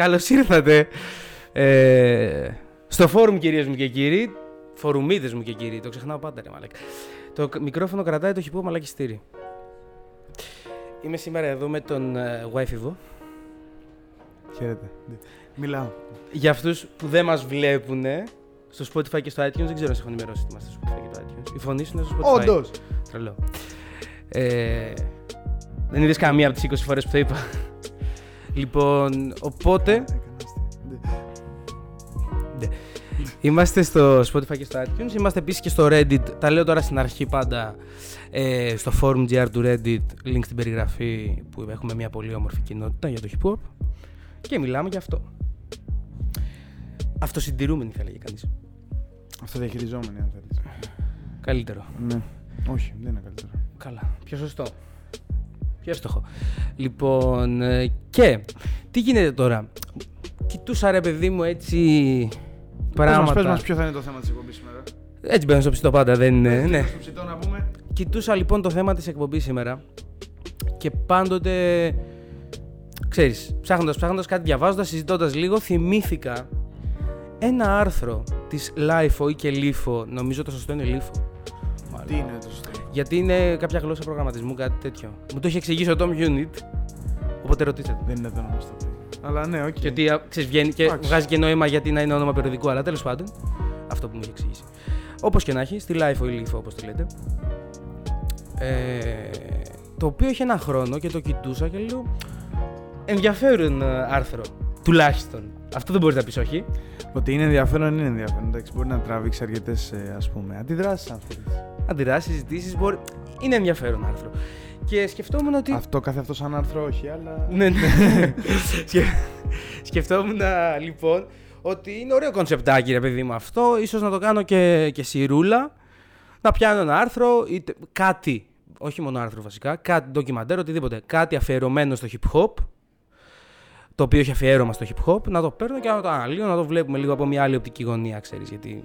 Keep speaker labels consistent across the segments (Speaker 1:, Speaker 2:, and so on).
Speaker 1: Καλώς ήρθατε ε, στο φόρουμ, κυρίες μου και κύριοι. Φορουμίδες μου και κύριοι. Το ξεχνάω πάντα, ρε μαλακ. Το μικρόφωνο κρατάει το χυπό μαλακιστήρι. Είμαι σήμερα εδώ με τον ε, Βο.
Speaker 2: Χαίρετε. Μιλάω.
Speaker 1: Για αυτούς που δεν μας βλέπουν στο Spotify και στο iTunes, δεν ξέρω αν σε έχω ενημερώσει τι είμαστε στο Spotify και το iTunes. Η φωνή σου είναι στο Spotify.
Speaker 2: Όντως.
Speaker 1: Τρελό. Ε, δεν είδες καμία από τις 20 φορές που το είπα. Λοιπόν, οπότε. Ναι. Είμαστε στο Spotify και στο iTunes, είμαστε επίσης και στο Reddit, τα λέω τώρα στην αρχή πάντα, ε, στο forum GR του Reddit, link στην περιγραφή που έχουμε μια πολύ όμορφη κοινότητα για το hip hop και μιλάμε για αυτό. Αυτοσυντηρούμενοι θα λέγει κανείς.
Speaker 2: Αυτοδιαχειριζόμενοι αν θέλεις.
Speaker 1: Καλύτερο.
Speaker 2: Ναι. Όχι, δεν είναι καλύτερο.
Speaker 1: Καλά. Πιο σωστό. Πιο εύστοχο. Λοιπόν, ε, και τι γίνεται τώρα; Κοιτούσα ρε παιδί μου έτσι πράγματα.
Speaker 2: Πες μας ποιο θα είναι το θέμα της εκπομπής σήμερα.
Speaker 1: Έτσι μπαίνω στο ψητό πάντα, δεν είναι. Ναι.
Speaker 2: Στο ψητό να πούμε.
Speaker 1: Κοιτούσα λοιπόν το θέμα της εκπομπής σήμερα και πάντοτε, ξέρεις, ψάχνοντας, ψάχνοντας κάτι διαβάζοντας, συζητώντας λίγο, θυμήθηκα ένα άρθρο της LIFO ή και LIFO, νομίζω το σωστό είναι LIFO.
Speaker 2: Τι είναι το σωστό;
Speaker 1: Γιατί είναι κάποια γλώσσα προγραμματισμού, κάτι τέτοιο. Μου το έχει εξηγήσει ο Tom Unit, οπότε ρωτήστε το.
Speaker 2: Δεν είναι εδώ να μας το πει. Αλλά ναι, οκ.
Speaker 1: Και ότι α, ξέρεις, βγαίνει και
Speaker 2: Εντάξει.
Speaker 1: βγάζει και νόημα γιατί να είναι όνομα περιοδικού, αλλά τέλος πάντων. Αυτό που μου έχει εξηγήσει. Όπως και να έχει, στη LIFO ή LIFO όπως το λέτε. Ε, το οποίο έχει ένα χρόνο και το κοιτούσα και λέω. Ενδιαφέρον ε, άρθρο. Τουλάχιστον. Αυτό δεν μπορείς να πεις όχι.
Speaker 2: Ότι είναι ενδιαφέρον είναι ενδιαφέρον. Εντάξει, μπορεί να τραβήξει αρκετές ας πούμε αντιδράσεις αν θέλεις.
Speaker 1: Αντιδράσεις, συζητήσεις. Μπορεί... Είναι ενδιαφέρον άρθρο. Και σκεφτόμουν ότι.
Speaker 2: Αυτό κάθε αυτός σαν άρθρο όχι, αλλά.
Speaker 1: Ναι, ναι. Σκε- Σκεφτόμουν λοιπόν ότι είναι ωραίο κονσεπτάκι ρε παιδί μου αυτό. Ίσως να το κάνω και, και σιρούλα. Να πιάνω ένα άρθρο, είτε κάτι, όχι μόνο άρθρο βασικά, κάτι ντοκιμαντέρ, οτιδήποτε. Κάτι αφιερωμένο στο hip hop. Το οποίο έχει αφιέρωμα στο hip hop. Να το παίρνω και να το αναλύω, να το βλέπουμε λίγο από μια άλλη οπτική γωνία, ξέρεις. Γιατί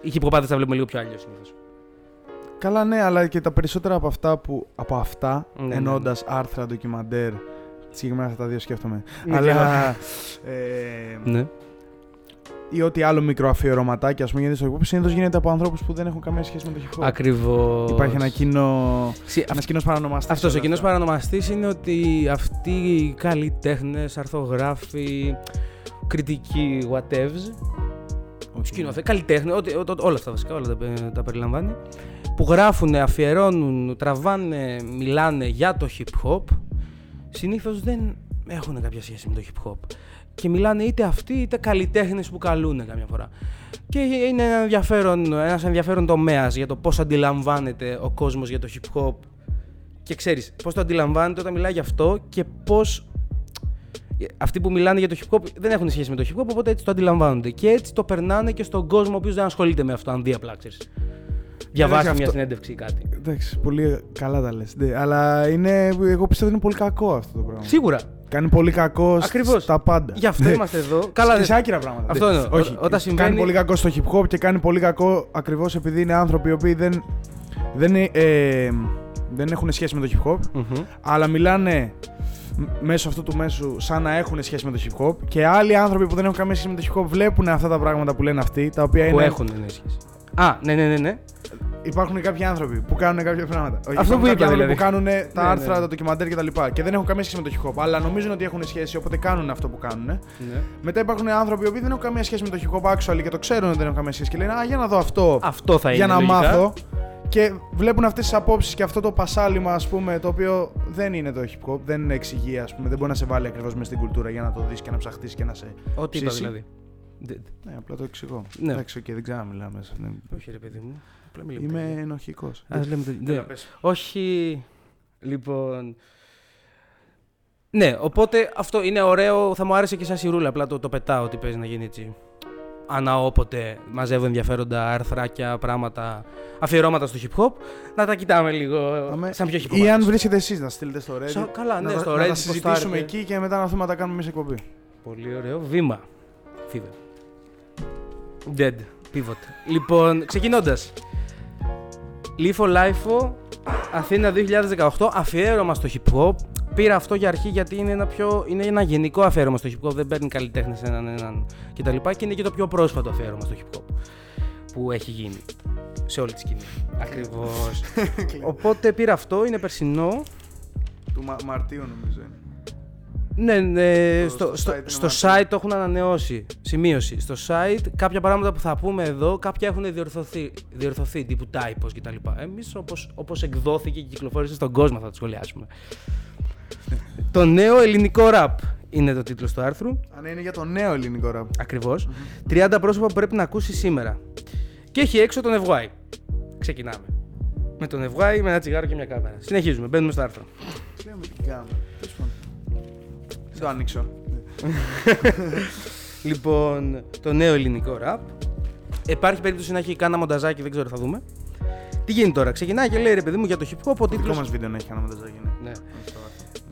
Speaker 1: οι hip hopάδες τα βλέπουμε λίγο πιο αλλιώς συνήθως.
Speaker 2: Καλά, ναι, αλλά και τα περισσότερα από αυτά που. Από αυτά,
Speaker 1: Ναι, ναι,
Speaker 2: εννοώντα άρθρα, ντοκιμαντέρ. Συγκεκριμένα αυτά τα δύο σκέφτομαι.
Speaker 1: Ναι,
Speaker 2: αλλά. ε,
Speaker 1: Ναι.
Speaker 2: Ή ό,τι άλλο μικροαφιερωματάκι, ας πούμε, γιατί στο hip hop συνήθως γίνεται από ανθρώπους που δεν έχουν καμία σχέση με το hip hop.
Speaker 1: Ακριβώς.
Speaker 2: Υπάρχει ένα κοινό.
Speaker 1: Ξε-
Speaker 2: Ένας κοινός παρανομαστής.
Speaker 1: Αυτός ο κοινός παρανομαστής είναι ότι αυτοί οι καλλιτέχνε, αρθογράφοι, κριτικοί, whatevs, σκηνοθέτε, καλλιτέχνε, ό,τι- ό- ό- όλα αυτά βασικά, όλα τα, πε- τα περιλαμβάνει, που γράφουν, αφιερώνουν, τραβάνε, μιλάνε για το hip hop, συνήθως δεν έχουν κάποια σχέση με το hip hop. Και μιλάνε είτε αυτοί είτε καλλιτέχνες που καλούν καμιά φορά. Και είναι ένα ενδιαφέρον, ένας ενδιαφέρον τομέας για το πώς αντιλαμβάνεται ο κόσμος για το hip hop και ξέρεις πώς το αντιλαμβάνεται όταν μιλάει γι' αυτό και πώς αυτοί που μιλάνε για το hip hop δεν έχουν σχέση με το hip hop, οπότε έτσι το αντιλαμβάνονται. Και έτσι το περνάνε και στον κόσμο ο οποίος δεν ασχολείται με αυτό, αν δει απλά, ξέρεις. Διαβάσει
Speaker 2: αυτό-
Speaker 1: μια συνέντευξη ή κάτι.
Speaker 2: Εντάξει, πολύ καλά τα λες. Αλλά είναι, εγώ πιστεύω ότι είναι πολύ κακό αυτό το πράγμα.
Speaker 1: Σίγουρα.
Speaker 2: Κάνει πολύ κακό σ-
Speaker 1: Ακριβώς.
Speaker 2: στα πάντα.
Speaker 1: Γι' αυτό είμαστε εδώ. Καλά,
Speaker 2: και σε
Speaker 1: δεν-
Speaker 2: άκυρα πράγματα.
Speaker 1: Αυτό εννοώ.
Speaker 2: Όχι.
Speaker 1: Ό- όταν συμβαίνει-
Speaker 2: Κάνει πολύ κακό στο hip hop και κάνει πολύ κακό ακριβώς επειδή είναι άνθρωποι οι οποίοι δεν, δεν, ε, ε, δεν έχουν σχέση με το hip hop,
Speaker 1: Μμμ.
Speaker 2: αλλά μιλάνε μ- μέσω αυτού του μέσου σαν να έχουν σχέση με το hip hop. Και άλλοι άνθρωποι που δεν έχουν καμία σχέση με το hip hop βλέπουν αυτά τα πράγματα που λένε αυτοί, τα οποία
Speaker 1: Που
Speaker 2: είναι.
Speaker 1: έχουν ναι, σχέση. Α, ναι, ναι, ναι. ναι.
Speaker 2: Υπάρχουν κάποιοι άνθρωποι που κάνουν κάποια πράγματα. Όχι,
Speaker 1: Αυτό
Speaker 2: υπάρχουν
Speaker 1: που
Speaker 2: κάποιοι
Speaker 1: είπα,
Speaker 2: άνθρωποι
Speaker 1: δηλαδή.
Speaker 2: που κάνουν τα
Speaker 1: Ναι,
Speaker 2: άρθρα,
Speaker 1: ναι.
Speaker 2: τα ντοκιμαντέρ κτλ. Και, και δεν έχουν καμία σχέση με το hip hop, αλλά νομίζουν ότι έχουν σχέση, οπότε κάνουν αυτό που κάνουν.
Speaker 1: ναι.
Speaker 2: Μετά υπάρχουν άνθρωποι που δεν έχουν καμία σχέση με το hip hop actually και το ξέρουν ότι δεν έχουν καμία σχέση και λένε Α, για να δω αυτό.
Speaker 1: Αυτό θα είναι.
Speaker 2: για να
Speaker 1: λογικά.
Speaker 2: μάθω. Και βλέπουν αυτές τις απόψεις και αυτό το πασάλιμα, ας πούμε, το οποίο δεν είναι το hip hop, δεν εξηγεί, ας πούμε, δεν μπορεί να σε βάλει ακριβώς μες στην κουλτούρα για να το δεις και να ψαχτείς και να σε.
Speaker 1: Ό,τι είπα
Speaker 2: ψήσει.
Speaker 1: δηλαδή. Δε-
Speaker 2: Ναι, απλά το εξηγώ.
Speaker 1: Ναι.
Speaker 2: Εντάξει, και δεν ξέρω να μιλάω μέσα. Ναι.
Speaker 1: Όχι, ρε παιδί μου. Απλά μιλάμε.
Speaker 2: Είμαι ενοχικός.
Speaker 1: Ας λέμε το- ναι. Όχι. Λοιπόν. Ναι, οπότε αυτό είναι ωραίο. Θα μου άρεσε και σαν σιρούλα. Απλά το, το πετάω ότι παίζει να γίνει έτσι. Ανά όποτε μαζεύω ενδιαφέροντα αρθράκια, πράγματα, αφιερώματα στο hip hop, να τα κοιτάμε λίγο
Speaker 2: Αμέ-
Speaker 1: σαν πιο hip hop.
Speaker 2: Ή αν βρίσκετε εσείς να στείλετε στο Reddit.
Speaker 1: Σα- καλά, ναι,
Speaker 2: να, τα-
Speaker 1: στο
Speaker 2: να
Speaker 1: Reddit
Speaker 2: τα συζητήσουμε
Speaker 1: ποστάρετε.
Speaker 2: εκεί και μετά να έρθουμε να τα κάνουμε εμείς εκπομπή.
Speaker 1: Πολύ ωραίο. Βήμα. Pivot. Dead. Pivot. Λοιπόν, ξεκινώντας. LIFO LIFO, Αθήνα 2018, αφιέρωμα στο hip hop. πήρα αυτό για αρχή γιατί είναι ένα, πιο, είναι ένα γενικό αφιέρωμα στο hip hop. Δεν παίρνει καλλιτέχνες έναν έναν κτλ. Και, και είναι και το πιο πρόσφατο αφιέρωμα στο hip hop που έχει γίνει σε όλη τη σκηνή. Ακριβώς. Οπότε πήρα αυτό, είναι περσινό.
Speaker 2: Του Μα- Μαρτίου νομίζω είναι.
Speaker 1: Ναι, ναι
Speaker 2: Το-
Speaker 1: στο,
Speaker 2: στο
Speaker 1: στο,
Speaker 2: site είναι
Speaker 1: στο
Speaker 2: Μαρτίου.
Speaker 1: site το έχουν ανανεώσει. Σημείωση. Στο site κάποια πράγματα που θα πούμε εδώ, κάποια έχουν διορθωθεί, διορθωθεί τύπου typos κτλ. Εμείς όπως όπως εκδόθηκε και κυκλοφόρησε στον κόσμο θα το σχολιάσουμε. το νέο ελληνικό rap είναι το τίτλο του άρθρου.
Speaker 2: Αν είναι για το νέο ελληνικό ραπ.
Speaker 1: Ακριβώς. 30 πρόσωπα που πρέπει να ακούσει σήμερα. Και έχει έξω τον Ευγάη. Ξεκινάμε. Με τον Ευγάη, με ένα τσιγάρο και μια κάμερα. Συνεχίζουμε, μπαίνουμε στο άρθρο.
Speaker 2: Λέμε την κάμερα. Τέλος πάντων. Δεν το ανοίξω.
Speaker 1: Λοιπόν, το νέο ελληνικό ραπ. Υπάρχει περίπτωση να έχει κάνα μονταζάκι, δεν ξέρω, θα δούμε. Τι γίνεται τώρα, ξεκινάει και λέει ρε παιδί μου για το hip hop ο
Speaker 2: Το δικό
Speaker 1: τίτλος...
Speaker 2: μας βίντεο να έχει κανένα μονταζάκι. ναι.
Speaker 1: Ναι,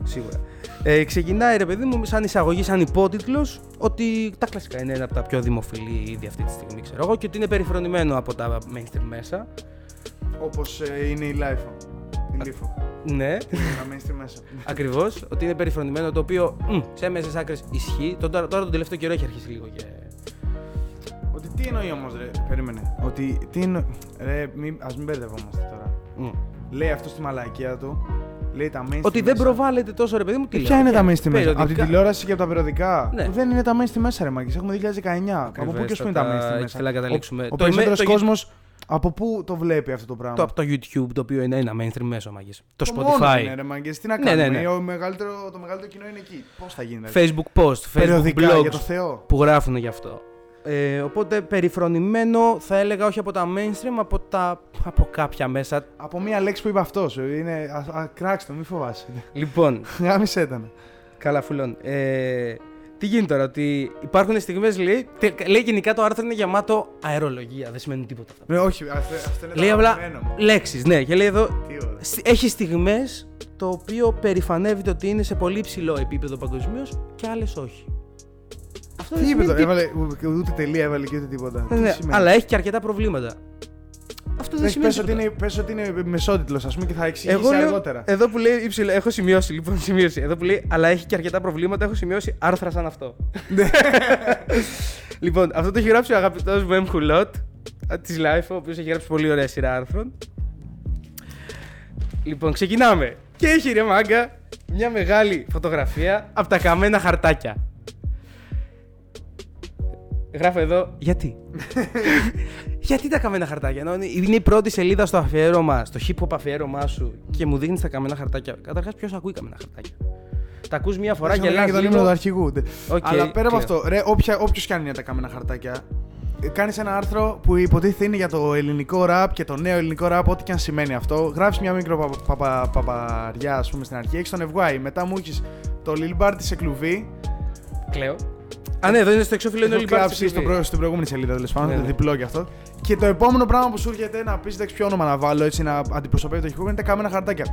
Speaker 1: σίγουρα. Ε, ξεκινάει ρε παιδί μου σαν εισαγωγή, σαν υπότιτλος ότι τα κλασικά είναι ένα από τα πιο δημοφιλή είδη αυτή τη στιγμή, ξέρω εγώ, και ότι είναι περιφρονημένο από τα mainstream μέσα.
Speaker 2: Όπως ε, είναι η Lifeo. Η Lifo.
Speaker 1: Ναι,
Speaker 2: Να mainstream μέσα.
Speaker 1: ακριβώς. Ότι είναι περιφρονημένο το οποίο μ, σε έμεσε άκρες ισχύει. Τώρα, τώρα τον τελευταίο καιρό έχει αρχίσει λίγο και.
Speaker 2: Ότι τι εννοεί όμως ρε, περίμενε. Ότι τι εννοεί. Ρε, μη, ας μην μπερδευόμαστε τώρα.
Speaker 1: Μ.
Speaker 2: Λέει αυτό στη μαλακία του. Λέει τα mainstream
Speaker 1: Ότι δεν
Speaker 2: μέσα.
Speaker 1: προβάλλεται τόσο ρε παιδί μου. Τι
Speaker 2: Ε,
Speaker 1: λέω,
Speaker 2: Ποια είναι
Speaker 1: και
Speaker 2: τα mainstream μέσα;
Speaker 1: περιοδικά.
Speaker 2: Από την τηλεόραση και από τα περιοδικά.
Speaker 1: Ναι.
Speaker 2: Δεν είναι τα mainstream μέσα, ρε Μάγκη. Έχουμε 2019. Από πού και ω πού είναι τα
Speaker 1: Ακριβέστατα,
Speaker 2: mainstream μέσα;
Speaker 1: ήθελα να καταλήξουμε.
Speaker 2: Ο, ο
Speaker 1: Το
Speaker 2: περισσότερος
Speaker 1: ime- το-
Speaker 2: κόσμο από πού το βλέπει αυτό το πράγμα;
Speaker 1: Το, από το YouTube, το οποίο είναι ένα mainstream μέσο μαγis. Το,
Speaker 2: Το μόνος
Speaker 1: Spotify.
Speaker 2: είναι, ρε Μάγκες. Τι να
Speaker 1: Ναι,
Speaker 2: κάνουμε;
Speaker 1: ναι, ναι.
Speaker 2: Ο μεγαλύτερο, το μεγαλύτερο κοινό είναι εκεί. Πώς θα γίνει, δηλαδή;
Speaker 1: Facebook post, Facebook
Speaker 2: Περιοδικά,
Speaker 1: blogs
Speaker 2: για το Θεό.
Speaker 1: που γράφουν γι' αυτό. Ε, οπότε περιφρονημένο θα έλεγα όχι από τα mainstream, από, τα, από κάποια μέσα.
Speaker 2: Από μία λέξη που είπε αυτός. Είναι. Α, α, κράξτε το, μη φοβάσαι.
Speaker 1: Λοιπόν,
Speaker 2: Γάμισε ήταν.
Speaker 1: καλά φουλών. Ε, τι γίνεται τώρα, ότι υπάρχουν στιγμές, λέει, τε- λέει γενικά το άρθρο είναι γεμάτο αερολογία, δεν σημαίνει τίποτα αυτά.
Speaker 2: Ναι, όχι, αυτό, αυτό είναι
Speaker 1: Λέει
Speaker 2: το
Speaker 1: απλά
Speaker 2: αγαπημένο μου.
Speaker 1: λέξεις, ναι, και λέει εδώ,
Speaker 2: Τι ωραία.
Speaker 1: Σ- έχει στιγμές το οποίο περηφανεύεται ότι είναι σε πολύ ψηλό επίπεδο παγκοσμίως και άλλες όχι. Αυτό δεν
Speaker 2: Τι είπε
Speaker 1: σημαίνει
Speaker 2: τώρα,
Speaker 1: τίποτα.
Speaker 2: έβαλε, ούτε- ούτε τελεία έβαλε και ούτε τίποτα.
Speaker 1: Ναι,
Speaker 2: Τι
Speaker 1: ναι,
Speaker 2: σημαίνει.
Speaker 1: αλλά έχει και αρκετά προβλήματα. Αυτό δεν
Speaker 2: Πες,
Speaker 1: σημαίνει
Speaker 2: πες, ότι
Speaker 1: τίποτα.
Speaker 2: είναι, πες ότι είναι μεσότιτλος ας πούμε και θα εξηγήσει
Speaker 1: Εγώ λέω,
Speaker 2: αργότερα.
Speaker 1: εδώ που λέει υψηλό, έχω σημειώσει λοιπόν, σημείωση. Εδώ που λέει, αλλά έχει και αρκετά προβλήματα, έχω σημειώσει άρθρα σαν αυτό.
Speaker 2: Ναι.
Speaker 1: λοιπόν, αυτό το έχει γράψει ο αγαπητός μου Εμ Χουλότ της Life, ο οποίος έχει γράψει πολύ ωραία σειρά άρθρων. Λοιπόν, ξεκινάμε. Και έχει ρε μάγκα μια μεγάλη φωτογραφία από τα καμένα χαρτάκια. Γράφω εδώ, γιατί; γιατί τα καμένα χαρτάκια. Ενώ είναι- είναι η πρώτη σελίδα στο αφιέρωμα, στο hip hop αφιέρωμά σου και μου δείχνει τα καμένα χαρτάκια. Καταρχάς, ποιος ακούει καμένα χαρτάκια; Τα ακούς μία φορά και
Speaker 2: και το
Speaker 1: λίγο.
Speaker 2: ύμνο του αρχηγού. Ντε.
Speaker 1: Οκ,
Speaker 2: Αλλά πέρα από
Speaker 1: κλαίω.
Speaker 2: αυτό, ρε, όποιος κι αν είναι τα καμένα χαρτάκια, κάνεις ένα άρθρο που υποτίθεται είναι για το ελληνικό ραπ και το νέο ελληνικό ραπ, ό,τι και αν σημαίνει αυτό. Γράφει μια μικρό παπα- παπα- παπαριά, ας πούμε, στην αρχή. Έχεις τον Ευγάη. Μετά μου έχεις το Lil Bar της Εκλουβή.
Speaker 1: Κλαίω. Α, ναι, εδώ είναι στο εξώφυλλο είναι
Speaker 2: Έχω
Speaker 1: όλοι
Speaker 2: κλάψει στο προ- στην προηγούμενη σελίδα, τέλος πάντων.
Speaker 1: Ναι,
Speaker 2: το
Speaker 1: ναι.
Speaker 2: διπλό κι αυτό. Και το επόμενο πράγμα που σου έρχεται να πεις εντάξει ποιο όνομα να βάλω έτσι να αντιπροσωπεύει το χειρουργό είναι τα κάμενα χαρτάκια.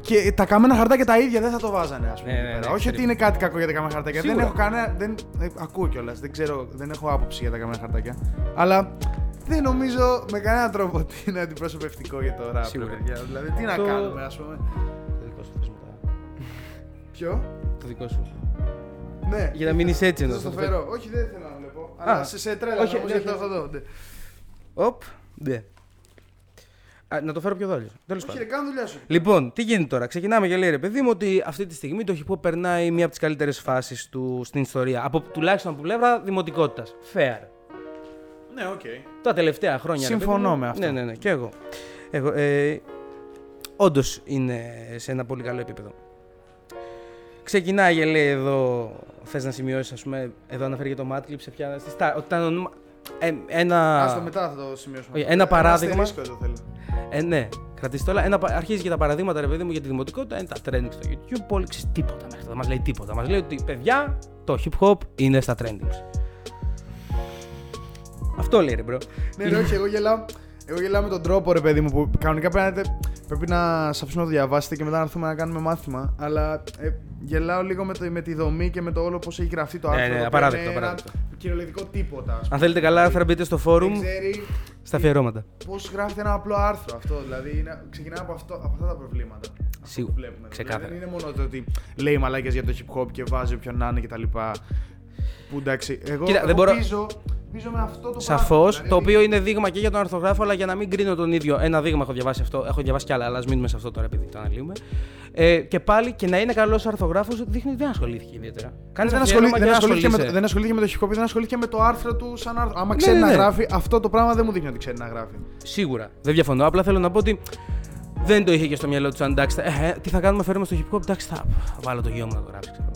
Speaker 2: Και τα καμένα χαρτάκια τα ίδια δεν θα το βάζανε, ας πούμε.
Speaker 1: Ναι,
Speaker 2: εκεί
Speaker 1: ναι,
Speaker 2: πέρα.
Speaker 1: ναι,
Speaker 2: Όχι ότι
Speaker 1: περίπου.
Speaker 2: είναι κάτι κακό για τα καμένα χαρτάκια. Δεν
Speaker 1: Σίγουρα.
Speaker 2: έχω κανένα. Δεν, ε, ακούω κιόλας. Δεν ξέρω, δεν έχω άποψη για τα καμένα χαρτάκια. Αλλά δεν νομίζω με κανέναν τρόπο ότι είναι αντιπροσωπευτικό για το ραπ. ρε
Speaker 1: Σίγουρα.
Speaker 2: παιδιά. Δηλαδή, τι να
Speaker 1: Το-
Speaker 2: κάνουμε, ας πούμε.
Speaker 1: Το δικό σου θες μετά.
Speaker 2: Ποιο;
Speaker 1: Το δικό σου.
Speaker 2: Ναι.
Speaker 1: Για να μείνεις έτσι
Speaker 2: Θα
Speaker 1: εννοώ.
Speaker 2: το
Speaker 1: θα το
Speaker 2: φέρω. Όχι, δεν θέλω να βλέπω. Αλλά σε, σε τρέλα.
Speaker 1: όχι,
Speaker 2: όμως,
Speaker 1: ναι,
Speaker 2: γιατί το
Speaker 1: όχι.
Speaker 2: έχω εδώ. ναι.
Speaker 1: Οπ. Ναι. Α, να το φέρω πιο δόλιο. Τέλος
Speaker 2: Όχι,
Speaker 1: πάντων.
Speaker 2: ρε, κάνω δουλειά σου.
Speaker 1: Λοιπόν, τι γίνεται τώρα; Ξεκινάμε και λέει ρε παιδί μου ότι αυτή τη στιγμή το hip hop περνάει μία από τις καλύτερες φάσεις του στην ιστορία. Από, τουλάχιστον από πλευρά δημοτικότητας. Fair.
Speaker 2: Ναι, οκ.
Speaker 1: Τα τελευταία χρόνια. ρε παιδί
Speaker 2: Συμφωνώ
Speaker 1: μου.
Speaker 2: με αυτό.
Speaker 1: Ναι, ναι, ναι. Και εγώ. εγώ ε, Όντως είναι σε ένα πολύ καλό επίπεδο. Ξεκινάει και λέει εδώ. Θες να σημειώσεις, ας πούμε, εδώ αναφέρει και το Madlib σε ποια. Στη Star, ότι ήταν ονομα- ε, ένα.
Speaker 2: Άστο μετά θα το σημειώσουμε.
Speaker 1: Όχι, ένα παράδειγμα.
Speaker 2: αστερίσκο εδώ θέλω.
Speaker 1: Ε, ναι, κρατήστε όλα. Ένα, πα- αρχίζει και τα παραδείγματα, ρε παιδί μου, για τη δημοτικότητα. Είναι τα trending στο YouTube. Πολύ ξέρεις τίποτα μέχρι τώρα. Μας λέει τίποτα. Μας λέει ότι παιδιά, το hip hop είναι στα trendings. Αυτό λέει ρε bro.
Speaker 2: Ναι, ναι, όχι, εγώ γελάω. Εγώ γελάω με τον τρόπο, ρε παιδί μου, που κανονικά πρέπει να, πρέπει να σας αφήσουμε να το διαβάσετε και μετά να έρθουμε να κάνουμε μάθημα. Αλλά ε, γελάω λίγο με, το, με τη δομή και με το όλο πώς έχει γραφτεί το
Speaker 1: Ναι,
Speaker 2: άρθρο.
Speaker 1: ναι,
Speaker 2: το οποίο
Speaker 1: απαράδεκτο,
Speaker 2: είναι ένα
Speaker 1: απαράδεκτο.
Speaker 2: Κυριολεκτικό τίποτα. ας πούμε.
Speaker 1: Αν θέλετε καλά άρθρα, μπείτε στο φόρουμ
Speaker 2: Δεν ξέρει
Speaker 1: στα αφιερώματα.
Speaker 2: πώς γράφεται ένα απλό άρθρο αυτό. Δηλαδή είναι, ξεκινάει από, αυτό, από αυτά τα προβλήματα. Αυτό
Speaker 1: Σίγουρα.
Speaker 2: που βλέπουμε.
Speaker 1: Ξεκάθαρα.
Speaker 2: Δηλαδή, δεν είναι μόνο το ότι λέει μαλάκες για το hip hop και βάζει όποιον να είναι κτλ. Που εντάξει, εγώ,
Speaker 1: Κοίτα,
Speaker 2: εγώ
Speaker 1: δεν μπορώ-
Speaker 2: πίζω, πίζω με αυτό το
Speaker 1: Σαφώς,
Speaker 2: πράγμα. Δηλαδή,
Speaker 1: το οποίο είναι δείγμα και για τον αρθογράφο, αλλά για να μην κρίνω τον ίδιο. Ένα δείγμα έχω διαβάσει αυτό, έχω διαβάσει κι άλλα, αλλά ας μείνουμε σε αυτό τώρα επειδή το αναλύουμε. Ε, και πάλι και να είναι καλός αρθογράφο δείχνει ότι δεν ασχολήθηκε ιδιαίτερα. Κάνει
Speaker 2: δεν, ασχολεί, δεν, ασχολήθηκε με, το- δεν ασχολήθηκε με το hip hop, δεν ασχολήθηκε με το άρθρο του σαν άρθρο. Άμα
Speaker 1: Ναι,
Speaker 2: ξέρει
Speaker 1: ναι,
Speaker 2: να
Speaker 1: ναι.
Speaker 2: γράφει, αυτό το πράγμα δεν μου δείχνει ότι ξέρει να γράφει.
Speaker 1: Σίγουρα. Δεν διαφωνώ. Απλά θέλω να πω ότι δεν το είχε και στο μυαλό του σαν εντάξει, ε, ε, τι θα κάνουμε, φέρουμε στο hip hop. Εντάξει, θα βάλω το γιο μου να το γράψει. Ξέρω.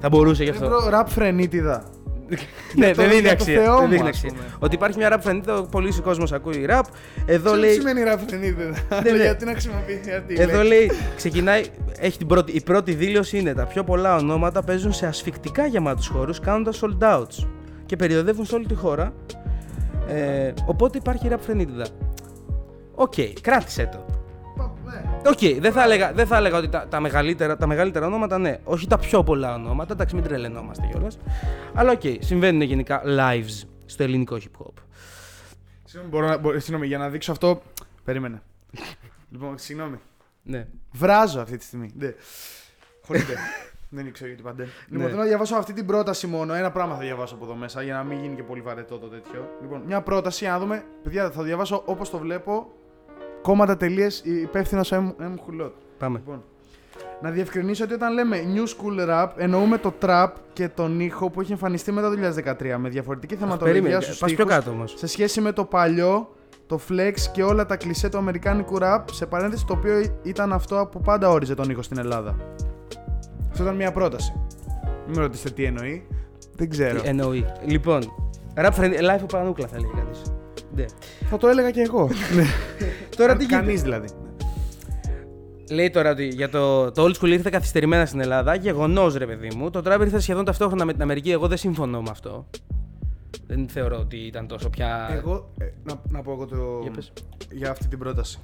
Speaker 1: Θα μπορούσε γι'
Speaker 2: Δεν
Speaker 1: αυτό.
Speaker 2: προ, ραπ φρενίτιδα.
Speaker 1: Ναι,
Speaker 2: το-
Speaker 1: δεν δίνει
Speaker 2: για το
Speaker 1: αξία.
Speaker 2: Θεό
Speaker 1: Δεν
Speaker 2: μου,
Speaker 1: δίνει
Speaker 2: ας
Speaker 1: αξία.
Speaker 2: πούμε.
Speaker 1: Ότι υπάρχει μια ραπ φρενίτιδα, πολλοί κόσμος ακούει ραπ. Εδώ
Speaker 2: Τι
Speaker 1: λέει.
Speaker 2: σημαίνει ραπ φρενίτιδα.
Speaker 1: Ναι, ναι.
Speaker 2: Γιατί να χρησιμοποιήσει αυτή η
Speaker 1: Εδώ
Speaker 2: λέξη;
Speaker 1: λέει, ξεκινάει, έχει την πρώτη, η πρώτη δήλωση είναι τα πιο πολλά ονόματα παίζουν σε ασφυκτικά γεμάτους χώρους κάνοντας sold outs και περιοδεύουν σε όλη τη χώρα. Ε, οπότε υπάρχει rap φρενίτιδα. Οκ, κράτησε το.
Speaker 2: Πα- ναι.
Speaker 1: Οκ, δεν, θα έλεγα, δεν θα έλεγα ότι τα, τα, μεγαλύτερα, τα μεγαλύτερα ονόματα, ναι. Όχι τα πιο πολλά ονόματα, εντάξει, μην τρελαινόμαστε κιόλας. Αλλά οκ, συμβαίνουν γενικά lives στο ελληνικό hip hop.
Speaker 2: Συγγνώμη, μπορώ να- μπορώ- συγγνώμη, για να δείξω αυτό. Περίμενε. λοιπόν, συγγνώμη.
Speaker 1: Ναι.
Speaker 2: Βράζω αυτή τη στιγμή. Ναι. Χωρίτε. Δεν ήξερα γιατί παντέ. Λοιπόν,
Speaker 1: Ναι.
Speaker 2: θέλω να διαβάσω αυτή την πρόταση μόνο. Ένα πράγμα θα διαβάσω από εδώ μέσα για να μην γίνει και πολύ βαρετό το τέτοιο. Λοιπόν, μια πρόταση, να δούμε. Παιδιά, θα διαβάσω όπως το βλέπω. Κόμματα τελείες υπεύθυνος M. M. Χουλότ.
Speaker 1: Πάμε.
Speaker 2: Λοιπόν, να διευκρινίσω ότι όταν λέμε New School Rap εννοούμε το trap και τον ήχο που έχει εμφανιστεί μετά το 2013 με διαφορετική θεματολογία
Speaker 1: Περίμενε,
Speaker 2: στους
Speaker 1: πας πιο
Speaker 2: στίχους
Speaker 1: κάτω όμως.
Speaker 2: σε σχέση με το παλιό, το flex και όλα τα κλισέ του αμερικάνικου rap, σε παρένθεση το οποίο ήταν αυτό που πάντα όριζε τον ήχο στην Ελλάδα. Αυτό ήταν μια πρόταση. Μην με ρωτήσετε τι εννοεί. Δεν ξέρω.
Speaker 1: Τι εννοεί. Λοιπόν, rap friend, live από Πανούκλα θα λέει κανείς. Ναι.
Speaker 2: Θα το έλεγα και εγώ. Ναι.
Speaker 1: Τώρα τι γίνεται;
Speaker 2: Κανεί δηλαδή.
Speaker 1: Λέει τώρα ότι για το, το old school ήρθε καθυστερημένα στην Ελλάδα. Γεγονός, ρε παιδί μου. Το trap ήρθε σχεδόν ταυτόχρονα με την Αμερική. Εγώ δεν συμφωνώ με αυτό. Δεν θεωρώ ότι ήταν τόσο πια.
Speaker 2: Εγώ, ε, να, να πω εγώ το.
Speaker 1: Για πες.
Speaker 2: για αυτή την πρόταση.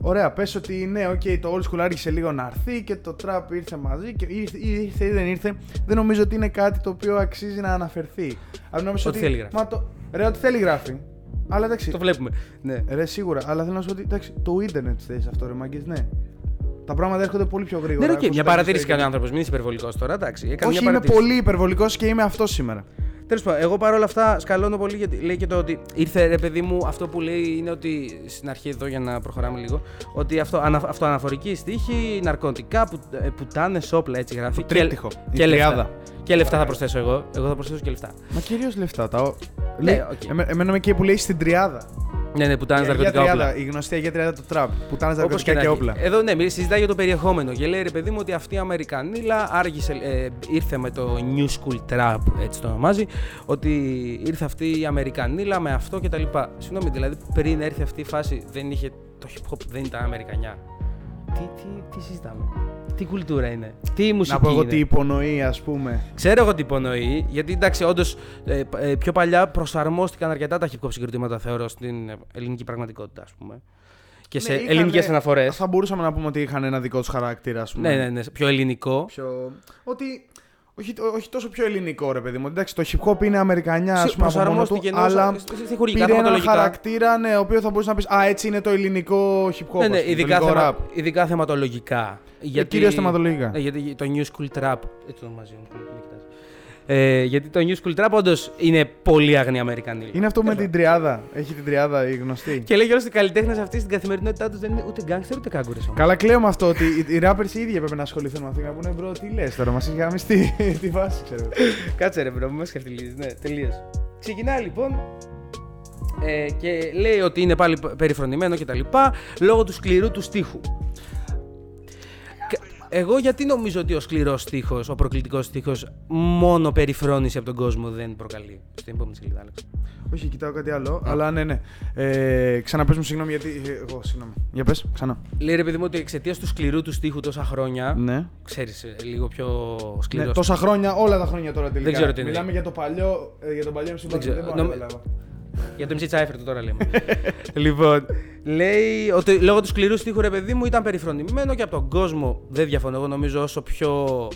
Speaker 2: Ωραία, πες ότι ναι, οκ, το old school άρχισε λίγο να έρθει και το trap ήρθε μαζί και ήρθε, ήρθε ή δεν ήρθε. Δεν νομίζω ότι είναι κάτι το οποίο αξίζει να αναφερθεί. Αλλά νομίζω
Speaker 1: Ό,τι
Speaker 2: ότι.
Speaker 1: θέλει γράφει.
Speaker 2: Μα το, ρε, ό,τι θέλει γράφει. Αλλά εντάξει.
Speaker 1: Το βλέπουμε. Ναι.
Speaker 2: Ρε, σίγουρα. Αλλά θέλω να σου πω ότι εντάξει, το ίντερνετ θες αυτό, ρε μάγκες, ναι. Τα πράγματα έρχονται πολύ πιο γρήγορα.
Speaker 1: Ναι, οκ,
Speaker 2: Έχω
Speaker 1: μια
Speaker 2: στο
Speaker 1: παρατήρηση κάνει ο
Speaker 2: ίντερνετ.
Speaker 1: άνθρωπος. Μην είσαι υπερβολικός τώρα, εντάξει. Έκανε
Speaker 2: Όχι,
Speaker 1: μια
Speaker 2: είμαι
Speaker 1: παρατήρηση.
Speaker 2: πολύ υπερβολικός και είμαι αυτό σήμερα.
Speaker 1: Τέλος πάντων, εγώ παρόλα αυτά σκαλώνω πολύ γιατί λέει και το ότι ήρθε ρε παιδί μου. Αυτό που λέει είναι ότι στην αρχή εδώ για να προχωράμε λίγο. Ότι αυτό, ανα, αυτοαναφορικοί στίχοι, ναρκωτικά, που, ε, πουτάνες, όπλα έτσι γράφει.
Speaker 2: Το τρίπτυχο, η
Speaker 1: και λεφτά.
Speaker 2: τριάδα.
Speaker 1: Και λεφτά θα προσθέσω εγώ. Εγώ θα προσθέσω και λεφτά.
Speaker 2: Μα κυρίως λεφτά. Τα...
Speaker 1: Ναι,
Speaker 2: Λέει,
Speaker 1: οκ.
Speaker 2: εμέ- εμένα με εκεί που λέει στην τριάδα.
Speaker 1: Ναι, ναι, πουτάνες
Speaker 2: Η Αγία
Speaker 1: ναρκωτικά όπλα.
Speaker 2: Τριάδα, η γνωστή Αγία Τριάδα του τραπ. Που ήταν
Speaker 1: Όπως
Speaker 2: ναρκωτικά
Speaker 1: να
Speaker 2: και
Speaker 1: έχει.
Speaker 2: όπλα.
Speaker 1: Εδώ ναι, μη- συζητάει για το περιεχόμενο και λέει ρε παιδί μου ότι αυτή η Αμερικανίλα άργησε, ε, ήρθε με το New School Trap, έτσι το ονομάζει, ότι ήρθε αυτή η Αμερικανίλα με αυτό και τα λοιπά. Συγγνώμη, δηλαδή πριν έρθει αυτή η φάση δεν είχε το hip hop, δεν ήταν Αμερικανιά. Τι, τι, τι συζητάμε. Τι κουλτούρα είναι. Τι μουσική
Speaker 2: Να πω εγώ
Speaker 1: είναι.
Speaker 2: τι υπονοεί, ας πούμε.
Speaker 1: Ξέρω εγώ τι υπονοεί, γιατί εντάξει, όντως πιο παλιά προσαρμόστηκαν αρκετά τα hip hop συγκροτήματα, θεωρώ, στην ε, ελληνική πραγματικότητα, ας πούμε. Και σε
Speaker 2: Ναι, είχαν-
Speaker 1: ελληνικές αναφορές.
Speaker 2: Θα μπορούσαμε να πούμε ότι είχαν ένα δικό τους χαρακτήρα, ας πούμε.
Speaker 1: Ναι, ναι, ναι, πιο ελληνικό.
Speaker 2: Πιο... Ότι. Όχι, όχι τόσο πιο ελληνικό ρε παιδί μου. Εντάξει, το hip hop είναι Αμερικανιά, ας
Speaker 1: Συ-
Speaker 2: πούμε, από μόνος του,
Speaker 1: προσαρμόστηκε εννοώ
Speaker 2: αλλά
Speaker 1: στα- στη- στιχουργικά,
Speaker 2: πήρε ένα
Speaker 1: θεματολογικά.
Speaker 2: χαρακτήρα, ναι, ο οποίος θα μπορούσε να πεις Α, έτσι είναι το ελληνικό hip hop.
Speaker 1: Ναι,
Speaker 2: ας
Speaker 1: ναι,
Speaker 2: πούμε,
Speaker 1: ειδικά,
Speaker 2: το ελληνικό
Speaker 1: θεμα,
Speaker 2: rap.
Speaker 1: ειδικά θεματολογικά. Γιατί,
Speaker 2: κυρίως θεματολογικά.
Speaker 1: Ναι, γιατί το New School Trap. Έτσι το ονομάζει. Μην κοιτάς. Ε, γιατί το New School Trap όντως είναι πολύ άγνοια Αμερικανή.
Speaker 2: Είναι αυτό με την τριάδα. Έχει την τριάδα η γνωστή.
Speaker 1: Και λέει όλο οι καλλιτέχνες αυτοί στην καθημερινότητά τους δεν είναι ούτε γκάγκστερ ούτε κάγκουρες.
Speaker 2: Καλά, κλαίω με αυτό ότι οι- οι rappers οι ίδιοι έπρεπε να ασχοληθούν με αυτό. και Να πούνε μπρο, τι λες τώρα, μας έχει γαμιστεί τη βάση, ξέρω.
Speaker 1: Κάτσε ρε μπρο, με σκεφτιλίζει. Ναι, τελείως. Ξεκινάει λοιπόν ε, και λέει ότι είναι πάλι περιφρονημένο κτλ. λόγω του σκληρού του στίχου. Κα- Εγώ γιατί νομίζω ότι ο σκληρός στίχος, ο προκλητικός στίχος, μόνο περιφρόνηση από τον κόσμο δεν προκαλεί. Στην επόμενη σελίδα, Άλεξ.
Speaker 2: Όχι, κοιτάω κάτι άλλο. Αλλά ναι, ναι. Ε, ξαναπες μου, συγγνώμη, γιατί. ε, Εγώ, συγγνώμη. Για πες, ξανά.
Speaker 1: Λέει ρε παιδί μου ότι εξαιτίας του σκληρού του στίχου τόσα χρόνια.
Speaker 2: Ναι.
Speaker 1: Ξέρεις, λίγο πιο σκληρός.
Speaker 2: ναι. Τόσα χρόνια, όλα τα χρόνια τώρα τελικά.
Speaker 1: ξέρω τι είναι.
Speaker 2: Μιλάμε για το παλιό, ε, για τον παλιό MC
Speaker 1: Δεν ξέρω.
Speaker 2: δεν μπορώ να
Speaker 1: Νομ-
Speaker 2: καταλάβω.
Speaker 1: Για το MC Τσάιφερ το τώρα λέμε. λοιπόν, λέει ότι λόγω του σκληρού στίχου ρε παιδί μου ήταν περιφρονημένο και από τον κόσμο. Δεν διαφωνώ. Εγώ νομίζω όσο πιο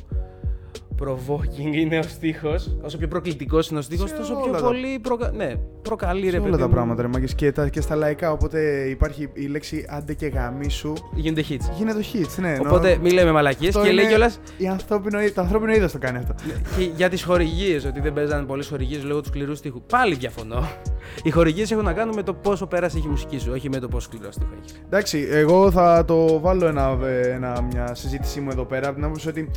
Speaker 1: provoking είναι ο στίχος, όσο πιο προκλητικός είναι ο στίχος,
Speaker 2: Σε
Speaker 1: τόσο
Speaker 2: όλα
Speaker 1: πιο
Speaker 2: τα-
Speaker 1: πολύ προκα... ναι, προκαλεί ρε
Speaker 2: Σε
Speaker 1: παιδί.
Speaker 2: όλα τα
Speaker 1: μου.
Speaker 2: πράγματα, ρε μάγκες, και, τα, και στα λαϊκά. Οπότε υπάρχει η λέξη άντε και γαμίσου.
Speaker 1: Γίνονται hits.
Speaker 2: Γίνεται hits, ναι. ενώ
Speaker 1: Οπότε μην λέμε μαλακίες
Speaker 2: αυτό
Speaker 1: και λέει
Speaker 2: είναι
Speaker 1: κιόλα
Speaker 2: η ανθρώπινο, το ανθρώπινο είδος το κάνει αυτό.
Speaker 1: και για τις χορηγίες, ότι δεν παίζανε πολλές χορηγίες λόγω του σκληρού στίχου. Πάλι διαφωνώ. Οι χορηγίες έχουν να κάνουν με το πόσο πέρασε η μουσική σου, όχι με το πόσο σκληρό στίχο έχεις.
Speaker 2: Εντάξει, εγώ θα το βάλω ένα, ε, ένα, μια συζήτησή μου εδώ πέρα από την άποψη ότι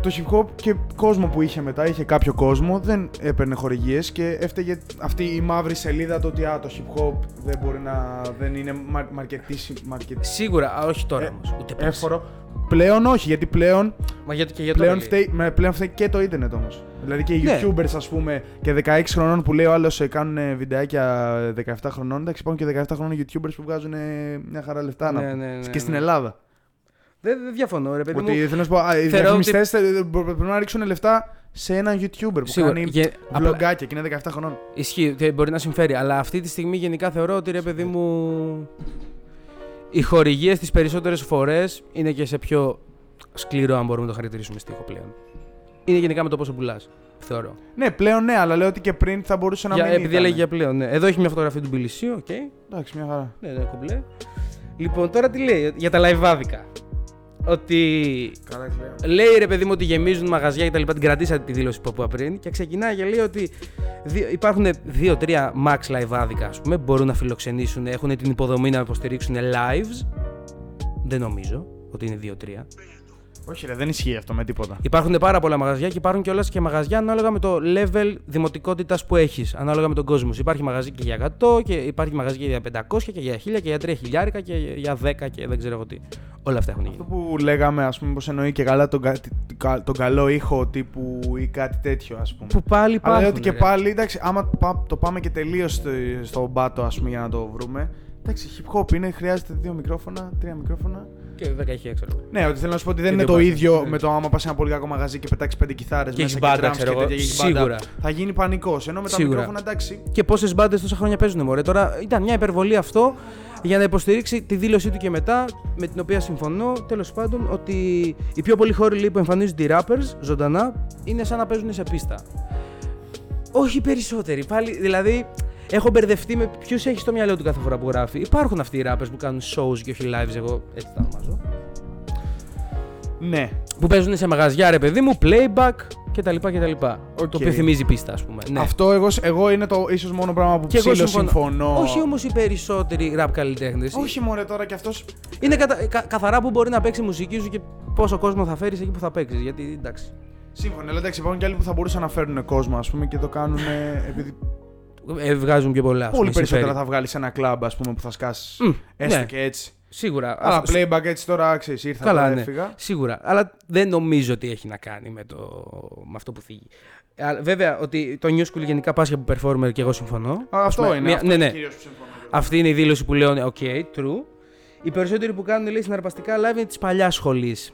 Speaker 2: το hip hop και κόσμο που είχε μετά, είχε κάποιο κόσμο, δεν έπαιρνε χορηγίες και έφταιγε αυτή η μαύρη σελίδα το ότι α, το hip hop δεν μπορεί να. δεν είναι μα- μαρκετήσι- μαρκετ-
Speaker 1: Σίγουρα, α, όχι τώρα
Speaker 2: Ε,
Speaker 1: όμως. Ούτε πέρσι.
Speaker 2: εύφορο. Πλέον όχι, γιατί πλέον,
Speaker 1: Μα γιατί και για τώρα.
Speaker 2: πλέον,
Speaker 1: λέει.
Speaker 2: φταίει, με, πλέον φταίει και το ίντερνετ όμως. Δηλαδή και οι
Speaker 1: Ναι.
Speaker 2: YouTubers, ας πούμε, και 16 χρονών που λέει ο άλλος κάνουν βιντεάκια 17 χρονών. Εντάξει, υπάρχουν και 17 χρονών YouTubers που βγάζουν ε, μια χαρά λεφτά να
Speaker 1: Ναι,
Speaker 2: πούμε.
Speaker 1: ναι, ναι,
Speaker 2: και στην
Speaker 1: ναι.
Speaker 2: Ελλάδα.
Speaker 1: Δεν, δεν διαφωνώ, ρε παιδί
Speaker 2: Ότι
Speaker 1: μου.
Speaker 2: θέλω να σου πω, α, οι
Speaker 1: θεωρώ
Speaker 2: διαφημιστές πρέπει να ρίξουν λεφτά σε έναν YouTuber που
Speaker 1: Σίγουρα.
Speaker 2: κάνει
Speaker 1: Και απλά-
Speaker 2: vlogάκια και είναι 17 χρονών.
Speaker 1: Ισχύει, ότι μπορεί να συμφέρει. Αλλά αυτή τη στιγμή γενικά θεωρώ ότι ρε παιδί μου. Οι χορηγίες τις περισσότερες φορές είναι και σε πιο σκληρό, αν μπορούμε να το χαρακτηρίσουμε στίχο πλέον. Είναι γενικά με το πόσο πουλάς. Θεωρώ.
Speaker 2: Ναι, πλέον ναι, αλλά λέω ότι και πριν θα μπορούσε να
Speaker 1: Για,
Speaker 2: μην
Speaker 1: επειδή
Speaker 2: ήταν.
Speaker 1: έλεγε για πλέον. Ναι. Εδώ έχει μια φωτογραφία του Μπιλισίου, οκ.
Speaker 2: Εντάξει, μια χαρά.
Speaker 1: Ναι, ναι, κομπλέ. Λοιπόν, τώρα τι λέει για τα live Ότι
Speaker 2: Καλά, έχεις λέει.
Speaker 1: λέει ρε παιδί μου ότι γεμίζουν μαγαζιά και τα λοιπά. Την κρατήσατε τη δήλωση που είπα πριν. Και ξεκινάει και λέει ότι δι- υπάρχουν δύο-τρία max λαϊβάδικα, ας πούμε. Μπορούν να φιλοξενήσουν, έχουν την υποδομή να υποστηρίξουν lives. Δεν νομίζω ότι είναι δύο-τρία.
Speaker 2: Όχι, ρε, δεν ισχύει αυτό με τίποτα.
Speaker 1: Υπάρχουν πάρα πολλά μαγαζιά και υπάρχουν κιόλας και μαγαζιά ανάλογα με το level δημοτικότητας που έχεις. Ανάλογα με τον κόσμο σου. Υπάρχει μαγαζί και για 100 και υπάρχει μαγαζί και για 500 και για 1000 και για 3000 και για 10 και δεν ξέρω εγώ τι. Όλα αυτά έχουν γίνει.
Speaker 2: Αυτό που λέγαμε, ας πούμε, πως εννοεί και καλά τον, κα- τι- κα- τον καλό ήχο τύπου ή κάτι τέτοιο, ας πούμε.
Speaker 1: Που πάλι
Speaker 2: Αλλά
Speaker 1: υπάρχουν.
Speaker 2: λέω ότι και
Speaker 1: ρε.
Speaker 2: πάλι, εντάξει, άμα πά- το πάμε και τελείως στο, στον πάτο, ας πούμε, για να το βρούμε. Εντάξει, hip hop είναι, χρειάζεται δύο μικρόφωνα, τρία μικρόφωνα.
Speaker 1: Και 10 έχει έξω.
Speaker 2: Ναι, ότι θέλω να σου πω ότι δεν
Speaker 1: Και
Speaker 2: είναι
Speaker 1: δύο
Speaker 2: το
Speaker 1: μπάτες,
Speaker 2: ίδιο
Speaker 1: ναι.
Speaker 2: με το άμα πας σε ένα πολύ κακό μαγαζί και πετάξεις πέντε κιθάρες
Speaker 1: Και
Speaker 2: μέσα
Speaker 1: έχεις μπάντα,
Speaker 2: drums
Speaker 1: ξέρω εγώ.
Speaker 2: τέτοια και έχεις μπάντα.
Speaker 1: Σίγουρα.
Speaker 2: Θα γίνει πανικός. Ενώ με τα
Speaker 1: Σίγουρα.
Speaker 2: μικρόφωνα εντάξει.
Speaker 1: Και πόσες μπάντες τόσα χρόνια παίζουν, Μωρέ. Τώρα ήταν μια υπερβολή αυτό για να υποστηρίξει τη δήλωσή του και μετά, με την οποία συμφωνώ τέλος πάντων ότι οι πιο πολλοί χώροι λέει, που εμφανίζονται οι rappers ζωντανά είναι σαν να παίζουν σε πίστα. Όχι οι περισσότεροι. Πάλι, δηλαδή, έχω μπερδευτεί με ποιους έχεις στο μυαλό του κάθε φορά που γράφει. Υπάρχουν αυτοί οι rappers που κάνουν shows και όχι lives, εγώ έτσι τα ονομάζω.
Speaker 2: Ναι.
Speaker 1: Που παίζουν σε μαγαζιά, ρε παιδί μου, playback κτλ. κτλ. Το οποίο θυμίζει πίστα, ας πούμε. Ναι.
Speaker 2: Αυτό εγώ, εγώ είναι το ίσως μόνο πράγμα που
Speaker 1: Και εγώ
Speaker 2: ψήλω
Speaker 1: συμφωνώ.
Speaker 2: συμφωνώ.
Speaker 1: Όχι όμως οι περισσότεροι rap καλλιτέχνες.
Speaker 2: Όχι μωρέ τώρα κι αυτό.
Speaker 1: Είναι κατα... κα- καθαρά που μπορεί να παίξει η μουσική σου και πόσο κόσμο θα φέρεις εκεί που θα παίξεις. Γιατί εντάξει.
Speaker 2: Σύμφωνα, αλλά εντάξει, υπάρχουν και άλλοι που θα μπορούσαν να φέρουν κόσμο, ας πούμε, και το κάνουν επειδή
Speaker 1: Ε, βγάζουν πιο πολλά. ας
Speaker 2: πολύ
Speaker 1: πούμε,
Speaker 2: περισσότερα
Speaker 1: συμφέρει.
Speaker 2: θα βγάλεις ένα κλαμπ, ας πούμε, που θα σκάσεις.
Speaker 1: Μμ,
Speaker 2: έστω
Speaker 1: ναι.
Speaker 2: και έτσι.
Speaker 1: Σίγουρα.
Speaker 2: Αλλά
Speaker 1: Αυτό-
Speaker 2: playback έτσι τώρα, ξέρεις, ήρθα
Speaker 1: Καλά,
Speaker 2: τώρα,
Speaker 1: ναι.
Speaker 2: έφυγα.
Speaker 1: Σίγουρα. Αλλά δεν νομίζω ότι έχει να κάνει με, το... με αυτό που θίγει. Αλλά βέβαια ότι το New School γενικά πάσχει από performer και εγώ συμφωνώ.
Speaker 2: Α,
Speaker 1: Ας
Speaker 2: αυτό
Speaker 1: πούμε,
Speaker 2: είναι.
Speaker 1: μια-
Speaker 2: αυτό
Speaker 1: ναι,
Speaker 2: είναι
Speaker 1: ναι.
Speaker 2: κυρίως που συμφωνώ.
Speaker 1: Αυτή είναι η δήλωση που λέω, ναι, οκ, true. Οι περισσότεροι που κάνουν λέει συναρπαστικά live είναι της παλιάς σχολής.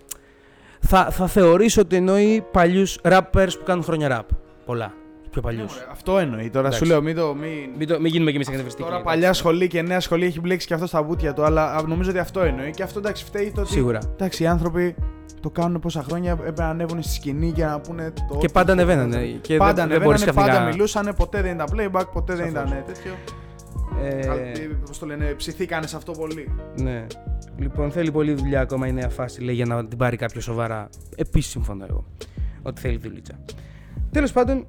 Speaker 1: Θα, θα θεωρήσω ότι εννοεί παλιούς rappers που κάνουν χρόνια rap. Πολλά. Πιο παλιούς.
Speaker 2: Ναι, μωρέ, Αυτό εννοεί. Τώρα
Speaker 1: Εντάξει.
Speaker 2: σου λέω, μην το. Μην...
Speaker 1: Μην, το- μην γίνουμε κι εμείς εκνευριστικοί.
Speaker 2: Τώρα
Speaker 1: εντάξει.
Speaker 2: παλιά σχολή και νέα σχολή έχει μπλέξει και αυτό στα βουτια του, αλλά α, νομίζω ότι αυτό εννοεί. Και αυτό εντάξει, φταίει το ότι.
Speaker 1: Σίγουρα.
Speaker 2: Εντάξει, οι άνθρωποι το κάνουν πόσα χρόνια, έπρεπε να ανέβουν στη σκηνή και να πούνε το.
Speaker 1: Και πάντα ανεβαίνανε. Και
Speaker 2: πάντα
Speaker 1: δεν, δεν μπορείς
Speaker 2: ανεβαίνανε, πάντα
Speaker 1: ξαφνικά-
Speaker 2: μιλούσαν, ποτέ δεν ήταν playback, ποτέ δεν
Speaker 1: Σαφώς.
Speaker 2: ήταν τέτοιο.
Speaker 1: Ε,
Speaker 2: Πώς το λένε, ψηθήκανε σε αυτό πολύ.
Speaker 1: ναι. Λοιπόν, θέλει πολλή δουλειά ακόμα η νέα φάση λέει, για να την πάρει κάποιος σοβαρά. Επίσης συμφωνώ εγώ. Ότι θέλει δουλίτσα. Τέλος πάντων.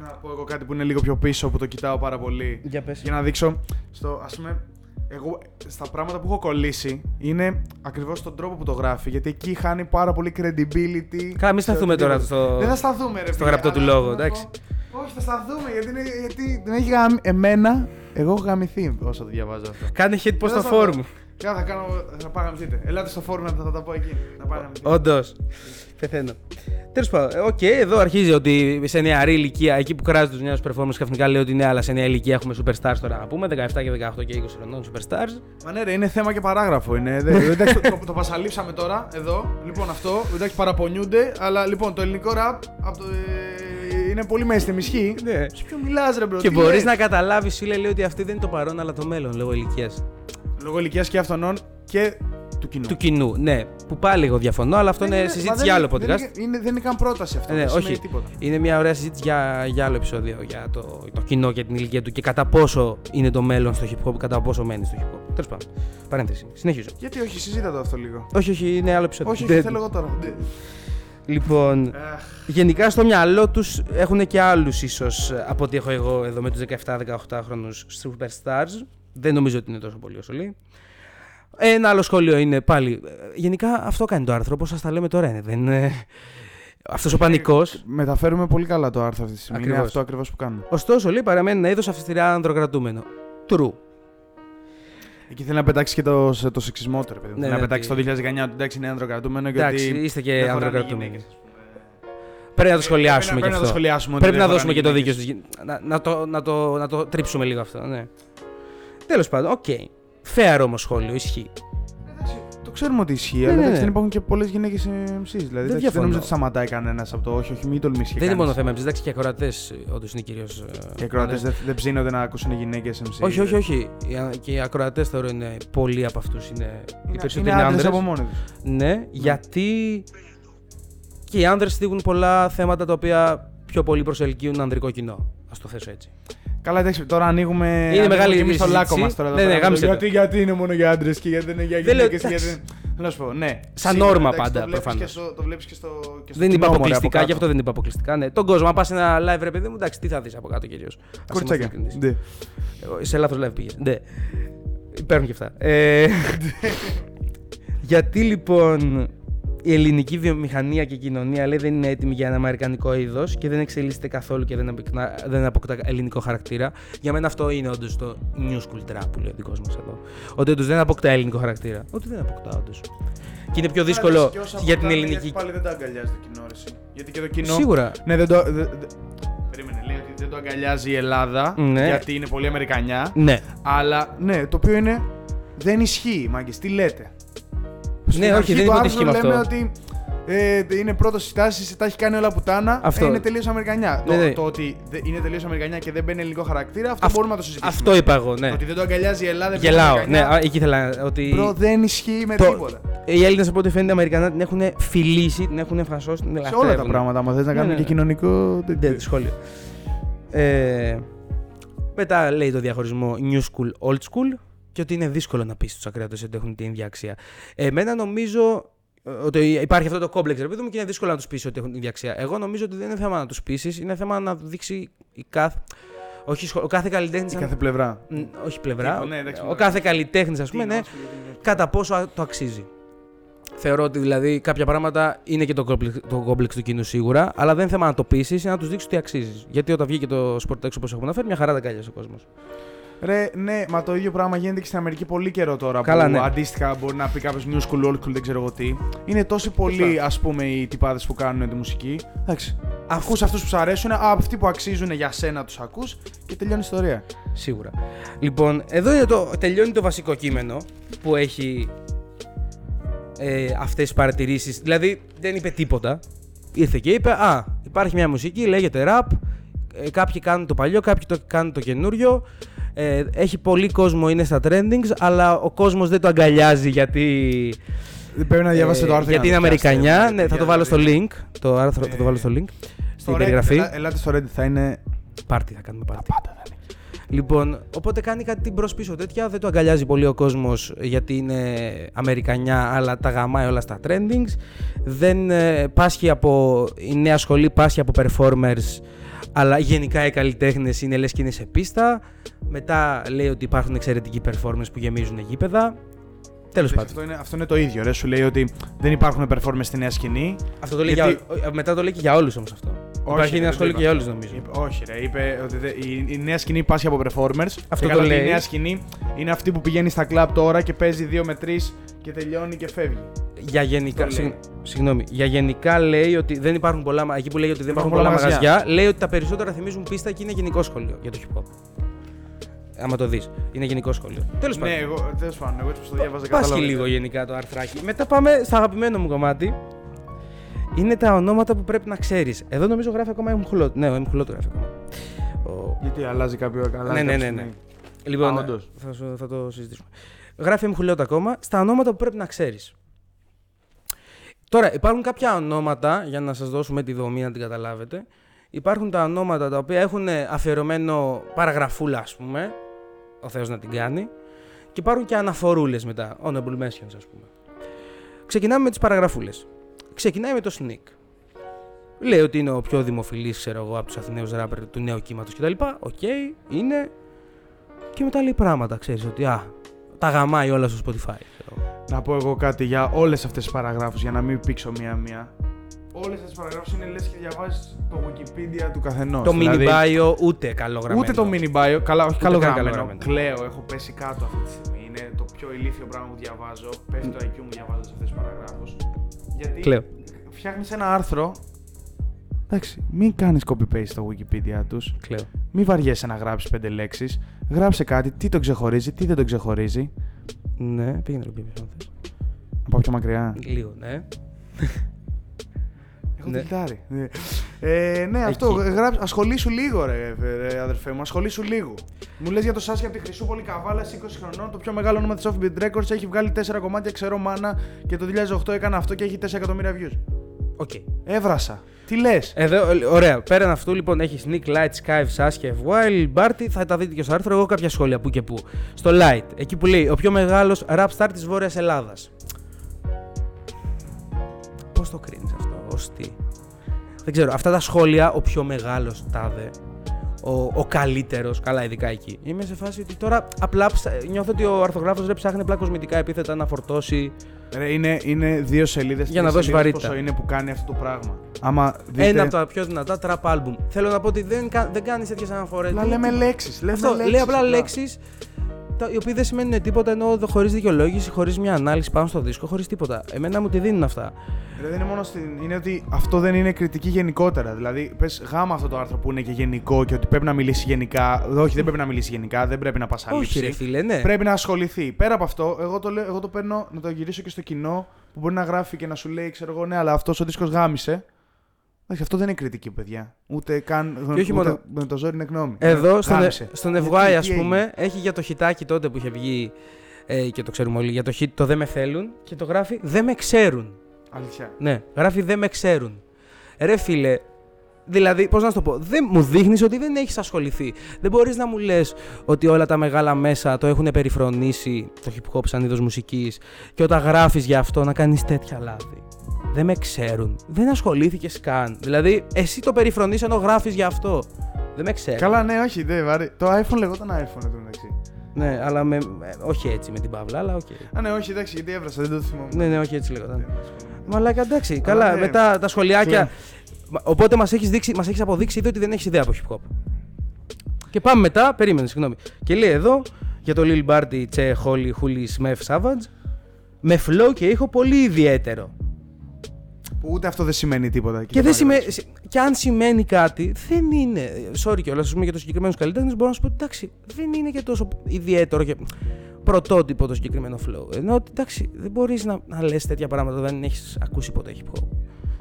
Speaker 2: Να πω εγώ κάτι που είναι λίγο πιο πίσω που το κοιτάω πάρα πολύ.
Speaker 1: Για πες.
Speaker 2: Για να δείξω. Στο, ας πούμε, εγώ στα πράγματα που έχω κολλήσει είναι ακριβώς τον τρόπο που το γράφει. Γιατί εκεί χάνει πάρα πολύ credibility.
Speaker 1: Καλά, μην
Speaker 2: σε
Speaker 1: σταθούμε τώρα
Speaker 2: οτιδήποτε.
Speaker 1: στο-
Speaker 2: Δεν θα σταθούμε, ρε
Speaker 1: στο
Speaker 2: φίλε,
Speaker 1: γραπτό του
Speaker 2: αλλά
Speaker 1: λόγου,
Speaker 2: θέλω να
Speaker 1: εντάξει.
Speaker 2: πω- Όχι, θα σταθούμε γιατί, είναι, γιατί δεν έχει γαμ... εμένα. Εγώ έχω γαμηθεί όσο το διαβάζω αυτό.
Speaker 1: Κάνε hit post
Speaker 2: Δεν
Speaker 1: στο
Speaker 2: θα
Speaker 1: φόρουμ.
Speaker 2: Κάτω θα κάνω. Θα πάω να γαμηθείτε. Ελάτε στο φόρουμ να θα τα πω εκεί. Να πάω να γαμηθείτε.
Speaker 1: Όντως. Πεθαίνω. Τέλος πάντων, ε, οκ, εδώ αρχίζει ότι σε νεαρή ηλικία, εκεί που κράζει τους νέους performers, ξαφνικά λέει ότι ναι, αλλά σε νέα ηλικία έχουμε superstars τώρα να πούμε. 17 και 18 και 20 χρονών superstars.
Speaker 2: Μα ναι, ρε, είναι θέμα και παράγραφο. Είναι, δε, εντάξει, το, το, το πασαλείψαμε τώρα, εδώ. Λοιπόν, αυτό. Εντάξει, παραπονιούνται, αλλά λοιπόν, το ελληνικό rap από το, ε, είναι πολύ mainstream, ισχύει.
Speaker 1: Ναι.
Speaker 2: Σε ποιο μιλάς, ρε bro.
Speaker 1: Και
Speaker 2: τι
Speaker 1: μπορείς
Speaker 2: λες;
Speaker 1: να καταλάβεις, φίλε, λέει ότι αυτή δεν είναι το παρόν, αλλά το μέλλον λόγω ηλικίας.
Speaker 2: Λόγω ηλικίας και αυτών και του κοινού.
Speaker 1: Του κοινού. Ναι, που πάλι εγώ διαφωνώ, αλλά αυτό
Speaker 2: Δεν
Speaker 1: είναι
Speaker 2: μα
Speaker 1: συζήτηση
Speaker 2: δεν
Speaker 1: για άλλο
Speaker 2: είναι- δεν
Speaker 1: podcast.
Speaker 2: είναι- είναι- Δεν είναι καν πρόταση αυτό.
Speaker 1: Ναι,
Speaker 2: δεν σημαίνει
Speaker 1: όχι.
Speaker 2: τίποτα.
Speaker 1: Είναι μια ωραία συζήτηση για, για άλλο επεισόδιο για το, το κοινό και την ηλικία του και κατά πόσο είναι το μέλλον στο hip hop, κατά πόσο μένει στο hip hop. Τέλος πάντων. Παρένθεση. Συνεχίζω.
Speaker 2: Γιατί όχι, συζήτα το αυτό λίγο.
Speaker 1: Όχι, όχι, είναι άλλο επεισόδιο.
Speaker 2: Όχι, όχι,
Speaker 1: Δεν-
Speaker 2: θέλω εγώ τώρα. Δεν-
Speaker 1: Λοιπόν,
Speaker 2: Αχ,
Speaker 1: γενικά στο μυαλό τους έχουν και άλλους ίσως από ό,τι έχω εγώ εδώ με τους 17-18 χρόνους superstars. Δεν νομίζω ότι είναι τόσο πολύ όσο λέει. Ένα άλλο σχόλιο είναι πάλι. ε, Γενικά αυτό κάνει το άρθρο, όπως σας τα λέμε τώρα είναι. Δεν είναι. Αυτός ο πανικός.
Speaker 2: Μεταφέρουμε πολύ καλά το άρθρο αυτή τη στιγμή. Είναι
Speaker 1: Ακριβώς.
Speaker 2: αυτό ακριβώς που κάνουμε.
Speaker 1: Ωστόσο, λέει, παραμένει ένα είδο αυστηρά ανδροκρατούμενο. True.
Speaker 2: Εκεί θέλει να πετάξει και το, σε- το σεξισμό του, ρε παιδί. μου.
Speaker 1: Ναι,
Speaker 2: Θέλει να
Speaker 1: ναι,
Speaker 2: πετάξει το
Speaker 1: ότι-
Speaker 2: 2019 ότι εντάξει είναι ανδροκρατούμενο και
Speaker 1: Εντάξει,
Speaker 2: ότι.
Speaker 1: είστε και
Speaker 2: δεν χωράνε
Speaker 1: ανδροκρατούμενοι.
Speaker 2: γυναίκες, ας πούμε.
Speaker 1: Πρέπει να το σχολιάσουμε
Speaker 2: Πρέπει
Speaker 1: και
Speaker 2: να- Πρέπει να το
Speaker 1: αυτό.
Speaker 2: σχολιάσουμε. ότι
Speaker 1: Πρέπει
Speaker 2: δεν
Speaker 1: να δώσουμε και
Speaker 2: χωράνε
Speaker 1: το δίκιο
Speaker 2: γυναίκες.
Speaker 1: στους γυ- να, να, το, να, το, να το τρίψουμε λίγο αυτό, ναι. Τέλος πάντων, οκ. Fair όμως σχόλιο, ισχύει.
Speaker 2: Εντάξει, Το ξέρουμε ότι ισχύει,
Speaker 1: Ναι,
Speaker 2: αλλά
Speaker 1: ναι,
Speaker 2: εντάξει,
Speaker 1: ναι.
Speaker 2: δεν υπάρχουν και πολλές γυναίκες MCs. Δηλαδή, εντάξει, δεν
Speaker 1: διαφωνώ.
Speaker 2: νομίζω ότι σταματάει κανένας από το όχι, όχι, μην τολμήσεις.
Speaker 1: Δεν είναι μόνο θέμα εμείς, εντάξει και οι ακροατές όντως είναι κυρίως.
Speaker 2: Οι ακροατές δεν, δεν ψήνονται να ακούσουν γυναίκες MC.
Speaker 1: Όχι, όχι, όχι. Οι α- Και οι ακροατές θεωρώ είναι πολλοί από αυτούς είναι. Οι
Speaker 2: Είναι,
Speaker 1: περισσότεροι
Speaker 2: είναι
Speaker 1: είναι
Speaker 2: άντρες
Speaker 1: άντρε.
Speaker 2: από μόνοι τους.
Speaker 1: Ναι, γιατί. Και οι άντρε θίγουν πολλά θέματα τα οποία πιο πολύ προσελκύουν ανδρικό κοινό. Α το θέσω έτσι.
Speaker 2: Καλά, εντάξει, τώρα ανοίγουμε. ανοίγουμε
Speaker 1: μεγάλη
Speaker 2: και εμείς το
Speaker 1: συζήτηση.
Speaker 2: λάκκο μας τώρα. εδώ
Speaker 1: Ναι, ναι,
Speaker 2: πέρα.
Speaker 1: γάμισε το.
Speaker 2: γιατί, γιατί είναι μόνο για άντρες και γιατί δεν είναι για
Speaker 1: Δεν λέω,
Speaker 2: γυναίκες.
Speaker 1: εντάξει.
Speaker 2: Γιατί... Θέλω να σου πω, ναι.
Speaker 1: Σαν
Speaker 2: Σίγουρα,
Speaker 1: όρμα
Speaker 2: εντάξει,
Speaker 1: πάντα,
Speaker 2: το βλέπεις
Speaker 1: προφανώς.
Speaker 2: και στο- Το βλέπεις και στο. και στο
Speaker 1: Δεν είπα
Speaker 2: κοινό, μωρέ,
Speaker 1: αποκλειστικά,
Speaker 2: από
Speaker 1: γι' αυτό
Speaker 2: κάτω.
Speaker 1: δεν είπα αποκλειστικά. Ναι. Τον κόσμο, αν πας σε ένα live, ρε παιδί μου, εντάξει, τι θα δεις από κάτω κυρίως.
Speaker 2: Κορτσάκια. Ναι.
Speaker 1: Σε λάθος live πήγε. Ναι. Υπάρχουν και αυτά. Ε, γιατί λοιπόν η ελληνική βιομηχανία και κοινωνία λέει δεν είναι έτοιμη για ένα αμερικανικό είδος και δεν εξελίσσεται καθόλου και δεν, αποκνα- δεν αποκτά ελληνικό χαρακτήρα. Για μένα αυτό είναι όντως το new school trap που λέει ο δικός μας εδώ. Ότι όντως δεν αποκτά ελληνικό χαρακτήρα. Ότι δεν αποκτά όντως. Και είναι πιο δύσκολο
Speaker 2: Και όσα
Speaker 1: για την
Speaker 2: αποκτάνε,
Speaker 1: ελληνική.
Speaker 2: γιατί Πάλι δεν το αγκαλιάζει το κοινό, ρε, εσύ. Γιατί και το κοινό.
Speaker 1: Σίγουρα.
Speaker 2: Ναι, δεν το. δε- δε- Περίμενε, λέει ότι δεν το αγκαλιάζει η Ελλάδα
Speaker 1: Ναι.
Speaker 2: γιατί είναι πολύ Αμερικανιά.
Speaker 1: Ναι.
Speaker 2: Αλλά ναι, το οποίο είναι. Δεν ισχύει, μάγκες. Τι λέτε; Στην
Speaker 1: Ναι, όχι,
Speaker 2: αρχή
Speaker 1: δεν
Speaker 2: του
Speaker 1: είπα ότι
Speaker 2: άρθρου
Speaker 1: ισχύει με
Speaker 2: λέμε
Speaker 1: αυτό.
Speaker 2: ότι ε, είναι πρώτος στη τάση, τα έχει κάνει όλα πουτάνα.
Speaker 1: Αυτό.
Speaker 2: Ε, είναι τελείως Αμερικανιά.
Speaker 1: Ναι,
Speaker 2: το,
Speaker 1: ναι.
Speaker 2: το ότι δε- είναι τελείως Αμερικανιά και δεν μπαίνει ελληνικό χαρακτήρα, αυτό
Speaker 1: Αυ-
Speaker 2: μπορούμε να το συζητήσουμε.
Speaker 1: Αυτό είπα εγώ, ναι.
Speaker 2: Το ότι δεν το αγκαλιάζει η Ελλάδα. επειδή
Speaker 1: Γελάω.
Speaker 2: είναι
Speaker 1: Ναι,
Speaker 2: Αμερικανιά,
Speaker 1: α, εκεί ήθελα ότι.
Speaker 2: Bro, δεν ισχύει με
Speaker 1: Το-
Speaker 2: τίποτα.
Speaker 1: Οι Έλληνες από ό,τι φαίνεται Αμερικανά την έχουν φιλήσει, την έχουν φασώσει, την
Speaker 2: Σε όλα τα
Speaker 1: ελαφρεύουν.
Speaker 2: πράγματα, άμα θες να
Speaker 1: Ναι,
Speaker 2: κάνουμε
Speaker 1: ναι,
Speaker 2: και
Speaker 1: ναι.
Speaker 2: κοινωνικό.
Speaker 1: Ναι, σχόλιο. Ε, μετά λέει το διαχωρισμό new school, old school και ότι είναι δύσκολο να πεις στους ακραίατε ότι έχουν την ίδια αξία. Εμένα νομίζω ε, ότι υπάρχει αυτό το κόμπλεξ, ρε παιδί μου, και είναι δύσκολο να τους πεις ότι έχουν την ίδια αξία. Εγώ νομίζω ότι δεν είναι θέμα να τους πείσεις, είναι θέμα να δείξει η κάθε. Όχι, σχο- ο κάθε καλλιτέχνης.
Speaker 2: Η κάθε πλευρά.
Speaker 1: Όχι πλευρά.
Speaker 2: Τύπο, ναι, εντάξει,
Speaker 1: ο
Speaker 2: ναι.
Speaker 1: κάθε καλλιτέχνης, ας πούμε, ναι, κατά πόσο α- το αξίζει. Θεωρώ ότι δηλαδή κάποια πράγματα είναι και το κόμπλεξ, το κόμπλεξ του κοινού σίγουρα, αλλά δεν είναι θέμα να το πείσεις ή να τους δείξεις ότι αξίζεις. Γιατί όταν βγήκε το Sport X όπως έχουμε αναφέρει, μια χαρά τα κάλιασε ο κόσμος.
Speaker 2: Ρε, ναι, μα το ίδιο πράγμα γίνεται και στην Αμερική πολύ καιρό τώρα.
Speaker 1: Καλά,
Speaker 2: που
Speaker 1: ναι.
Speaker 2: αντίστοιχα μπορεί να πει κάποιος new school, old school, δεν ξέρω εγώ τι. Είναι τόσοι πολλοί, ας πούμε, οι τυπάδες που κάνουν τη μουσική. Εντάξει. Ακούς αυτούς που σου αρέσουν, α, αυτοί που αξίζουν για σένα τους ακούς και τελειώνει η ιστορία.
Speaker 1: Σίγουρα. Λοιπόν, εδώ είναι το, τελειώνει το βασικό κείμενο που έχει ε, αυτές τις παρατηρήσεις. Δηλαδή δεν είπε τίποτα. Ήρθε και είπε, α, υπάρχει μια μουσική, λέγεται rap, ε, κάποιοι κάνουν το παλιό, κάποιοι το κάνουν το καινούριο. Ε, έχει πολύ κόσμο, είναι στα trendings, αλλά ο κόσμος δεν το αγκαλιάζει γιατί,
Speaker 2: Πρέπει να διαβάσετε το
Speaker 1: ε,
Speaker 2: άρθρο.
Speaker 1: γιατί είναι
Speaker 2: για να το πιάσετε,
Speaker 1: Αμερικανιά.
Speaker 2: γιατί
Speaker 1: Ναι, θα το
Speaker 2: για
Speaker 1: βάλω
Speaker 2: να
Speaker 1: στο
Speaker 2: δείτε.
Speaker 1: link. Το άρθρο θα το
Speaker 2: Ε,
Speaker 1: βάλω στο link.
Speaker 2: Στο
Speaker 1: Στην
Speaker 2: Reddit,
Speaker 1: περιγραφή.
Speaker 2: ελά- Ελάτε στο Reddit, θα είναι.
Speaker 1: Πάρτι, θα κάνουμε πάρτι.
Speaker 2: Πάντα θα είναι.
Speaker 1: Λοιπόν, οπότε κάνει κάτι μπρος πίσω τέτοια. Δεν το αγκαλιάζει πολύ ο κόσμος γιατί είναι Αμερικανιά, αλλά τα γαμάει όλα στα trendings. Δεν ε, πάσχει από. Η νέα σχολή πάσχει από performers, αλλά γενικά οι καλλιτέχνες είναι λες και είναι σε πίστα. Μετά λέει ότι υπάρχουν εξαιρετικοί performers που γεμίζουν γήπεδα. Τέλος πάντων.
Speaker 2: Αυτό είναι, αυτό είναι το ίδιο. Ρε. Σου λέει ότι δεν υπάρχουν performance στη νέα σκηνή.
Speaker 1: Αυτό το λέει
Speaker 2: γιατί-
Speaker 1: για, ό- μετά το λέει και για όλους όμως αυτό. Υπάρχει
Speaker 2: ρε,
Speaker 1: νέα
Speaker 2: δεν
Speaker 1: σχολή
Speaker 2: το
Speaker 1: και για
Speaker 2: είπα.
Speaker 1: όλους νομίζω.
Speaker 2: Είπε- όχι, ρε. Είπε ότι δε- η, η νέα σκηνή πάσχει από performers.
Speaker 1: Αυτό
Speaker 2: και
Speaker 1: το
Speaker 2: καλά ότι
Speaker 1: λέει.
Speaker 2: Η νέα σκηνή είναι αυτή που πηγαίνει στα κλαμπ τώρα και παίζει 2 με 3 και τελειώνει και φεύγει.
Speaker 1: Για γενικά,
Speaker 2: Αυτό λέει.
Speaker 1: συγ- συγγνώμη, για γενικά λέει ότι δεν υπάρχουν πολλά. μα- Εκεί που λέει ότι δεν υπάρχουν
Speaker 2: Υπάρχουν
Speaker 1: πολλά
Speaker 2: πολλά
Speaker 1: μαγαζιά, λέει ότι τα περισσότερα θυμίζουν πίστα και είναι γενικό σχολείο για το hip hop. Άμα το δεις, είναι γενικό σχολείο. Τέλος
Speaker 2: Ναι,
Speaker 1: πάντων.
Speaker 2: εγώ τέλος πάντων, εγώ έτσι που το διάβαζα
Speaker 1: Πάσχει
Speaker 2: κατάλαβα.
Speaker 1: λίγο γενικά το αρθράκι. Μετά πάμε στο αγαπημένο μου κομμάτι. είναι τα ονόματα που πρέπει να ξέρεις. Εδώ νομίζω γράφει ακόμα Εμχουλό. Ναι, ο Εμχουλό το γράφει ακόμα. Ο...
Speaker 2: Γιατί αλλάζει κάποιο. Αλλάζει
Speaker 1: Ναι, ναι,
Speaker 2: κάποια
Speaker 1: ναι, ναι.
Speaker 2: στιγμή.
Speaker 1: Λοιπόν,
Speaker 2: Α, όντως.
Speaker 1: θα, σου- θα το συζητήσουμε. Γράφει Εμχουλιώτα ακόμα στα ονόματα που πρέπει να ξέρεις. Τώρα, υπάρχουν κάποια ονόματα, για να σας δώσουμε τη δομή να την καταλάβετε. Υπάρχουν τα ονόματα τα οποία έχουν αφιερωμένο παραγραφούλα, ας πούμε, ο Θεός να την κάνει. Και υπάρχουν και αναφορούλες μετά, honorable mentions, ας πούμε. Ξεκινάμε με τις παραγραφούλες. Ξεκινάει με το Sneak. Λέει ότι είναι ο πιο δημοφιλής, ξέρω εγώ, από τους Αθηναίους ράπερ του νέου κύματος κτλ. Οκ, είναι. Και μετά λέει πράγματα, ξέρεις, ότι α, τα γαμάει όλα στο Spotify. Ξέρω εγώ.
Speaker 2: Να πω εγώ κάτι για όλες αυτές τις παραγράφους για να μην πήξω μία-μία. Όλες αυτές τις παραγράφους είναι λες και διαβάζεις το Wikipedia του καθενός.
Speaker 1: Το mini bio ούτε καλό γραμμένο.
Speaker 2: Ούτε το mini bio, καλά, όχι καλό
Speaker 1: καν
Speaker 2: γραμμένο.
Speaker 1: καλογραμμένο.
Speaker 2: Κλαίω, έχω πέσει κάτω αυτή τη στιγμή. Είναι το πιο ηλίθιο πράγμα που διαβάζω. Πέφτει το IQ μου διαβάζοντας αυτές τις παραγράφους. Γιατί
Speaker 1: Κλαίω.
Speaker 2: φτιάχνεις ένα άρθρο. Εντάξει, μην κάνεις copy-paste στο Wikipedia τους.
Speaker 1: Κλαίω.
Speaker 2: Μην βαριέσαι να γράψεις πέντε λέξεις. Γράψε κάτι, τι τον ξεχωρίζει, τι δεν τον ξεχωρίζει.
Speaker 1: Ναι, πήγαινε λίγο πιο πίσω. αν θες.
Speaker 2: Να πάω πιο μακριά.
Speaker 1: Λίγο, ναι.
Speaker 2: Έχω
Speaker 1: Ναι.
Speaker 2: τυλτάρει. Ναι. Ε, ναι, αυτό. Γράψ, ασχολήσου λίγο, ρε, ρε, αδερφέ μου. Ασχολήσου λίγο. Μου λες για το Σάσκι από τη Χρυσούπολη Καβάλα 20 χρονών. Το πιο μεγάλο όνομα της Offbeat Records έχει βγάλει 4 κομμάτια. Ξέρω μάνα και το 2008 έκανε αυτό και έχει 4 εκατομμύρια views.
Speaker 1: Οκ.
Speaker 2: Έβρασα. Τι λες;
Speaker 1: Εδώ, ε, ωραία. Πέραν αυτού, λοιπόν, έχεις Sneak, Light, Skype, Saskia, Wild, Barty. Θα τα δείτε και στο άρθρο. Εγώ κάποια σχόλια που και που. Στο Light, εκεί που λέει ο πιο μεγάλος rap star της Βόρειας Ελλάδας. Πώς το κρίνεις αυτό, ως τι; Δεν ξέρω. Αυτά τα σχόλια, ο πιο μεγάλος τάδε. Ο, ο καλύτερος, καλά, ειδικά εκεί. Είμαι σε φάση ότι τώρα απλά ψα- νιώθω ότι ο αρθρογράφος δεν ψάχνει απλά κοσμητικά επίθετα να φορτώσει.
Speaker 2: Ρε, είναι, είναι δύο σελίδες.
Speaker 1: Για να δώσει βαρύτητα.
Speaker 2: Πόσο είναι που κάνει αυτό το πράγμα. Άμα δείτε.
Speaker 1: Ένα από τα πιο δυνατά trap album. Θέλω να πω ότι δεν, κα- δεν κάνεις τέτοιες αναφορές.
Speaker 2: Απλά λέμε λέξεις.
Speaker 1: Αυτό, λέει απλά λέξεις οι οποίοι δεν σημαίνουν τίποτα ενώ χωρίς δικαιολόγηση, χωρίς μια ανάλυση πάνω στο δίσκο, χωρίς τίποτα. Εμένα μου τη δίνουν αυτά.
Speaker 2: Ρε, δεν είναι μόνο στην. Είναι ότι αυτό δεν είναι κριτική γενικότερα. Δηλαδή, πες γάμα αυτό το άρθρο που είναι και γενικό και ότι πρέπει να μιλήσει γενικά. Όχι, δεν πρέπει να μιλήσει γενικά, δεν πρέπει να πασαλείψει.
Speaker 1: Όχι, ρε φίλε, ναι.
Speaker 2: Πρέπει να ασχοληθεί. Πέρα από αυτό, εγώ το, λέω, εγώ το παίρνω να το γυρίσω και στο κοινό που μπορεί να γράφει και να σου λέει, ξέρω εγώ, ναι, αλλά αυτός ο δίσκος γάμισε. Όχι, αυτό δεν είναι κριτική, παιδιά. Ούτε καν.
Speaker 1: Και όχι
Speaker 2: ούτε
Speaker 1: μόνο-
Speaker 2: Με το ζόρι είναι γνώμη.
Speaker 1: Εδώ στον,
Speaker 2: Γάμισε.
Speaker 1: στον
Speaker 2: Γιατί,
Speaker 1: Ευγάη, ας
Speaker 2: τι
Speaker 1: πούμε, έχει για το χιτάκι τότε που είχε βγει ε, και το ξέρουμε όλοι, για το hit το Δεν με θέλουν και το γράφει Δεν με ξέρουν.
Speaker 2: Αλήθεια.
Speaker 1: Ναι, γράφει Δεν με ξέρουν. Ρε φίλε, δηλαδή, πώς να σου το πω, δεν, μου δείχνεις ότι δεν έχεις ασχοληθεί. Δεν μπορείς να μου λες ότι όλα τα μεγάλα μέσα το έχουν περιφρονήσει το hip hop σαν είδος μουσικής και όταν γράφεις γι' αυτό να κάνεις τέτοια λάθη. Δεν με ξέρουν. Δεν ασχολήθηκες καν. Δηλαδή, εσύ το περιφρονείς ενώ γράφεις γι' αυτό. Δεν με ξέρουν.
Speaker 2: Καλά, ναι, όχι, δεν βάρη. Το iPhone λεγόταν iPhone εδώ μεταξύ.
Speaker 1: Ναι, αλλά με, ε, όχι έτσι με την παύλα, αλλά οκ.
Speaker 2: Α, ναι, όχι, εντάξει, γιατί έβρασα, δεν το θυμόμαι.
Speaker 1: Ναι, ναι, όχι έτσι λέγονταν.
Speaker 2: Ναι,
Speaker 1: Μαλάκα, εντάξει, καλά.
Speaker 2: ναι.
Speaker 1: Μετά τα σχολιάκια.
Speaker 2: Και-
Speaker 1: Μα- Οπότε μας έχεις δείξει, μας έχεις αποδείξει ήδη ότι δεν έχεις ιδέα από hip hop. Και πάμε μετά, περίμενε, συγγνώμη. Και λέει εδώ για το Lil Barty, Che, Holly, Hooli, Smith, Savage. Με flow και ήχο πολύ ιδιαίτερο.
Speaker 2: Που ούτε αυτό δεν σημαίνει τίποτα.
Speaker 1: Και, δεν σημαίνει, και αν σημαίνει κάτι, δεν είναι. Sorry κιόλας, ας πούμε για τους συγκεκριμένους καλλιτέχνες, μπορώ να σου πω ότι εντάξει, δεν είναι και τόσο ιδιαίτερο και πρωτότυπο το συγκεκριμένο flow. Ενώ ότι εντάξει, δεν μπορείς να, να λες τέτοια πράγματα όταν δεν έχεις ακούσει ποτέ hip hop.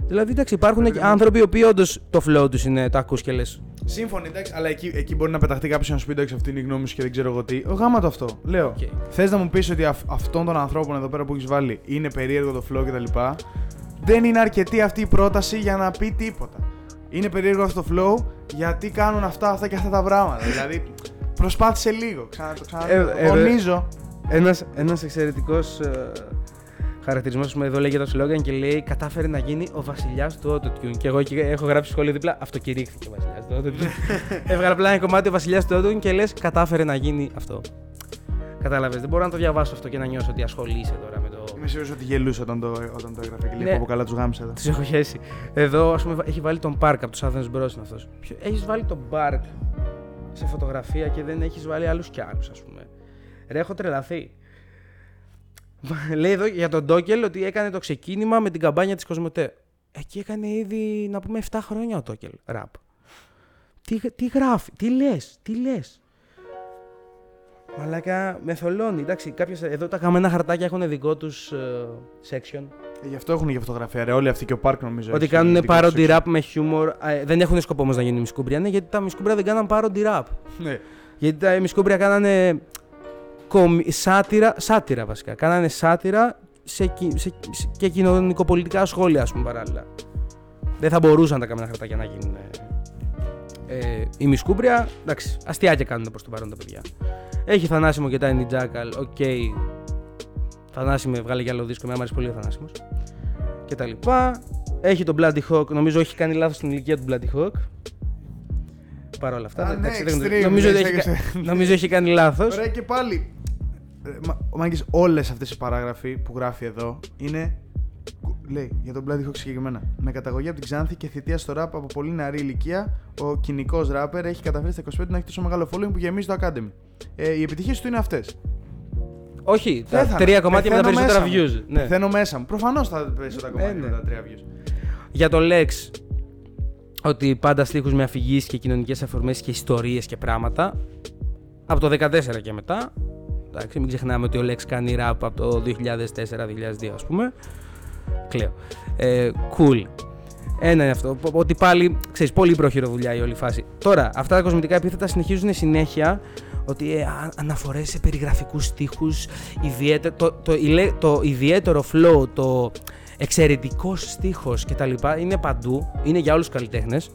Speaker 1: Δηλαδή, εντάξει, υπάρχουν και άνθρωποι οι οποίοι όντως το flow τους είναι, το ακούς και λες.
Speaker 2: Σύμφωνοι, εντάξει, αλλά εκεί, εκεί μπορεί να πεταχτεί κάποιος να σου πει εντάξει, αυτή είναι η γνώμη σου και δεν ξέρω εγώ τι. Ο γάμα το αυτό. Λέω.
Speaker 1: Οκ.
Speaker 2: Θες να μου πεις ότι αυ- αυτών των ανθρώπων εδώ πέρα που έχεις βάλει είναι περίεργο το flow κτλ. Δεν είναι αρκετή αυτή η πρόταση για να πει τίποτα. Είναι περίεργο αυτό το flow γιατί κάνουν αυτά, αυτά και αυτά τα πράγματα. δηλαδή, προσπάθησε λίγο. Ξανά το ξανά.
Speaker 1: Ε, ε,
Speaker 2: Τονίζω.
Speaker 1: Ένας, ένας εξαιρετικός ε, χαρακτηρισμός που εδώ λέει για το Sloggan και λέει κατάφερε να γίνει ο βασιλιάς του Autotune. Και εγώ εκεί έχω γράψει σχόλιο δίπλα, αυτοκηρύχθηκε ο βασιλιάς του Autotune. Έβγαλε απλά ένα κομμάτι ο βασιλιάς του Autotune και λες κατάφερε να γίνει αυτό. Κατάλαβες, δεν μπορώ να το διαβάσω αυτό και να νιώσω ότι ασχολείσαι τώρα με το...
Speaker 2: Είμαι σίγουρος ότι γελούσε όταν το, όταν το έγραφε και λέει
Speaker 1: Ναι.
Speaker 2: από καλά τους γάμισε εδώ.
Speaker 1: Τους έχω χέσει. Εδώ, ας πούμε, έχει βάλει τον Park από τους Athens Bros είναι αυτός. Ποιο- Έχεις βάλει τον Park σε φωτογραφία και δεν έχεις βάλει άλλους κι άλλους, ας πούμε. Ρε, έχω τρελαθεί. Λέει εδώ για τον Ντόκελ ότι έκανε το ξεκίνημα με την καμπάνια της Κοσμοτέ. Εκεί έκανε ήδη, να πούμε, 7 χρόνια ο Ντόκελ, ραπ. Τι, τι γράφει, τι λες, τι λες. Μαλάκα, με θολώνει. Εντάξει, κάποιες, εδώ τα καμένα χαρτάκια έχουν δικό τους ε, section.
Speaker 2: Ε, γι' αυτό έχουν και φωτογραφία. Ρε, όλοι αυτοί και ο Πάρκ νομίζω.
Speaker 1: Ότι
Speaker 2: έχει
Speaker 1: κάνουν
Speaker 2: δικό τους
Speaker 1: parody
Speaker 2: section.
Speaker 1: rap με χιούμορ. Ε, δεν έχουν σκοπό όμως να γίνουν μισκούμπρια. Ναι, γιατί τα μισκούμπρια δεν κάναν parody rap.
Speaker 2: Ναι.
Speaker 1: Γιατί τα μισκούμπρια κάνανε κομι... σάτυρα, σάτυρα βασικά. Κάνανε σάτυρα σε, κι- σε, σε- και κοινωνικοπολιτικά σχόλια, ας πούμε, παράλληλα. Δεν θα μπορούσαν τα Καμένα Χαρτάκια να γίνουν. Ε, ε, Ημισκούμπρια, εντάξει, αστειάκια κάνουν προς το παρόν τα παιδιά. Έχει Θανάσιμο και Tiny Jackal, οκ. Θανάσιμε, βγάλε κι άλλο δίσκο, με άρεσε πολύ ο Θανάσιμος. Και τα λοιπά. Έχει τον Bloody Hawk, νομίζω έχει κάνει λάθος στην ηλικία του Bloody Hawk. Παρ' όλα αυτά.
Speaker 2: Α, ναι,
Speaker 1: εντάξει, δεν-
Speaker 2: extreme,
Speaker 1: νομίζω,
Speaker 2: ναι,
Speaker 1: ότι έχει,
Speaker 2: σε-
Speaker 1: κα- νομίζω έχει κάνει λάθος.
Speaker 2: Ωραία και πάλι. Ε, μα- Ο Μάγκης, όλες αυτές οι παράγραφοι που γράφει εδώ είναι. Λέει για τον Bloody Hawk συγκεκριμένα. Με καταγωγή από την Ξάνθη και θητεία στο ραπ από πολύ νεαρή ηλικία, ο κοινικός ράπερ έχει καταφέρει στα 25 να έχει τόσο μεγάλο following που γεμίζει το Academy. Ε, οι επιτυχίες του είναι αυτές.
Speaker 1: Όχι, τα
Speaker 2: Πέθανα.
Speaker 1: τρία κομμάτια με τα
Speaker 2: Πεθαίνω
Speaker 1: περισσότερα
Speaker 2: μέσα μου.
Speaker 1: views. Ναι.
Speaker 2: Πεθαίνω μέσα μου. Προφανώς θα πέσει τα κομμάτια
Speaker 1: ναι.
Speaker 2: με τα τρία views.
Speaker 1: Για το Lex, ότι πάντα στίχους με αφηγήσεις και κοινωνικές αφορμές και ιστορίες και πράγματα. Από το 14 και μετά. Εντάξει, μην ξεχνάμε ότι ο Lex κάνει rap από το 2004-2002 ας πούμε. Κλαίω. Ε, cool. Ένα είναι αυτό. Πο- Ότι πάλι, ξέρεις, πολύ πρόχειρο δουλειά η όλη φάση. Τώρα, αυτά τα κοσμητικά επίθετα συνεχίζουν συνέχεια ότι ε, α- αναφορές σε περιγραφικούς στίχους, ιδιαίτερο, το, το, ηλέ- το ιδιαίτερο flow, το εξαιρετικός στίχος κτλ. είναι παντού, είναι για όλους τους καλλιτέχνες.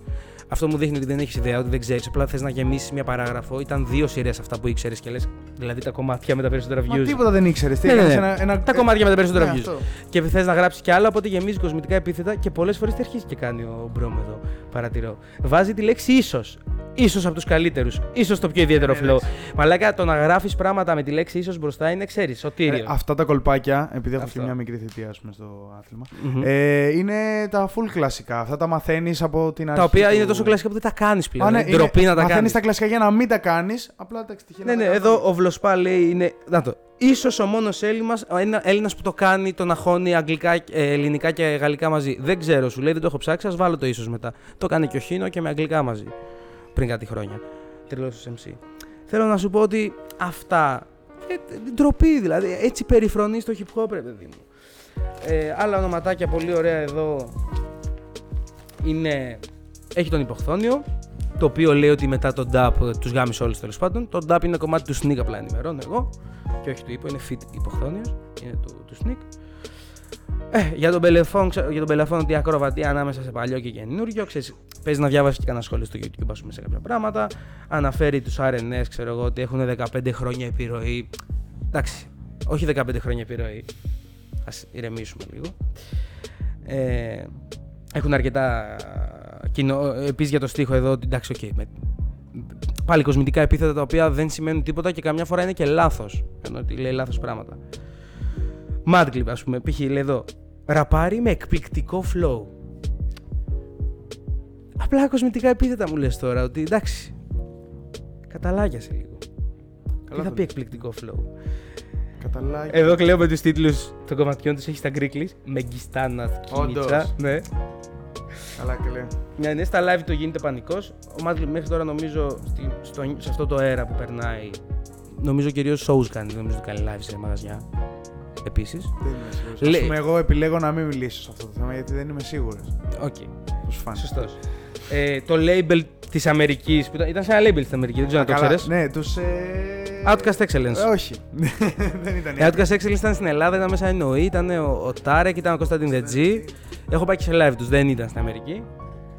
Speaker 1: Αυτό μου δείχνει ότι δεν έχεις ιδέα, ότι δεν ξέρεις. Απλά θες να γεμίσεις μια παράγραφο. Ήταν δύο σειρές αυτά που ήξερες και λες. Δηλαδή τα κομμάτια με τα περισσότερα views.
Speaker 2: Μα τίποτα δεν ήξερες.
Speaker 1: Ναι, ναι, ναι. Τα κομμάτια με τα περισσότερα views.
Speaker 2: Ναι, αυτό.
Speaker 1: Και θες να γράψεις κι άλλο, οπότε γεμίζει κοσμητικά επίθετα και πολλές φορές τι αρχίζει και κάνει ο Μπρόμ εδώ. Παρατηρώ. Βάζει τη λέξη ίσως. Σω από τους καλύτερους. σω το πιο ιδιαίτερο
Speaker 2: Ναι,
Speaker 1: flow.
Speaker 2: εντάξει.
Speaker 1: Μαλάκα το να γράφεις πράγματα με τη λέξη ίσως μπροστά είναι, ξέρεις, σωτήριο.
Speaker 2: Ε, αυτά τα κολπάκια, επειδή έχω
Speaker 1: Αυτό.
Speaker 2: και μια μικρή θητεία ας πούμε, στο άθλημα,
Speaker 1: Μμμ.
Speaker 2: ε, είναι τα full κλασικά. Αυτά τα μαθαίνεις από την αρχή.
Speaker 1: τα οποία
Speaker 2: του-
Speaker 1: είναι τόσο κλασικά που δεν τα κάνεις πλέον.
Speaker 2: Α, ναι,
Speaker 1: είναι ντροπή να τα
Speaker 2: Μαθαίνεις
Speaker 1: κάνεις.
Speaker 2: τα κλασικά για να μην τα κάνεις. Απλά τα τυχαίνει.
Speaker 1: Ναι,
Speaker 2: να
Speaker 1: ναι,
Speaker 2: τα
Speaker 1: εδώ
Speaker 2: κάνεις.
Speaker 1: ο Βλοσπά λέει είναι. Να το. Ίσως ο μόνος Έλληνας που το κάνει, το να χώνει αγγλικά, ε, ελληνικά και γαλλικά μαζί. Δεν ξέρω, σου λέει, δεν το έχω ψάξει, ας βάλω το ίσως μετά. Το κάνει και ο Χίνο και με αγγλικά μαζί. Πριν κάτι χρόνια. Τρελός MC. Θέλω να σου πω ότι αυτά. Ε, ε, ντροπή δηλαδή. Έτσι περιφρονείς το hip hop, ρε παιδί μου. Ε, άλλα ονοματάκια πολύ ωραία εδώ είναι. Έχει τον υποχθόνιο, το οποίο λέει ότι μετά τον DAP τους γάμισε όλους τέλος πάντων. Το DAP είναι κομμάτι του Sneak, απλά ενημερώνω εγώ. Και όχι του είπα, είναι fit υποχθόνιος. Είναι του, του Sneak. Ε, για τον Πελεφόν, ξέρω, για τον Πελεφόν ότι ακροβατεί ανάμεσα σε παλιό και καινούριο. Ξέρεις, παίζεις να διάβασει και κανένα σχόλιο στο YouTube ας πούμε, σε κάποια πράγματα. Αναφέρει τους RNS, ξέρω εγώ, ότι έχουν 15 χρόνια επιρροή. Εντάξει, όχι 15 χρόνια επιρροή. Α ηρεμήσουμε λίγο. Ε, έχουν αρκετά κοινό. Επίσης για το στίχο εδώ, ότι εντάξει, οκ. με, πάλι κοσμητικά επίθετα τα οποία δεν σημαίνουν τίποτα και καμιά φορά είναι και λάθος. Ενώ ότι λέει λάθος πράγματα. Mad Clip, ας πούμε, π.χ. λέει εδώ. Ραπάρει με εκπληκτικό flow. Απλά κοσμητικά επίθετα μου λες τώρα ότι εντάξει. Καταλάγιασε λίγο.
Speaker 2: Καλά
Speaker 1: Τι θα
Speaker 2: το
Speaker 1: πει
Speaker 2: λες.
Speaker 1: εκπληκτικό flow;
Speaker 2: Καταλάβει.
Speaker 1: Εδώ κλαίω με τους τίτλους των κομματιών τους έχει στα greeklish. Μεγιστάνα
Speaker 2: Όντως.
Speaker 1: Κίνητσα. Ναι.
Speaker 2: Καλά και λέει.
Speaker 1: Ναι, ναι, στα live το γίνεται πανικός. Ο Mad Clip μέχρι τώρα νομίζω στη, στο, σε αυτό το αέρα που περνάει. Νομίζω κυρίως shows κάνει. δεν Νομίζω ότι κάνει live σε μαγαζιά. Επίσης.
Speaker 2: Δεν είμαι σίγουρος.
Speaker 1: Λέει-
Speaker 2: Ας πούμε, εγώ επιλέγω να μην μιλήσω σε αυτό το θέμα γιατί δεν είμαι σίγουρος.
Speaker 1: Οκ.
Speaker 2: Πώ σου φάνηκε.
Speaker 1: Σωστός. Ε, το label της Αμερικής. Ήταν, ήταν σε ένα label στην Αμερική, δεν ξέρω αν το
Speaker 2: Καλά,
Speaker 1: ξέρεις.
Speaker 2: Ναι, τους. Ε...
Speaker 1: Outcast Excellence.
Speaker 2: Ε, όχι. δεν ήταν.
Speaker 1: Η Outcast Excellence ήταν στην Ελλάδα, ήταν μέσα εννοεί, ήταν ο, ο Τάρεκ, ήταν ο Κωνσταντίν The G. Έχω πάει και σε live τους, δεν ήταν στην Αμερική.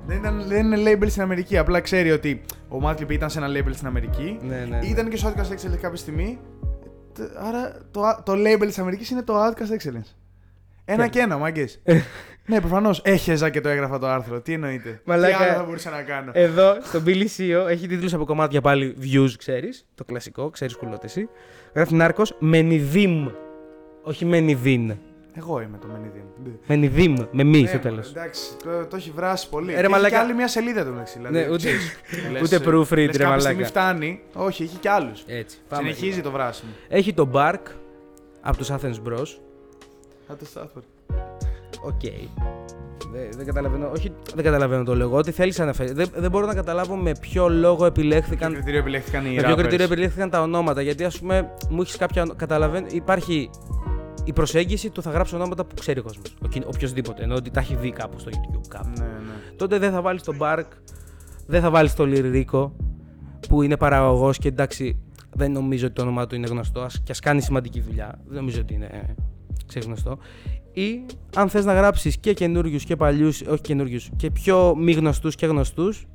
Speaker 2: Δεν, ήταν, δεν είναι label στην Αμερική. Απλά ξέρει ότι ο Madclip ήταν σε ένα label στην Αμερική.
Speaker 1: Ναι, ναι, ναι.
Speaker 2: Ήταν και στο Outcast Excellence κάποια στιγμή. Τε- Άρα το, το label της Αμερικής είναι το Outcast Excellence. Ένα
Speaker 1: Και-
Speaker 2: και ένα, μάγκες. ναι, προφανώς. Έχεζα και το έγραφα το άρθρο. Τι εννοείται;
Speaker 1: Μαλάκα.
Speaker 2: Τι άλλο θα μπορούσα να κάνω;
Speaker 1: Εδώ, στο Billy CEO, έχει τίτλους από κομμάτια πάλι views, ξέρεις. Το κλασικό, ξέρεις κουλότες εσύ. Γράφει Narcos, Μενιδίμ. Όχι Μενιδίν.
Speaker 2: Εγώ είμαι το Μενιδίμ.
Speaker 1: Μενιδίμ, με μι
Speaker 2: Ναι,
Speaker 1: στο
Speaker 2: μα,
Speaker 1: τέλος.
Speaker 2: Εντάξει, το, το έχει βράσει πολύ.
Speaker 1: Ε, ρε,
Speaker 2: Και έχει
Speaker 1: μαλάκα.
Speaker 2: και άλλη μια σελίδα του μεταξύ. Δηλαδή,
Speaker 1: Ναι, ούτε-
Speaker 2: ξέρεις, λες,
Speaker 1: ούτε
Speaker 2: ε,
Speaker 1: proofread,
Speaker 2: λες
Speaker 1: ρε,
Speaker 2: κάποια
Speaker 1: μαλάκα.
Speaker 2: στιγμή φτάνει. Όχι, έχει κι άλλους.
Speaker 1: Έτσι.
Speaker 2: Συνεχίζει το βράσιμο.
Speaker 1: Έχει το Bark από τους Athens Bros.
Speaker 2: Θα το Stathford.
Speaker 1: Οκ. Δεν, δεν καταλαβαίνω, όχι, δεν καταλαβαίνω το λόγο. Ό,τι θέλεις να αναφέρεις. Δεν, δεν μπορώ να καταλάβω με ποιο λόγο
Speaker 2: Με
Speaker 1: επιλέχθηκαν.
Speaker 2: ποιο κριτήριο επιλέχθηκαν οι
Speaker 1: Με ποιο
Speaker 2: rappers.
Speaker 1: κριτήριο επιλέχθηκαν τα ονόματα. Γιατί ας πούμε, μου έχεις κάποια. Καταλαβαίνω. Υπάρχει η προσέγγιση του θα γράψει ονόματα που ξέρει ο κόσμος. Οποιοδήποτε. Ενώ ότι τα έχει δει κάπου στο YouTube. Κάπου.
Speaker 2: Ναι, ναι.
Speaker 1: Τότε δεν θα βάλεις τον Μπάρκ, δεν θα βάλεις τον Λιρίκο που είναι παραγωγός και εντάξει, δεν νομίζω ότι το όνομά του είναι γνωστό ας, και ας κάνει σημαντική δουλειά. Δεν νομίζω ότι είναι ξέρεις, γνωστό. Ή αν θες να γράψεις και καινούριους και παλιούς, όχι καινούριους, και πιο μη γνωστούς και γνωστούς.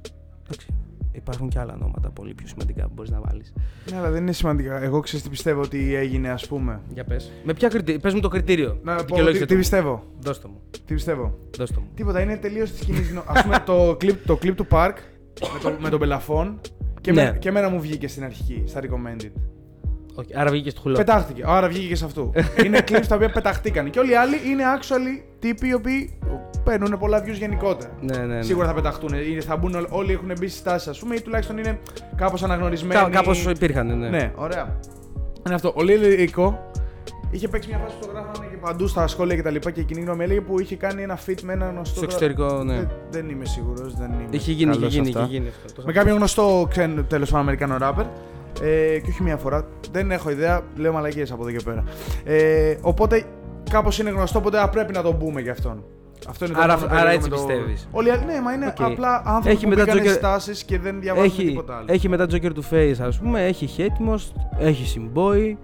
Speaker 1: Υπάρχουν και άλλα ονόματα πολύ πιο σημαντικά που μπορείς να βάλεις.
Speaker 2: Ναι, αλλά δεν είναι σημαντικά. Εγώ ξέρω τι πιστεύω ότι έγινε, ας πούμε.
Speaker 1: Για πες. Με ποια κριτήρια, πες μου το κριτήριο.
Speaker 2: Να πω
Speaker 1: Δικαιολόγησε
Speaker 2: τι,
Speaker 1: το
Speaker 2: τι
Speaker 1: μου.
Speaker 2: πιστεύω.
Speaker 1: Δώστε μου.
Speaker 2: Τι πιστεύω.
Speaker 1: Δώστε μου.
Speaker 2: Τίποτα, είναι τελείως της κοινής γνώμη. Α πούμε το κλιπ, το κλιπ του Park με, το, με τον Πελαφόν και,
Speaker 1: Ναι.
Speaker 2: με, και εμένα μου βγήκε στην αρχική, στα recommended.
Speaker 1: Όχι, άρα βγήκε στο χουλό.
Speaker 2: Πετάχτηκε. Άρα βγήκε και σε αυτού. είναι clips τα οποία πεταχτήκαν. Και όλοι οι άλλοι είναι actually τύποι οι οποίοι παίρνουν πολλά views γενικότερα.
Speaker 1: Ναι, ναι, ναι.
Speaker 2: Σίγουρα θα πεταχτούν. Είναι- Θα μπουν, όλοι- όλοι έχουν μπει στις τάσεις, ας πούμε, ή τουλάχιστον είναι κάπως αναγνωρισμένοι.
Speaker 1: Κά, Κάπως υπήρχαν, ναι.
Speaker 2: Ναι, ωραία. Είναι αυτό. Ο Λίλικο είχε παίξει μια φάση που το γράφανε και παντού στα σχόλια και τα λοιπά και η κοινή γνώμη έλεγε που είχε κάνει ένα fit με ένα γνωστό.
Speaker 1: Στο εξωτερικό, ναι.
Speaker 2: Δεν, δεν είμαι σίγουρος. Δεν είμαι
Speaker 1: Είχε γίνει, είχε
Speaker 2: καλός
Speaker 1: γίνει,
Speaker 2: σε αυτά.
Speaker 1: είχε γίνει αυτό. Το
Speaker 2: Με
Speaker 1: είχα
Speaker 2: κάποιον γνωστό ξένο τέλος πάντων Αμερικάνο ράπερ. Ε, και όχι μία φορά. Δεν έχω ιδέα. Λέω μαλακίες από εδώ και πέρα. Ε, οπότε κάπως είναι γνωστό, οπότε α, πρέπει να τον μπούμε για αυτόν. Αυτό είναι το
Speaker 1: Άρα-
Speaker 2: μόνο
Speaker 1: άρα
Speaker 2: περίεργο
Speaker 1: έτσι
Speaker 2: με το-
Speaker 1: πιστεύεις.
Speaker 2: Όλοι οι άλλοι, ναι, μα είναι
Speaker 1: Οκ.
Speaker 2: απλά άνθρωποι
Speaker 1: Έχει
Speaker 2: που
Speaker 1: μετά
Speaker 2: μπήκαν
Speaker 1: Joker-
Speaker 2: στις τάσεις και δεν διαβάζουν
Speaker 1: έχει,
Speaker 2: τίποτα άλλο.
Speaker 1: έχει μετά Joker του Face, ας πούμε, έχει Hatemos, έχει Simboy,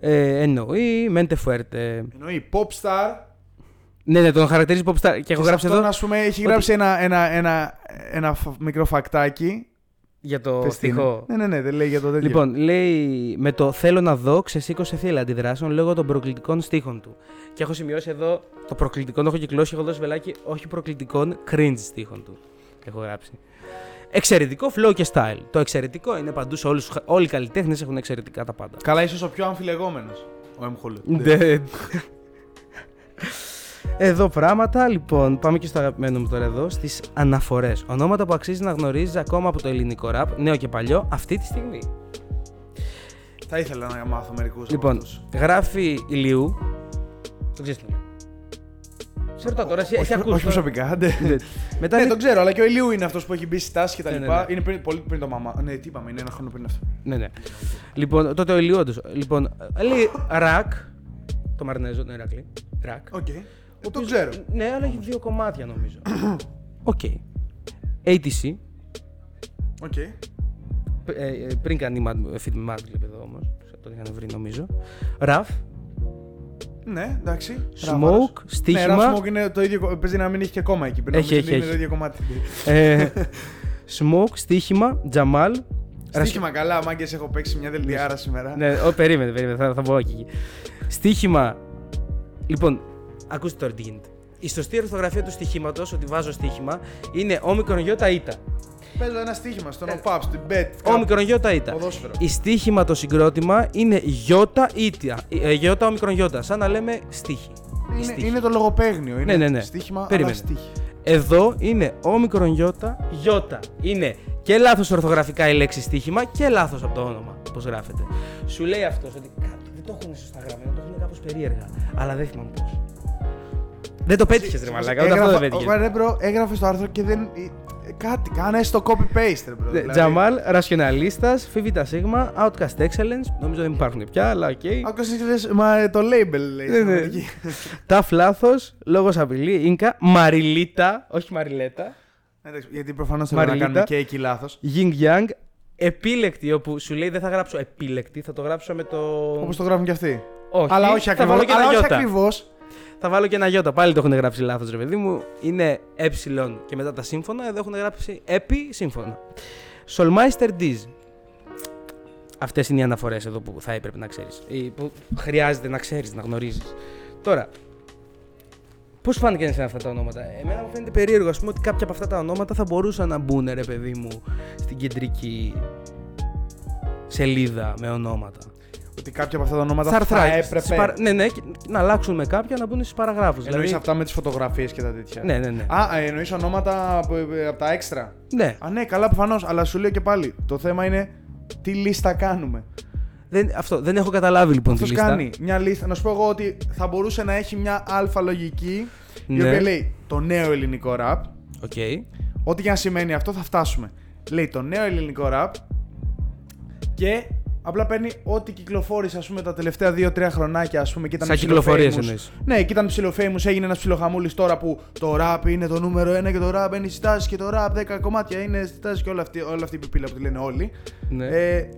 Speaker 1: ε, NOE, Mente Fuerte.
Speaker 2: Εννοεί Popstar.
Speaker 1: Ναι, ναι, τον χαρακτηρίζει Popstar και έχω
Speaker 2: σε
Speaker 1: γράψει
Speaker 2: αυτόν,
Speaker 1: εδώ
Speaker 2: ας πούμε, έχει
Speaker 1: ότι-
Speaker 2: γράψει ένα, ένα, ένα, ένα φ- μικρό φακτάκι.
Speaker 1: Για το
Speaker 2: Πες τι είναι.
Speaker 1: στοιχό.
Speaker 2: Ναι, ναι, ναι, δεν λέει για το τέτοιο.
Speaker 1: Λοιπόν, λέει με το θέλω να δω ξεσήκωσε θύελα αντιδράσεων λόγω των προκλητικών στίχων του. Και έχω σημειώσει εδώ το προκλητικό, το έχω κυκλώσει, έχω δώσει βελάκι όχι προκλητικών cringe στίχων του. Έχω γράψει. Εξαιρετικό flow και style. Το εξαιρετικό είναι παντού σε όλους, τους- όλοι οι καλλιτέχνες έχουν εξαιρετικά τα πάντα.
Speaker 2: Καλά, ίσως ο πιο αμφιλεγόμενος. Ο M. Χούλου.
Speaker 1: Ναι. Εδώ πράγματα, λοιπόν, πάμε και στο αγαπημένο μου τώρα εδώ, στις αναφορές. Ονόματα που αξίζει να γνωρίζεις ακόμα από το ελληνικό ραπ, νέο και παλιό, αυτή τη στιγμή.
Speaker 2: Θα ήθελα να μάθω μερικούς.
Speaker 1: Λοιπόν, γράφει ηλίου. Το ξέρεις τι είναι. Σε ρωτάω τώρα, εσύ
Speaker 2: όχι,
Speaker 1: έχει ακούσει.
Speaker 2: όχι
Speaker 1: τώρα;
Speaker 2: προσωπικά. ναι.
Speaker 1: Ναι. Μετά
Speaker 2: Ναι,
Speaker 1: είναι-
Speaker 2: τον ξέρω, αλλά και ο Ηλίου είναι αυτός που έχει μπει στη τάση και τα
Speaker 1: Ναι, ναι,
Speaker 2: λοιπά.
Speaker 1: ναι.
Speaker 2: Είναι πριν, πολύ πριν το μαμά. Ναι, τι είπαμε, είναι ένα χρόνο πριν αυτό.
Speaker 1: Ναι, ναι. Λοιπόν, τότε ο ηλίου, όντως. Λοιπόν, λέει ρακ. Το Μαρνέζο, ναι, Ρακλή. Ρακ.
Speaker 2: Οκ.
Speaker 1: Ο
Speaker 2: Το
Speaker 1: οποίος-
Speaker 2: ξέρω.
Speaker 1: Ναι, αλλά έχει δύο κομμάτια νομίζω. Οκ. ATC.
Speaker 2: Οκ.
Speaker 1: Ε, ε, πριν κάνει Mad- fit με Madlib εδώ όμως. Τον είχαν βρει νομίζω. Ραφ.
Speaker 2: Ναι, εντάξει.
Speaker 1: Smoke,
Speaker 2: Ναι,
Speaker 1: στοίχημα.
Speaker 2: Ραφ Smoke είναι το ίδιο. Παίζει να μην έχει και κόμμα εκεί. Πρέπει να
Speaker 1: Έχει,
Speaker 2: νομίζεις
Speaker 1: έχει,
Speaker 2: ότι Είναι
Speaker 1: έχει.
Speaker 2: το ίδιο κομμάτι.
Speaker 1: ε, smoke, στοίχημα, Τζαμάλ.
Speaker 2: Στοίχημα καλά, μάγκες έχω παίξει μια δελτιάρα σήμερα.
Speaker 1: Ναι, ο, περίμενε, περίμενε, θα, θα πω εκεί. Στοίχημα. Λοιπόν, ακούστε τώρα τι γίνεται. Η σωστή ορθογραφία του στοιχήματος, ότι βάζω στοίχημα, είναι όμικρον γιώτα ήτα.
Speaker 2: Παίζω ένα στοίχημα στον ΟΠΑΠ, στην BET.
Speaker 1: Όμικρον γιώτα ήτα.
Speaker 2: Ποδόσφαιρο.
Speaker 1: Η στοίχημα το συγκρότημα είναι γιώτα ήτα. Ε, γιώτα όμικρον γιώτα. Σαν να λέμε στίχη. Η
Speaker 2: Είναι,
Speaker 1: στίχη.
Speaker 2: είναι το λογοπαίγνιο. Είναι
Speaker 1: Ναι, ναι, ναι.
Speaker 2: στοίχημα,
Speaker 1: Περίμενε.
Speaker 2: αλλά στίχη.
Speaker 1: Εδώ είναι όμικρον γιώτα γιώτα. Είναι και λάθος ορθογραφικά η λέξη στοίχημα και λάθος από το όνομα. Πώ γράφεται. Σου λέει αυτός ότι κάτι δεν το έχουν σωστά γραμμένο, το έχουν κάπως περίεργα. Αλλά δεν θυμάμαι πώς. Δεν το πέτυχες, ρε Μαλάκα. Ούτε αυτό δεν πέτυχες.
Speaker 2: Έγραφα, ρε μπρο, έγραφε το άρθρο και δεν. ε, Κάτι, κάνε το copy-paste, ρε μπρο. δηλαδή.
Speaker 1: Τζαμάλ, Ρασιοναλίστας, Φίβιτα Σίγμα, Outcast Excellence. Νομίζω δεν υπάρχουν πια, αλλά οκ.
Speaker 2: Άκουσα εσύ λες, μα ε, το label λέει.
Speaker 1: Ναι,
Speaker 2: στην
Speaker 1: ναι.
Speaker 2: Αμερική.
Speaker 1: Ταφ λάθος, λόγος απειλή, Ινκα, Μαριλίτα, όχι Μαριλέτα.
Speaker 2: Εντάξει, Γιατί προφανώς θέλω να
Speaker 1: Μαριλίτα.
Speaker 2: κάνουμε και εκεί λάθος.
Speaker 1: Ying Yang, επίλεκτη, όπου σου λέει δεν θα γράψω επίλεκτη, θα το γράψω με το.
Speaker 2: Όπως το γράφουν και αυτοί.
Speaker 1: Όχι,
Speaker 2: αλλά όχι
Speaker 1: θα
Speaker 2: ακριβώς.
Speaker 1: βάλω και ένα
Speaker 2: Αλλά όχι
Speaker 1: γιώτα.
Speaker 2: ακριβώς.
Speaker 1: Θα βάλω και ένα γιώτα. Πάλι το έχουν γράψει λάθος, ρε παιδί μου. Είναι ε και μετά τα σύμφωνα. Εδώ έχουν γράψει επί σύμφωνα. Solmeister Diz. Αυτές είναι οι αναφορές εδώ που θα έπρεπε να ξέρεις. Που χρειάζεται να ξέρεις, να γνωρίζεις. Τώρα, πώς φάνηκε σε αυτά τα ονόματα; Εμένα μου φαίνεται περίεργο, ας πούμε, ότι κάποια από αυτά τα ονόματα θα μπορούσαν να μπουν, ρε παιδί μου, στην κεντρική σελίδα με ονόματα.
Speaker 2: Ότι κάποια από αυτά τα ονόματα
Speaker 1: Στα
Speaker 2: θα
Speaker 1: αρθράκια,
Speaker 2: έπρεπε.
Speaker 1: στις παρα- Ναι, ναι, και να αλλάξουν με κάποια να μπουν στου παραγράφους.
Speaker 2: Εννοείς αυτά με τις φωτογραφίες και τα τέτοια.
Speaker 1: Ναι, ναι, ναι.
Speaker 2: Α, εννοείς ονόματα από, από τα έξτρα.
Speaker 1: Ναι.
Speaker 2: Α, ναι, καλά προφανώς. Αλλά σου λέω και πάλι. Το θέμα είναι τι λίστα κάνουμε.
Speaker 1: Δεν, αυτό, δεν έχω καταλάβει λοιπόν
Speaker 2: Αυτός
Speaker 1: τη λίστα.
Speaker 2: κάνει μια λίστα. Να σου πω εγώ ότι θα μπορούσε να έχει μια αλφα λογική η
Speaker 1: Ναι.
Speaker 2: οποία λέει το νέο ελληνικό ραπ.
Speaker 1: Οκ.
Speaker 2: Ό,τι και αν σημαίνει αυτό θα φτάσουμε. Λέει το νέο ελληνικό ραπ και Απλά παίρνει ό,τι κυκλοφόρησε, ας πούμε, τα τελευταία 2-3 χρονάκια, ας πούμε, και ήταν
Speaker 1: Σαν
Speaker 2: ψιλο
Speaker 1: κυκλοφορίες
Speaker 2: famous.
Speaker 1: εννοείς.
Speaker 2: Ναι, και ήταν ψιλο famous, έγινε ένας ψιλοχαμούλης τώρα που το rap είναι το νούμερο 1 και το rap είναι στι τάσει και το rap 10 κομμάτια είναι στις τάσεις και όλα αυτή, όλα αυτή η πιπίλα που τη λένε όλοι.
Speaker 1: Ναι.
Speaker 2: Ε,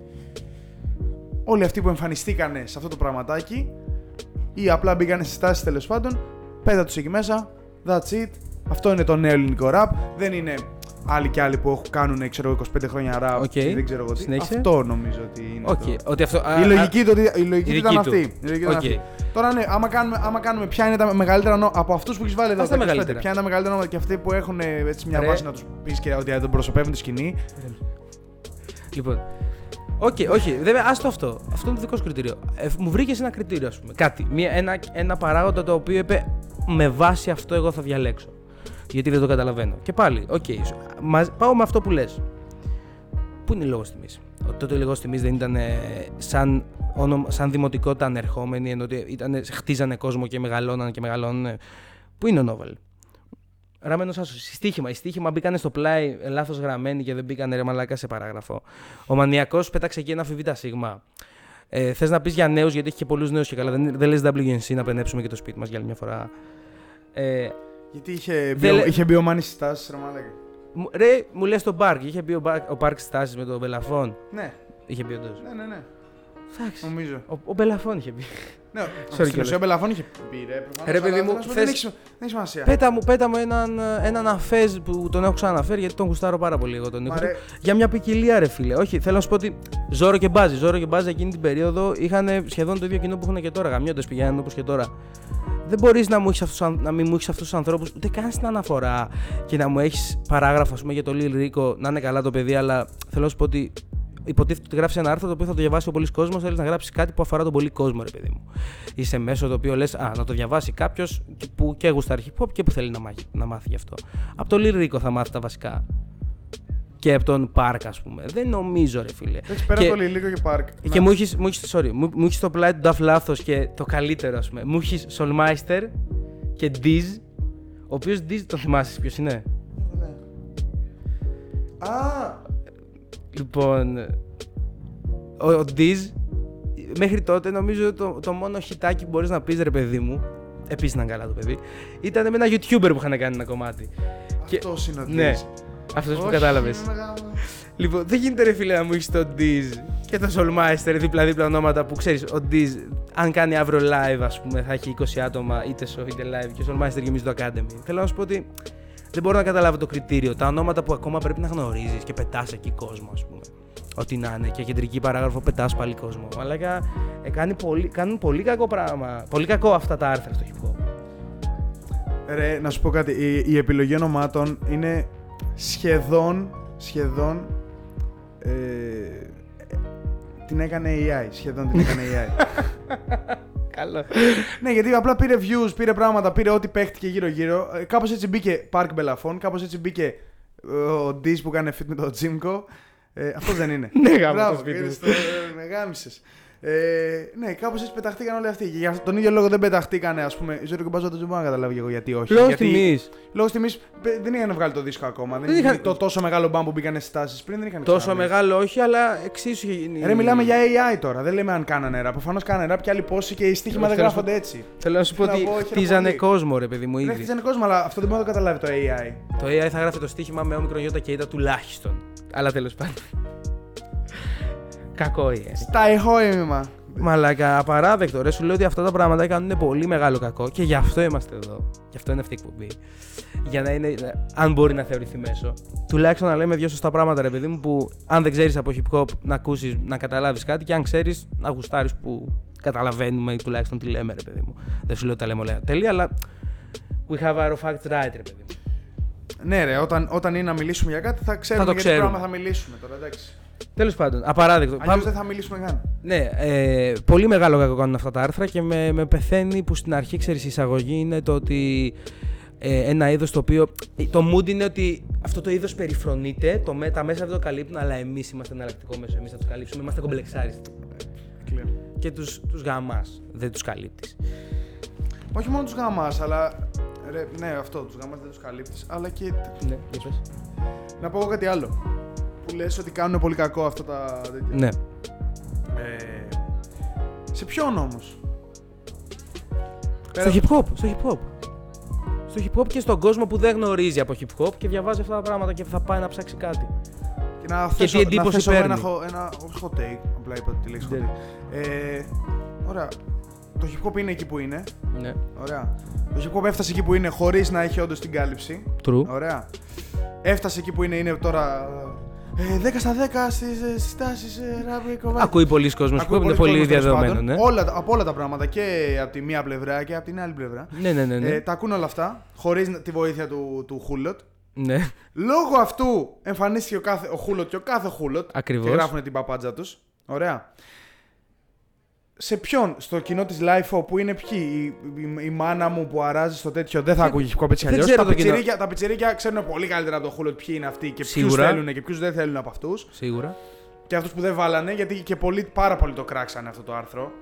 Speaker 2: όλοι αυτοί που εμφανιστήκανε σε αυτό το πραγματάκι ή απλά μπήκανε στις τάσεις τέλος πάντων, πέτα τους εκεί μέσα. That's it. Αυτό είναι το νέο ελληνικό rap. Δεν είναι άλλοι κι άλλοι που κάνουν ξέρω, 25 χρόνια rap
Speaker 1: Οκ.
Speaker 2: και δεν ξέρω εγώ τι.
Speaker 1: Συνέχισε.
Speaker 2: Αυτό νομίζω ότι είναι.
Speaker 1: Οκ,
Speaker 2: το...
Speaker 1: ότι αυτό. α,
Speaker 2: Η
Speaker 1: α,
Speaker 2: λογική, του, ότι- η λογική
Speaker 1: η
Speaker 2: του ήταν
Speaker 1: δική του.
Speaker 2: αυτή. Η λογική ήταν
Speaker 1: Οκ.
Speaker 2: αυτή. Τώρα ναι, άμα κάνουμε, άμα κάνουμε ποια είναι τα μεγαλύτερα νο... από αυτούς που έχεις βάλει εδώ,
Speaker 1: Ας τα
Speaker 2: 25,
Speaker 1: μεγαλύτερα.
Speaker 2: ποια είναι τα μεγαλύτερα ονόματα και αυτοί που έχουν ε, έτσι μια
Speaker 1: Ρε.
Speaker 2: βάση να τους πεις και ότι δεν αντιπροσωπεύουν τη σκηνή.
Speaker 1: Λοιπόν. Οκ, όχι, βέβαια, άστο αυτό. Αυτό είναι το δικό σου κριτήριο. Ε, μου βρήκες ένα κριτήριο, ας πούμε. Κάτι. Μία, ένα, ένα παράγοντα το οποίο είπε με βάση αυτό εγώ θα διαλέξω. Γιατί δεν το καταλαβαίνω. Και πάλι, οκ. μαζ- πάω με αυτό που λες. Πού είναι η Λόγος Τιμής. Ότι τότε η Λόγος Τιμής δεν ήταν ε, σαν, όνομα, σαν δημοτικότητα ανερχόμενη, ενώ ότι ήτανε, χτίζανε κόσμο και μεγαλώναν και μεγαλώνουν. Πού είναι ο Νόβαλ. Ραμμένο άσο. Στίχημα. Οι στίχημα μπήκανε στο πλάι λάθος γραμμένοι και δεν μπήκανε ρε μαλάκα σε παράγραφο. Ο μανιακός πέταξε εκεί ένα ΦΒ σίγμα. Ε, Θες να πεις για νέους, γιατί έχει και πολλούς νέους και καλά. Δεν, δεν λες WNC να πενέψουμε και το σπίτι μας για άλλη μια φορά. Ε,
Speaker 2: Γιατί είχε,
Speaker 1: Δεν
Speaker 2: μπει,
Speaker 1: λέ-
Speaker 2: είχε μπει ο Μάνης στις τάσεις, ρε μαλάκα.
Speaker 1: μου- ρε, μου λες τον Πάρκ. Είχε πει ο, Μπάρκ- ο Πάρκ στις τάσεις με τον Μπελαφόν.
Speaker 2: Ναι,
Speaker 1: Είχε πει όντως.
Speaker 2: ναι, ναι, ναι.
Speaker 1: Εντάξει.
Speaker 2: Νομίζω.
Speaker 1: Ο, ο Μπελαφόν είχε πει.
Speaker 2: Ναι,
Speaker 1: Sorry
Speaker 2: στην
Speaker 1: κιόλας.
Speaker 2: ουσία ο Μπελαφών είχε πει ρε. προφανώς,
Speaker 1: Ρε, παιδί
Speaker 2: αλλά
Speaker 1: μου,
Speaker 2: θέλω να σου πω,
Speaker 1: θες-
Speaker 2: Δεν έχει σημα- δεν έχει σημασία.
Speaker 1: πέτα μου, πέτα μου έναν, έναν αφέζ που τον έχω ξαναφέρει γιατί τον γουστάρω πάρα πολύ εγώ τον ήχο.
Speaker 2: Μα
Speaker 1: του.
Speaker 2: ρε,
Speaker 1: Για μια ποικιλία, ρε φίλε. Όχι, θέλω να σου πω ότι Ζόρο και Μπάζι. Ζόρο και Μπάζι εκείνη την περίοδο είχαν σχεδόν το ίδιο κοινό που έχουν και τώρα. Γαμιώντε πηγαίνουν όπως και τώρα. Δεν μπορείς να, μου έχεις αυτούς, αν- να μην μου έχεις αυτούς τους ανθρώπους, ούτε κάνει την αναφορά και να μου έχεις παράγραφο ας πούμε, για το Lil Rico να είναι καλά το παιδί, αλλά θέλω να σου πω ότι υποτίθεται ότι γράφεις ένα άρθρο το οποίο θα το διαβάσει ο πολλής κόσμος. Θέλεις να γράψεις κάτι που αφορά τον πολύ κόσμο, ρε παιδί μου. Είσαι μέσω το οποίο λες, Α, να το διαβάσει κάποιος που και γουστάρει hip hop και που θέλει να μάθει, να μάθει γι' αυτό. Από το Lil Rico θα μάθεις τα βασικά. Και από τον Πάρκ, ας πούμε. Δεν νομίζω, ρε φίλε.
Speaker 2: εντάξει, πέρα
Speaker 1: Και-
Speaker 2: από το Λίλικο και Πάρκ.
Speaker 1: και
Speaker 2: Να-
Speaker 1: μου έχεις, μου έχεις, sorry, μου, μου έχεις το πλάι του Duff λάθος και το καλύτερο ας πούμε. Μου έχεις Solmeister και Diz, ο οποίος Diz τον θυμάσαι ποιος είναι;
Speaker 2: Α,
Speaker 1: Λοιπόν, ο, ο Diz μέχρι τότε νομίζω το, το μόνο χιτάκι που μπορείς να πεις ρε παιδί μου, επίσης ήταν καλά το παιδί, ήταν με ένα YouTuber που είχαν κάνει ένα κομμάτι. Και-
Speaker 2: αυτός είναι ο
Speaker 1: Ναι,
Speaker 2: Διz.
Speaker 1: αυτός που
Speaker 2: Όχι,
Speaker 1: κατάλαβες.
Speaker 2: είναι μεγάλο.
Speaker 1: Λοιπόν, δεν γίνεται ρε φίλε να μου έχεις το Diz και το Soulmeister δίπλα-δίπλα ονόματα που ξέρεις. Ο Diz, αν κάνει αύριο live, ας πούμε, θα έχει 20 άτομα είτε show είτε live και ο Soulmeister γεμίζει το Academy. Θέλω να σου πω ότι δεν μπορώ να καταλάβω το κριτήριο. Τα ονόματα που ακόμα πρέπει να γνωρίζεις και πετάς εκεί κόσμο, ας πούμε. Ό,τι να είναι και κεντρική παράγραφο πετάς πάλι κόσμο. Αλλά ε, κάνει πολύ, κάνουν πολύ κακό πράγμα. Πολύ κακό αυτά τα άρθρα στο hip hop.
Speaker 2: Ρε, να σου πω κάτι. Η, η επιλογή ονομάτων είναι σχεδόν, σχεδόν, ε, την έκανε AI. Σχεδόν την έκανε AI.
Speaker 1: Καλό.
Speaker 2: ναι, γιατί απλά πήρε views, πήρε πράγματα, πήρε ό,τι παίχτηκε γύρω-γύρω. Ε, κάπως έτσι μπήκε Park Belafon, κάπως έτσι μπήκε ε, ο Diz που κάνει fit με το Jimco. Ε, αυτός δεν είναι.
Speaker 1: Ναι, γάμος το
Speaker 2: Μπράβο,
Speaker 1: σπίτι
Speaker 2: είδες
Speaker 1: μου.
Speaker 2: το, ε, με γάμισες. Ε, ναι, κάπω έτσι πεταχτήκαν όλοι αυτοί. Και για τον ίδιο λόγο δεν πεταχτήκανε, α πούμε. Η ζωή του Μπάζο δεν μπορώ να καταλάβει εγώ γιατί όχι.
Speaker 1: Λόγω
Speaker 2: γιατί...
Speaker 1: τιμή.
Speaker 2: Λόγω τιμή δεν είχαν βγάλει το δίσκο ακόμα. Δεν,
Speaker 1: Δεν
Speaker 2: είχαν...
Speaker 1: είχαν-
Speaker 2: το τόσο μεγάλο μπαμ που μπήκαν στι τάσει πριν δεν είχαν
Speaker 1: Τόσο
Speaker 2: ξαναβγεί.
Speaker 1: μεγάλο όχι, αλλά εξίσου είχε γίνει.
Speaker 2: Ρε, μιλάμε για AI τώρα. Δεν λέμε αν κάνανε ραπ. Προφανώ κάνανε ραπ και άλλοι πόσοι και οι στοίχημα δεν
Speaker 1: Θέλω να σου
Speaker 2: γράφονται έτσι.
Speaker 1: Θέλω να σου πω
Speaker 2: Θέλω
Speaker 1: ότι
Speaker 2: να πω, χαίρομαι
Speaker 1: χτίζανε
Speaker 2: πολύ.
Speaker 1: κόσμο, ρε παιδί μου,
Speaker 2: Δεν
Speaker 1: ήδη.
Speaker 2: χτίζανε κόσμο, αλλά αυτό δεν μπορεί να το καταλάβει το AI.
Speaker 1: Το AI θα γράφει το στοίχημα με όμικρον γιώτα και ήτα τουλάχιστον. Αλλά τέλο πάντων. Κακό AI.
Speaker 2: Στα ηχόημιμα.
Speaker 1: Μαλάκα, απαράδεκτο. Ρε, σου λέω ότι αυτά τα πράγματα κάνουν πολύ μεγάλο κακό και γι' αυτό είμαστε εδώ. Γι' αυτό είναι αυτή η εκπομπή. Για να είναι, αν μπορεί να θεωρηθεί μέσο. Τουλάχιστον να λέμε δύο σωστά πράγματα, ρε παιδί μου, που αν δεν ξέρεις από hip hop να ακούσεις, να καταλάβεις κάτι και αν ξέρεις να γουστάρεις που καταλαβαίνουμε ή τουλάχιστον τι λέμε, ρε παιδί μου. Δεν σου λέω ότι τα λέμε όλα τέλεια, αλλά we have our facts right, ρε παιδί μου.
Speaker 2: Ναι, ρε, όταν, όταν είναι να μιλήσουμε για κάτι θα ξέρουμε
Speaker 1: το
Speaker 2: για τι
Speaker 1: ξέρουμε.
Speaker 2: πράγμα θα μιλήσουμε τώρα, εντάξει.
Speaker 1: Τέλος πάντων, απαράδεκτο.
Speaker 2: Αλλιώς
Speaker 1: Πάμε-
Speaker 2: δεν θα μιλήσουμε καν.
Speaker 1: Ναι, ε, πολύ μεγάλο κακό κάνουν αυτά τα άρθρα και με, με πεθαίνει που στην αρχή ξέρεις η εισαγωγή είναι το ότι ε, ένα είδος το οποίο. Το mood είναι ότι αυτό το είδος περιφρονείται, το, με- τα μέσα δεν το καλύπτουν, αλλά εμείς είμαστε εναλλακτικό μέσο. Εμείς θα τους καλύψουμε. Είμαστε κομπλεξάριστοι.
Speaker 2: Clear.
Speaker 1: Και τους τους γαμάς. Δεν τους καλύπτεις.
Speaker 2: Όχι μόνο τους γάμα, αλλά. Ρε, ναι, αυτό, τους γάμα δεν τους καλύπτεις. Αλλά και.
Speaker 1: Ναι, για πες.
Speaker 2: Να πω εγώ κάτι άλλο. Που λες ότι κάνουν πολύ κακό αυτά τα τέτοια.
Speaker 1: Ναι.
Speaker 2: Ε, σε ποιον όμως;
Speaker 1: Στο hip hop, στο hip hop. Στο hip hop και στον κόσμο που δεν γνωρίζει από hip hop και διαβάζει αυτά τα πράγματα και θα πάει να ψάξει κάτι.
Speaker 2: Και να
Speaker 1: Και
Speaker 2: θέσω,
Speaker 1: τι εντύπωση
Speaker 2: να θέσω
Speaker 1: παίρνει.
Speaker 2: ένα, χο- ένα όχι hot take, απλά είπα τη λέξη hot
Speaker 1: Ναι.
Speaker 2: take. Ε, ωραία. Το hip hop είναι εκεί που είναι.
Speaker 1: Ναι.
Speaker 2: Ωραία. Το hip hop έφτασε εκεί που είναι χωρίς να έχει όντως την κάλυψη.
Speaker 1: True.
Speaker 2: Ωραία. Έφτασε εκεί που είναι, είναι τώρα. Ε, 10 στα 10 στις τάσεις ράπ κομμάτι.
Speaker 1: Ακούει πολλοί κόσμος hip
Speaker 2: Ακούει
Speaker 1: hop, είναι
Speaker 2: πολλοί
Speaker 1: πολύ
Speaker 2: κόσμος, τέλος
Speaker 1: διαδεδομένο.
Speaker 2: πάντων.
Speaker 1: Ναι.
Speaker 2: Όλα, τα- από όλα τα πράγματα και από τη μία πλευρά και από την άλλη πλευρά.
Speaker 1: ναι, ναι, ναι. ναι.
Speaker 2: Ε, τα ακούν όλα αυτά χωρίς τη βοήθεια του, του Χούλοτ.
Speaker 1: ναι.
Speaker 2: Λόγω αυτού εμφανίστηκε ο, κάθε, ο Χούλοτ και ο κάθε Χούλοτ.
Speaker 1: Ακριβώς.
Speaker 2: Και γράφουν την παπάντζα τους. Ωραία. Σε ποιον, στο κοινό της Life που είναι ποιοι, η, η, η μάνα μου που αράζει στο τέτοιο δεν θα ακούγεις hip hop έτσι
Speaker 1: δεν
Speaker 2: αλλιώς.
Speaker 1: ξέρω
Speaker 2: Τα,
Speaker 1: το κοινό.
Speaker 2: πιτσιρίκια- τα πιτσιρίκια ξέρουν πολύ καλύτερα από το Χούλοτ ποιοι είναι αυτοί και ποιους
Speaker 1: Σίγουρα.
Speaker 2: θέλουν και ποιους δεν θέλουν από αυτούς.
Speaker 1: Σίγουρα.
Speaker 2: Και αυτούς που δεν βάλανε, γιατί και πολλοί πάρα πολύ το κράξανε αυτό το άρθρο.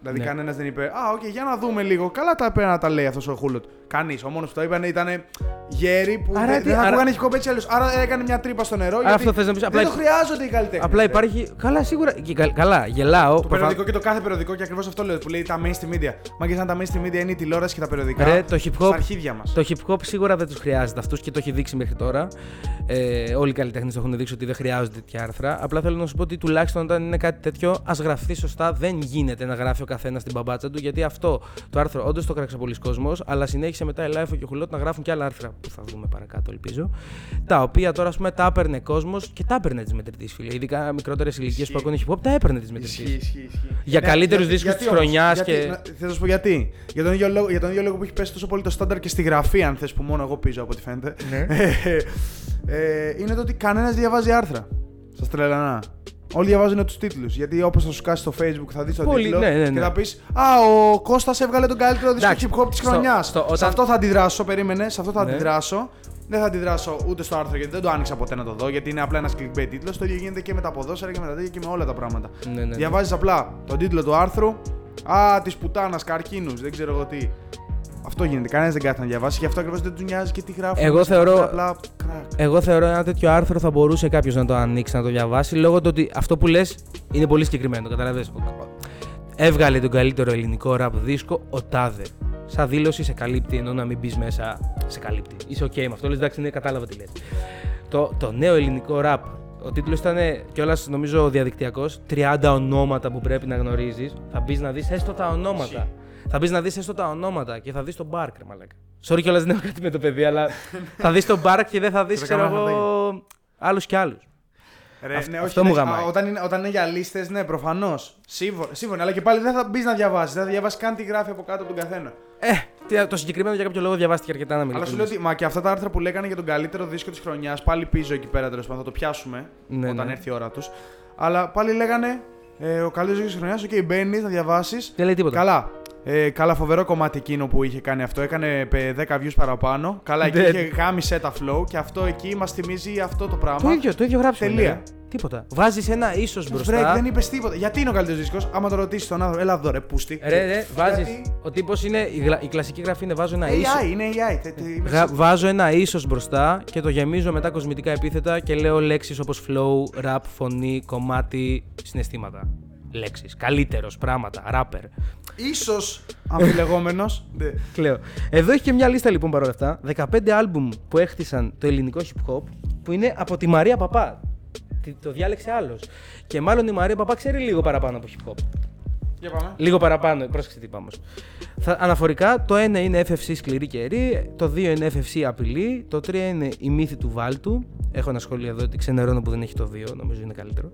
Speaker 2: Δηλαδή
Speaker 1: Ναι.
Speaker 2: κανένας δεν είπε, Α, οκ, για να δούμε λίγο. Καλά τα είπε να τα λέει αυτός ο Χούλοτ. Κανείς. Ο μόνος που το είπαν ήταν γέροι που
Speaker 1: Άρα
Speaker 2: δεν,
Speaker 1: τι-
Speaker 2: δεν θα
Speaker 1: άρα-
Speaker 2: ακούγανε hip hop έτσι αλλιώς. Άρα έκανε μια τρύπα στο νερό. γιατί
Speaker 1: αυτό θες να πεις,
Speaker 2: δεν
Speaker 1: απλά
Speaker 2: το
Speaker 1: υπ-
Speaker 2: χρειάζονται οι καλλιτέχνες.
Speaker 1: Απλά υπάρχει. Καλά, σίγουρα. και κα- Καλά, γελάω.
Speaker 2: Το
Speaker 1: προφα-
Speaker 2: περιοδικό και το κάθε περιοδικό και ακριβώς αυτό λέω που λέει τα mainstream media. Μα και σαν τα mainstream media είναι η τηλεόραση και τα περιοδικά.
Speaker 1: Ρε, το hip
Speaker 2: Στα
Speaker 1: hop
Speaker 2: αρχίδια μας.
Speaker 1: Το hip hop σίγουρα δεν τους χρειάζεται αυτούς και το έχει δείξει μέχρι τώρα. Ε, όλοι οι καλλιτέχνες το έχουν δείξει ότι δεν χρειάζονται τέτοια άρθρα. Απλά θέλω να σου πω ότι τουλάχιστον όταν είναι κάτι τέτοιο, ας γραφτεί σωστά. Δεν γίνεται να γράφει ο καθένας την μπαμπάτσα του γιατί αυτό το άρθρο όντως το κράξε πολλοί κόσμος, αλλά συνέχισε μετά η Life και ο Χουλότ να γράφουν και άλλα άρθρα που θα δούμε παρακάτω, ελπίζω. Τα οποία τώρα, ας πούμε, τα έπαιρνε κόσμος και τα έπαιρνε τη μετρητή φίλε. Ειδικά μικρότερες ηλικίες που
Speaker 2: Ισχύει.
Speaker 1: ακούνε hip hop, τα έπαιρνε τη
Speaker 2: Ισχύει,
Speaker 1: μετρητή.
Speaker 2: ισχύει, ισχύει.
Speaker 1: Για καλύτερους
Speaker 2: γιατί-
Speaker 1: δίσκους
Speaker 2: γιατί
Speaker 1: της
Speaker 2: όμως,
Speaker 1: χρονιάς
Speaker 2: γιατί-
Speaker 1: και-
Speaker 2: να- Θα σα πω γιατί. Για τον, ίδιο λόγο, για τον ίδιο λόγο που έχει πέσει τόσο πολύ το στάνταρ και στη γραφή, αν θες που μόνο εγώ πίζω από ό,τι φαίνεται.
Speaker 1: Ναι.
Speaker 2: Ε, ε, είναι το ότι κανένας διαβάζει άρθρα. Σας τρελανά. Όλοι διαβάζουν τους τίτλους. Γιατί όπως θα σου κάσει στο facebook θα δεις τον
Speaker 1: Πολύ,
Speaker 2: τίτλο
Speaker 1: ναι, ναι,
Speaker 2: και
Speaker 1: ναι.
Speaker 2: θα πεις Α, ο Κώστας έβγαλε τον καλύτερο δίσκο
Speaker 1: Εντάξει,
Speaker 2: hip hop της
Speaker 1: στο-
Speaker 2: χρονιάς.
Speaker 1: στο-
Speaker 2: Σε
Speaker 1: όταν-
Speaker 2: αυτό θα αντιδράσω, περίμενε. Σε αυτό θα
Speaker 1: Ναι.
Speaker 2: αντιδράσω. Δεν θα αντιδράσω ούτε στο άρθρο γιατί δεν το άνοιξα ποτέ να το δω. Γιατί είναι απλά ένας clickbait τίτλος. Το ίδιο γίνεται και με τα ποδόσφαιρα και με τα τέτοια και με όλα τα πράγματα.
Speaker 1: Ναι, ναι, ναι.
Speaker 2: Διαβάζεις απλά τον τίτλο του άρθρου. Α, της πουτάνας, καρκίνους, δεν ξέρω εγώ τι. Αυτό γίνεται. Κανένας δεν κάθεται να διαβάσει. Γι' αυτό ακριβώς δεν τους νοιάζει και τι γράφει.
Speaker 1: Εγώ θεωρώ-
Speaker 2: Απλά κρακ.
Speaker 1: Εγώ θεωρώ ένα τέτοιο άρθρο θα μπορούσε κάποιος να το ανοίξει, να το διαβάσει, λόγω του ότι αυτό που λες είναι πολύ συγκεκριμένο. Κατάλαβες. Έβγαλε τον καλύτερο ελληνικό ραπ δίσκο ο Τάδε. Σαν δήλωση σε καλύπτει, ενώ να μην μπεις μέσα σε καλύπτει. Είσαι οκ με αυτό, λες εντάξει, ναι, κατάλαβα τι λες. Το, το νέο ελληνικό ραπ. Ο τίτλος ήταν κιόλας νομίζω διαδικτυακός. 30 ονόματα που πρέπει να γνωρίζεις. Θα μπεις να δεις έστω τα ονόματα. Θα μπεις να δεις έστω τα ονόματα και θα δεις τον Μπάρκ, ρε μαλάκα. Sorry κιόλας δεν έχω κάτι με το παιδί, αλλά θα δεις τον Μπάρκ και δεν θα δεις,
Speaker 2: Και θα
Speaker 1: ξέρω
Speaker 2: κάνουμε
Speaker 1: εγώ, άλλους κι άλλους.
Speaker 2: Ρε,
Speaker 1: Αυτό-
Speaker 2: ναι, όχι,
Speaker 1: αυτό μου
Speaker 2: ναι,
Speaker 1: γαμάει.
Speaker 2: α, Όταν είναι, όταν είναι για λίστες, ναι, προφανώς. Σύμφωνα, αλλά και πάλι δεν θα μπεις να διαβάσεις. Δεν θα διαβάσεις καν τι γράφει από κάτω από τον καθένα.
Speaker 1: Ε, τι- το συγκεκριμένο για κάποιο λόγο διαβάστηκε αρκετά να μιλήσει.
Speaker 2: Αλλά σου λέω ότι μα και αυτά τα άρθρα που λέγανε για τον καλύτερο δίσκο της χρονιάς, πάλι πίσω εκεί πέρα τέλος πάντων, θα το πιάσουμε
Speaker 1: Ναι,
Speaker 2: όταν
Speaker 1: ναι.
Speaker 2: έρθει η ώρα τους. Αλλά πάλι λέγανε ε, ο καλύτερος δίσκος της χρονιάς, οκ, μπαίνεις να διαβάσεις.
Speaker 1: Δεν λέει τίποτα.
Speaker 2: Καλά. Ε, καλά, φοβερό κομμάτι εκείνο που είχε κάνει αυτό. Έκανε πες, 10 views παραπάνω. Καλά, εκεί
Speaker 1: Ναι.
Speaker 2: είχε γάμησε τα flow και αυτό εκεί μας θυμίζει αυτό το πράγμα.
Speaker 1: Το ίδιο, το ίδιο γράψε.
Speaker 2: Τελεία.
Speaker 1: ναι. Τίποτα. Βάζεις ένα ίσο
Speaker 2: Break,
Speaker 1: μπροστά.
Speaker 2: δεν είπες τίποτα. Γιατί είναι ο καλύτερος δίσκος, άμα το ρωτήσεις τον άνθρωπο, έλα εδώ ρε, πούστη.
Speaker 1: Ρε, ρε, βάζει.
Speaker 2: Γιατί-
Speaker 1: Ο τύπος είναι. Η, γλα- η κλασική γραφή είναι βάζω ένα ίσο.
Speaker 2: AI, είναι AI. τε- τε- είμαι
Speaker 1: Γα- βάζω ένα ίσος μπροστά και το γεμίζω μετά κοσμητικά επίθετα και λέω λέξεις όπως flow, rap, φωνή, κομμάτι, συναισθήματα. Λέξεις. Καλύτερος, πράγματα, rapper.
Speaker 2: Ίσως αμφιλεγόμενος. Ναι.
Speaker 1: Κλαίω. Εδώ έχει και μια λίστα λοιπόν παρόλα αυτά. 15 άλμπουμ που έχτισαν το ελληνικό hip hop που είναι από τη Μαρία Παπά. Τι- Το διάλεξε άλλος. Και μάλλον η Μαρία Παπά ξέρει λίγο παραπάνω από hip hop.
Speaker 2: Για πάμε.
Speaker 1: Λίγο παραπάνω, πρόσεξε τι πάμε. Θα, αναφορικά, το 1 είναι FFC σκληρή καιρή, το 2 είναι FFC απειλή, το 3 είναι η μύθη του Βάλτου. Έχω ένα σχόλιο εδώ ότι ξενερώνω που δεν έχει το 2, νομίζω είναι καλύτερο.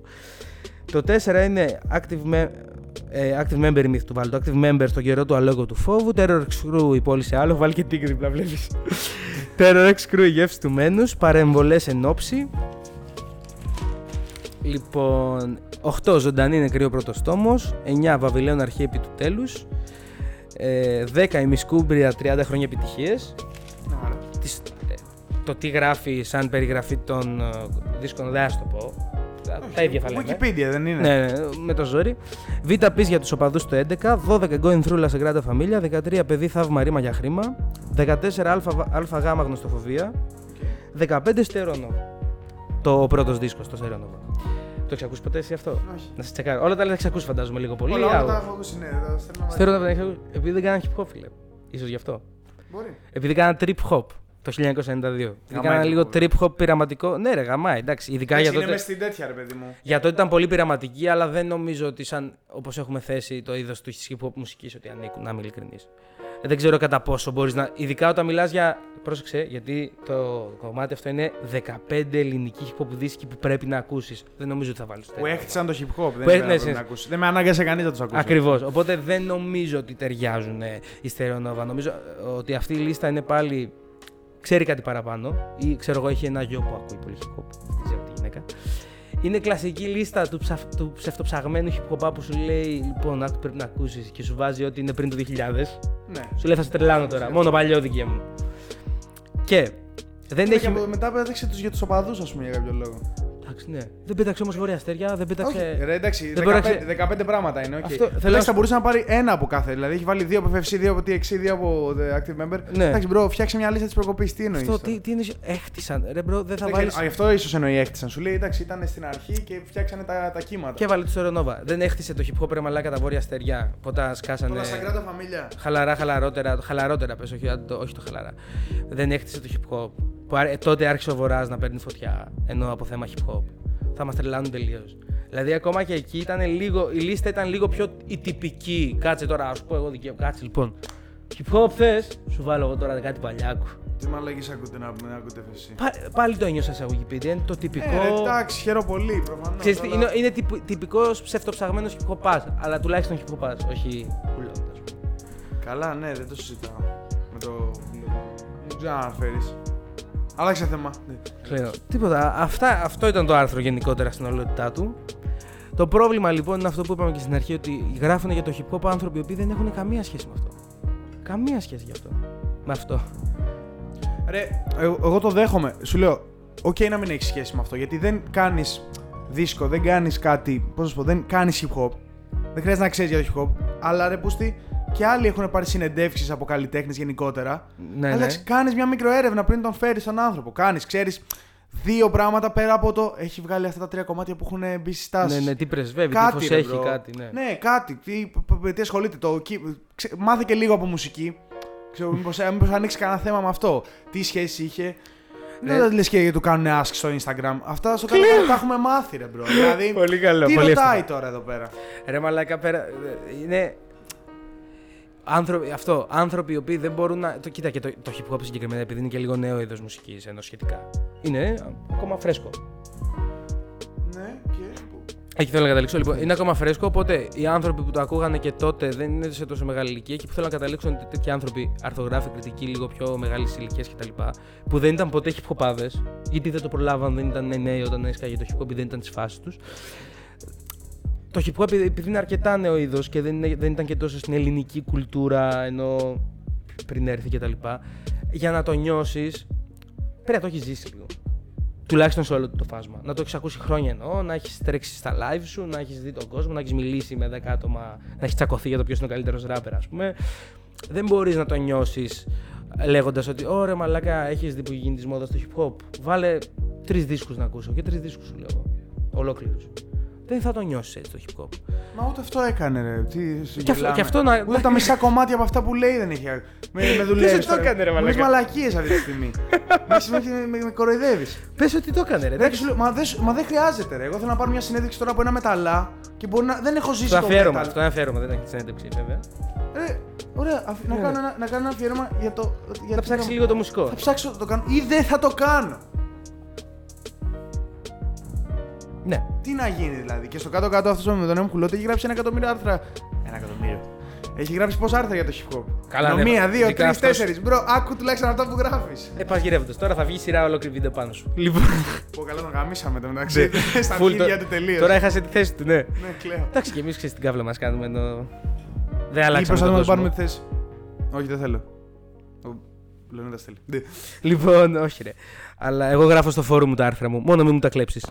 Speaker 1: Το 4 είναι active, me- ε, active member η μύθη του Βάλτου. Active member στον καιρό του αλόγου του φόβου. Terror X Crew η πόλη σε άλλο. Βάλει και τίγρη δίπλα, βλέπεις. Terror X Crew η γεύση του μένους. Παρεμβολές εν όψη. Λοιπόν, 8 ζωντανή νεκρή ο πρώτος τόμος. 9 Βαβυλαίων αρχή επί του τέλους. Ε, 10 η Μισκούμπρια 30 χρόνια επιτυχίες.
Speaker 2: Ναι, ωραία.
Speaker 1: το τι γράφει σαν περιγραφή των ε, δίσκων δεν θα το πω. Τα, τα ίδια θα λέμε.
Speaker 2: Wikipedia δεν είναι;
Speaker 1: Ναι, ναι, με το ζόρι. Β πεις για τους οπαδούς το 11, 12 going through La Sagrada Familia, 13 παιδί θαύμα ρήμα για χρήμα, 14 αλφα γάμα γνωστοφοβία, 15 στερόνο. Το πρώτος δίσκος, το Στερόνοβα. Το έχεις ακούσει ποτέ εσύ αυτό;
Speaker 2: Όχι.
Speaker 1: Να σε τσεκάρω. Όλα τα άλλα τα έχεις ακούσει, φαντάζομαι λίγο πολύ.
Speaker 2: Όλα όλα
Speaker 1: Α,
Speaker 2: τα έχω ακούσει, ναι. τα στέλνω μαζί.
Speaker 1: Θέλω να τα έχεις ακούσει. Επειδή δεν κάνανε hip hop, φίλε. σω γι' αυτό.
Speaker 2: Μπορεί.
Speaker 1: Επειδή κάνανε trip hop το 1992. Επειδή κάνανε
Speaker 2: το
Speaker 1: λίγο
Speaker 2: hip hop.
Speaker 1: trip hop πειραματικό. Ναι, ρε, γαμάει, εντάξει. Ειδικά για
Speaker 2: Εντάξει, είναι
Speaker 1: τότε.
Speaker 2: μες στην τέτοια, ρε παιδί μου.
Speaker 1: Για τότε ήταν πολύ πειραματική, αλλά δεν νομίζω ότι σαν όπως έχουμε θέσει το είδος του hip hop μουσικής ότι ανήκουν, να είμαι ειλικρινής. Δεν ξέρω κατά πόσο μπορείς να. Ειδικά όταν μιλάς για. Πρόσεξε, γιατί το κομμάτι αυτό είναι 15 ελληνικοί hip hop δίσκοι που πρέπει να ακούσεις. Δεν νομίζω ότι θα βάλεις
Speaker 2: Που έχτισαν το hip hop. Δεν,
Speaker 1: Που
Speaker 2: είναι
Speaker 1: έχ- ναι,
Speaker 2: να
Speaker 1: σε-
Speaker 2: να ακούσεις. δεν με ανάγκασε κανείς να τους ακούσεις.
Speaker 1: Ακριβώς. Οπότε δεν νομίζω ότι ταιριάζουν ε, οι Στερεονόβα. Νομίζω ε, ότι αυτή η λίστα είναι πάλι. Ξέρει κάτι παραπάνω ή ξέρω εγώ έχει ένα γιο που ακούει πολύ hip hop. Δεν ξέρω τη γυναίκα. Είναι κλασική λίστα του, ψαφ, του ψευτοψαγμένου hip hop που σου λέει λοιπόν άκου πρέπει να ακούσεις και σου βάζει ότι είναι πριν το 2000.
Speaker 2: Ναι.
Speaker 1: Σου λέει θα σε τρελάνω τώρα. Μόνο παλιό δικαί μου. Και δεν
Speaker 2: Και
Speaker 1: έχει.
Speaker 2: από- μετά πέταξε τους για τους οπαδούς, ας πούμε, για κάποιο λόγο.
Speaker 1: Εντάξει, ναι. Δεν πέταξε όμως βόρεια αστέρια, δεν πέταξε.
Speaker 2: Όχι, ρε, εντάξει,
Speaker 1: δεν
Speaker 2: 15,
Speaker 1: πέταξε-
Speaker 2: 15 πράγματα είναι. Okay.
Speaker 1: Αυτό, θέλω
Speaker 2: θέλω
Speaker 1: να
Speaker 2: θα
Speaker 1: σου-
Speaker 2: μπορούσε να πάρει ένα από κάθε. Δηλαδή έχει βάλει δύο από FFC, δύο από TXC, δύο από The Active Member.
Speaker 1: Ναι.
Speaker 2: Εντάξει, bro, φτιάξε μια λίστα της προκοπής. Τι εννοείς.
Speaker 1: Αυτό τι, τι είναι. Έχτισαν. Ρε μπρο, δεν θα
Speaker 2: Δεν
Speaker 1: βάλει.
Speaker 2: ξέρω, α, Γι' αυτό ίσως εννοεί έκτισαν. Σου λέει εντάξει, ήταν στην αρχή και φτιάξανε τα, τα κύματα.
Speaker 1: Και έβαλε το Στερεονόβα. Δεν έχτισε το hip hop ρε μαλάκα τα βόρεια αστεριά. Ποτέ σκάσανε.
Speaker 2: Τώρα Σαγκράτα Φαμίλια.
Speaker 1: Χαλαρά, χαλαρότερα. Χαλαρότερα πες, όχι, το, όχι το χαλαρά. Δεν έχτισε το hip hop. Που, άρε- τότε άρχισε ο Βορράς να παίρνει φωτιά. Ενώ από θέμα hip hop. Θα μας τρελάνουν τελείως. Δηλαδή, ακόμα και εκεί ήταν λίγο, η λίστα ήταν λίγο πιο η τυπική. Κάτσε τώρα, ας πω εγώ δικαίωμα. Κάτσε λοιπόν. Hip hop θες, σου βάλω εγώ τώρα κάτι παλιάκου.
Speaker 2: Τι μαλακή ακούτε να πούμε, να ακούτε FFC.
Speaker 1: Πα- πάλι το ένιωσα σε αγωγική Είναι το τυπικό.
Speaker 2: Ε, εντάξει, χαίρομαι πολύ προφανώς.
Speaker 1: Ξέρεις τι, είναι, είναι τυπ, τυπικός ψευτοψαγμένος hip hop αλλά τουλάχιστον hip hop όχι κουλόντας.
Speaker 2: Καλά, ναι, δεν το συζητάω. Με το. Δεν ξέρω να αναφέρει. Άλλαξε θέμα. Ναι.
Speaker 1: Ξέρω. Τίποτα. Αυτά, αυτό ήταν το άρθρο γενικότερα στην ολότητά του. Το πρόβλημα λοιπόν είναι αυτό που είπαμε και στην αρχή, ότι γράφουν για το hip hop άνθρωποι οι οποίοι δεν έχουν καμία σχέση με αυτό. Καμία σχέση γι' αυτό. Με αυτό.
Speaker 2: Ρε, ε, εγώ το δέχομαι. Σου λέω, οκ να μην έχεις σχέση με αυτό. Γιατί δεν κάνεις δίσκο, δεν κάνεις κάτι. Πώς να σου πω, δεν κάνεις hip hop. Δεν χρειάζεται να ξέρεις για το hip hop. Αλλά ρε, πούστη, και άλλοι έχουν πάρει συνεντεύξεις από καλλιτέχνες γενικότερα.
Speaker 1: Ναι,
Speaker 2: Αλλά
Speaker 1: ναι.
Speaker 2: κάνεις μια μικροέρευνα πριν τον φέρεις τον άνθρωπο. Κάνεις, ξέρεις δύο πράγματα πέρα από το. Έχει βγάλει αυτά τα τρία κομμάτια που έχουν μπει στις τάσεις.
Speaker 1: Ναι, ναι, τι πρεσβεύει, τι
Speaker 2: Κάτι,
Speaker 1: φως
Speaker 2: ρε,
Speaker 1: έχει,
Speaker 2: bro.
Speaker 1: κάτι, ναι.
Speaker 2: Ναι, κάτι. Τι, π- π- τι ασχολείται. Το, κι- ξε- μάθε και λίγο από μουσική. Ξέρω, μήπως, ε, μήπως ανοίξεις κανένα θέμα με αυτό. Τι σχέση είχε.
Speaker 1: Ναι.
Speaker 2: Δεν λες και του κάνουν ask στο Instagram. Αυτά στο κάτω τα έχουμε μάθει, ρε bro. δηλαδή,
Speaker 1: Πολύ καλό,
Speaker 2: τι
Speaker 1: πολύ
Speaker 2: ρωτάει
Speaker 1: εύστοχο.
Speaker 2: τώρα εδώ πέρα;
Speaker 1: Ρε μαλάκα πέρα. ε, Είναι. Άνθρωποι, αυτό, άνθρωποι οι οποίοι δεν μπορούν να. Το, κοίτα και το, το hip hop συγκεκριμένα, επειδή είναι και λίγο νέο είδος μουσικής ενώ σχετικά. Είναι ακόμα φρέσκο.
Speaker 2: Ναι, και.
Speaker 1: Εκεί θέλω να καταλήξω. Λοιπόν, είναι ακόμα φρέσκο, οπότε οι άνθρωποι που το ακούγανε και τότε δεν είναι σε τόσο μεγάλη ηλικία. Εκεί που θέλω να καταλήξω είναι ότι τέτοιοι άνθρωποι, αρθογράφοι, κριτικοί, λίγο πιο μεγάλη ηλικία κτλ. που δεν ήταν ποτέ hip γιατί δεν το προλάβαν, δεν ήταν νέοι όταν έσκαγε το hip hop, δεν ήταν της φάσης τους. Το hip hop επειδή είναι αρκετά νέο είδος και δεν, είναι- δεν ήταν και τόσο στην ελληνική κουλτούρα ενώ πριν έρθει κτλ. Για να το νιώσεις, πρέπει να το έχεις ζήσει λίγο. Τουλάχιστον σε όλο το φάσμα. Να το έχεις ακούσει χρόνια εννοώ, να έχεις τρέξει στα live σου, να έχεις δει τον κόσμο, να έχεις μιλήσει με 10 άτομα, να έχεις τσακωθεί για το ποιος είναι ο καλύτερος ράπερ, ας πούμε. Δεν μπορείς να το νιώσεις λέγοντας ότι ωραία μαλάκα, έχεις δει που γίνει τη μόδα στο hip hop. Βάλε τρεις δίσκους να ακούσω και τρεις δίσκους σου λέω. Ολόκληρους. Δεν θα το νιώσεις έτσι το hip hop.
Speaker 2: Μα ούτε αυτό έκανε, ρε. Τι σε
Speaker 1: Και αυτό-
Speaker 2: γελάμε.
Speaker 1: και αυτό να-
Speaker 2: Ούτε τα μισά κομμάτια από αυτά που λέει δεν έχει. Με, με δουλεύεις.
Speaker 1: το έκανε, ρε, μαλάκα.
Speaker 2: μαλακίες αυτή τη στιγμή. με, με, με, με κοροϊδεύεις.
Speaker 1: Πες ότι το έκανε, ρε.
Speaker 2: Εντάξει, σου λέω, μα δεν, σου- μα δεν χρειάζεται, ρε. Εγώ θέλω να πάρω μια συνέντευξη τώρα από ένα μεταλλά και μπορεί να. Δεν έχω ζήσει
Speaker 1: Στο
Speaker 2: το
Speaker 1: αφιέρωμα,
Speaker 2: metal.
Speaker 1: στο αφιέρωμα, δεν έχει συνέντευξη βέβαια.
Speaker 2: Ε, ωραία, αφ- να,
Speaker 1: Ναι,
Speaker 2: κάνω
Speaker 1: ναι.
Speaker 2: ένα, να κάνω ένα αφιέρωμα για το. Για
Speaker 1: Θα
Speaker 2: το-
Speaker 1: ψάξεις λίγο το μουσικό.
Speaker 2: Θα ψάξω να το κάνω ή δεν θα το κάνω.
Speaker 1: Ναι.
Speaker 2: Τι να γίνει δηλαδή. Και στο κάτω-κάτω αυτός με τον Έμ Κουλότη έχει γράψει ένα εκατομμύριο άρθρα. Ένα εκατομμύριο. Έχει γράψει πόσα άρθρα για το hip hop;
Speaker 1: Καλά,
Speaker 2: Ενώ
Speaker 1: ναι,
Speaker 2: Μία, δύο,
Speaker 1: ειδικά
Speaker 2: τρεις,
Speaker 1: αυτός-
Speaker 2: τέσσερις. Μπρο, άκου τουλάχιστον αυτά που γράφεις.
Speaker 1: Ε, πας γυρεύοντας. Τώρα θα βγει σειρά ολόκληρη βίντεο πάνω σου. Λοιπόν.
Speaker 2: Πω καλά, τον γαμίσαμε το μεταξύ. Στα
Speaker 1: Full
Speaker 2: αρχίδια
Speaker 1: το-
Speaker 2: του τελείως.
Speaker 1: Τώρα έχασε τη θέση του, ναι.
Speaker 2: Ναι, κλαίω.
Speaker 1: Εντάξει, και εμείς ξέρεις την κάβλα μας κάνουμε ενώ. Δεν
Speaker 2: Ή
Speaker 1: αλλάξαμε.
Speaker 2: προσπαθούμε
Speaker 1: τον
Speaker 2: να το πάρουμε
Speaker 1: κόσμο.
Speaker 2: τη θέση. Όχι, δεν θέλω. Ο Λεωνίδας θέλει. Ναι.
Speaker 1: Λοιπόν, όχι ρε. Αλλά εγώ γράφω στο φόρουμ μου τα άρθρα μου. Μόνο μην μου τα κλέψεις.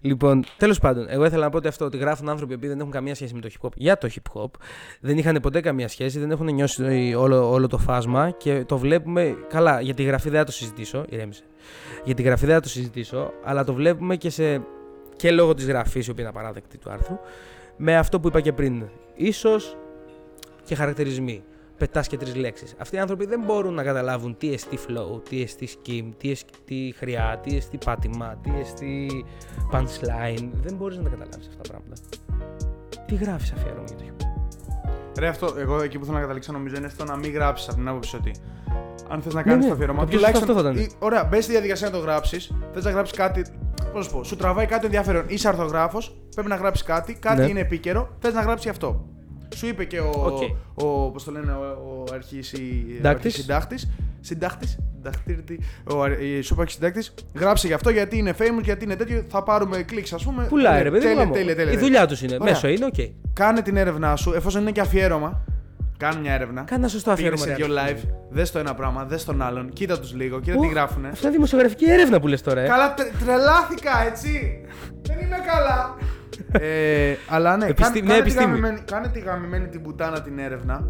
Speaker 1: Λοιπόν, τέλος πάντων, εγώ ήθελα να πω ότι αυτό ότι γράφουν άνθρωποι που δεν έχουν καμία σχέση με το hip hop για το hip hop. Δεν είχαν ποτέ καμία σχέση, δεν έχουν νιώσει όλο, όλο το φάσμα και το βλέπουμε. Καλά, για τη γραφή δεν θα το συζητήσω, ηρέμησε. Για τη γραφή δεν θα το συζητήσω, αλλά το βλέπουμε και σε και λόγω της γραφής, η οποία είναι απαράδεκτη του άρθρου, με αυτό που είπα και πριν. Ίσως και χαρακτηρισμοί. Πετάς και τρεις λέξεις. Αυτοί οι άνθρωποι δεν μπορούν να καταλάβουν τι εστί flow, τι εστί skim, τι εστί χρειά, τι εστί πάτημα, τι εστί punchline. Δεν μπορείς να τα καταλάβεις αυτά τα πράγματα. Τι γράφεις αφιέρωμα για το hip hop.
Speaker 2: Ρε, αυτό, εγώ εκεί που θέλω να καταλήξω νομίζω είναι στο να μην γράψεις από την άποψη ότι αν θες να κάνεις
Speaker 1: Ναι, ναι,
Speaker 2: το αφιέρωμα.
Speaker 1: το πιο σωστό αυτό θα ήταν.
Speaker 2: ή- Ωραία, μπες στη διαδικασία να το γράψεις. Θες να γράψεις κάτι. Πώς σου πω, σου τραβάει κάτι ενδιαφέρον. Είσαι αρθρογράφος, πρέπει να γράψεις κάτι, κάτι
Speaker 1: Ναι.
Speaker 2: είναι επίκαιρο, θες να γράψεις αυτό. Σου είπε και ο.
Speaker 1: Οκ.
Speaker 2: ο πώς το λένε, ο, ο αρχισυ- ο
Speaker 1: Συντάκτης.
Speaker 2: αρχισυντάκτης. Συντάκτης. Συνταχτήρτη. Ο αρ- η- σου είπε αρχισυντάκτης. Γράψε γι' αυτό γιατί είναι famous, γιατί είναι τέτοιο. Θα πάρουμε κλικς, ας πούμε.
Speaker 1: Πουλάει, ρε παιδί μου.
Speaker 2: Τέλεια,
Speaker 1: γαμώ.
Speaker 2: τέλεια, τέλεια,
Speaker 1: Η
Speaker 2: τέλεια.
Speaker 1: δουλειά τους είναι.
Speaker 2: Ωραία.
Speaker 1: Μέσο είναι, οκ.
Speaker 2: Κάνε την έρευνά σου, εφόσον είναι και αφιέρωμα. Κάνε μια έρευνα.
Speaker 1: Κάνε ένα σωστό
Speaker 2: Πήγαινε
Speaker 1: αφιέρωμα.
Speaker 2: σε
Speaker 1: ρε,
Speaker 2: δύο
Speaker 1: άνθρωποι.
Speaker 2: live, δες το ένα πράγμα, δες τον άλλον, κοίτα τους λίγο, κοίτα
Speaker 1: Ω,
Speaker 2: τι γράφουνε.
Speaker 1: Αυτά είναι δημοσιογραφική έρευνα που λες τώρα, ε.
Speaker 2: Καλά, τρε- τρελάθηκα, έτσι! Δεν είμαι καλά! Ε, αλλά ναι,
Speaker 1: Επιστήμη-
Speaker 2: κάνε,
Speaker 1: ναι,
Speaker 2: κάνε, τη
Speaker 1: επιστήμη.
Speaker 2: γαμημένη, κάνε τη γαμημένη την πουτάνα την έρευνα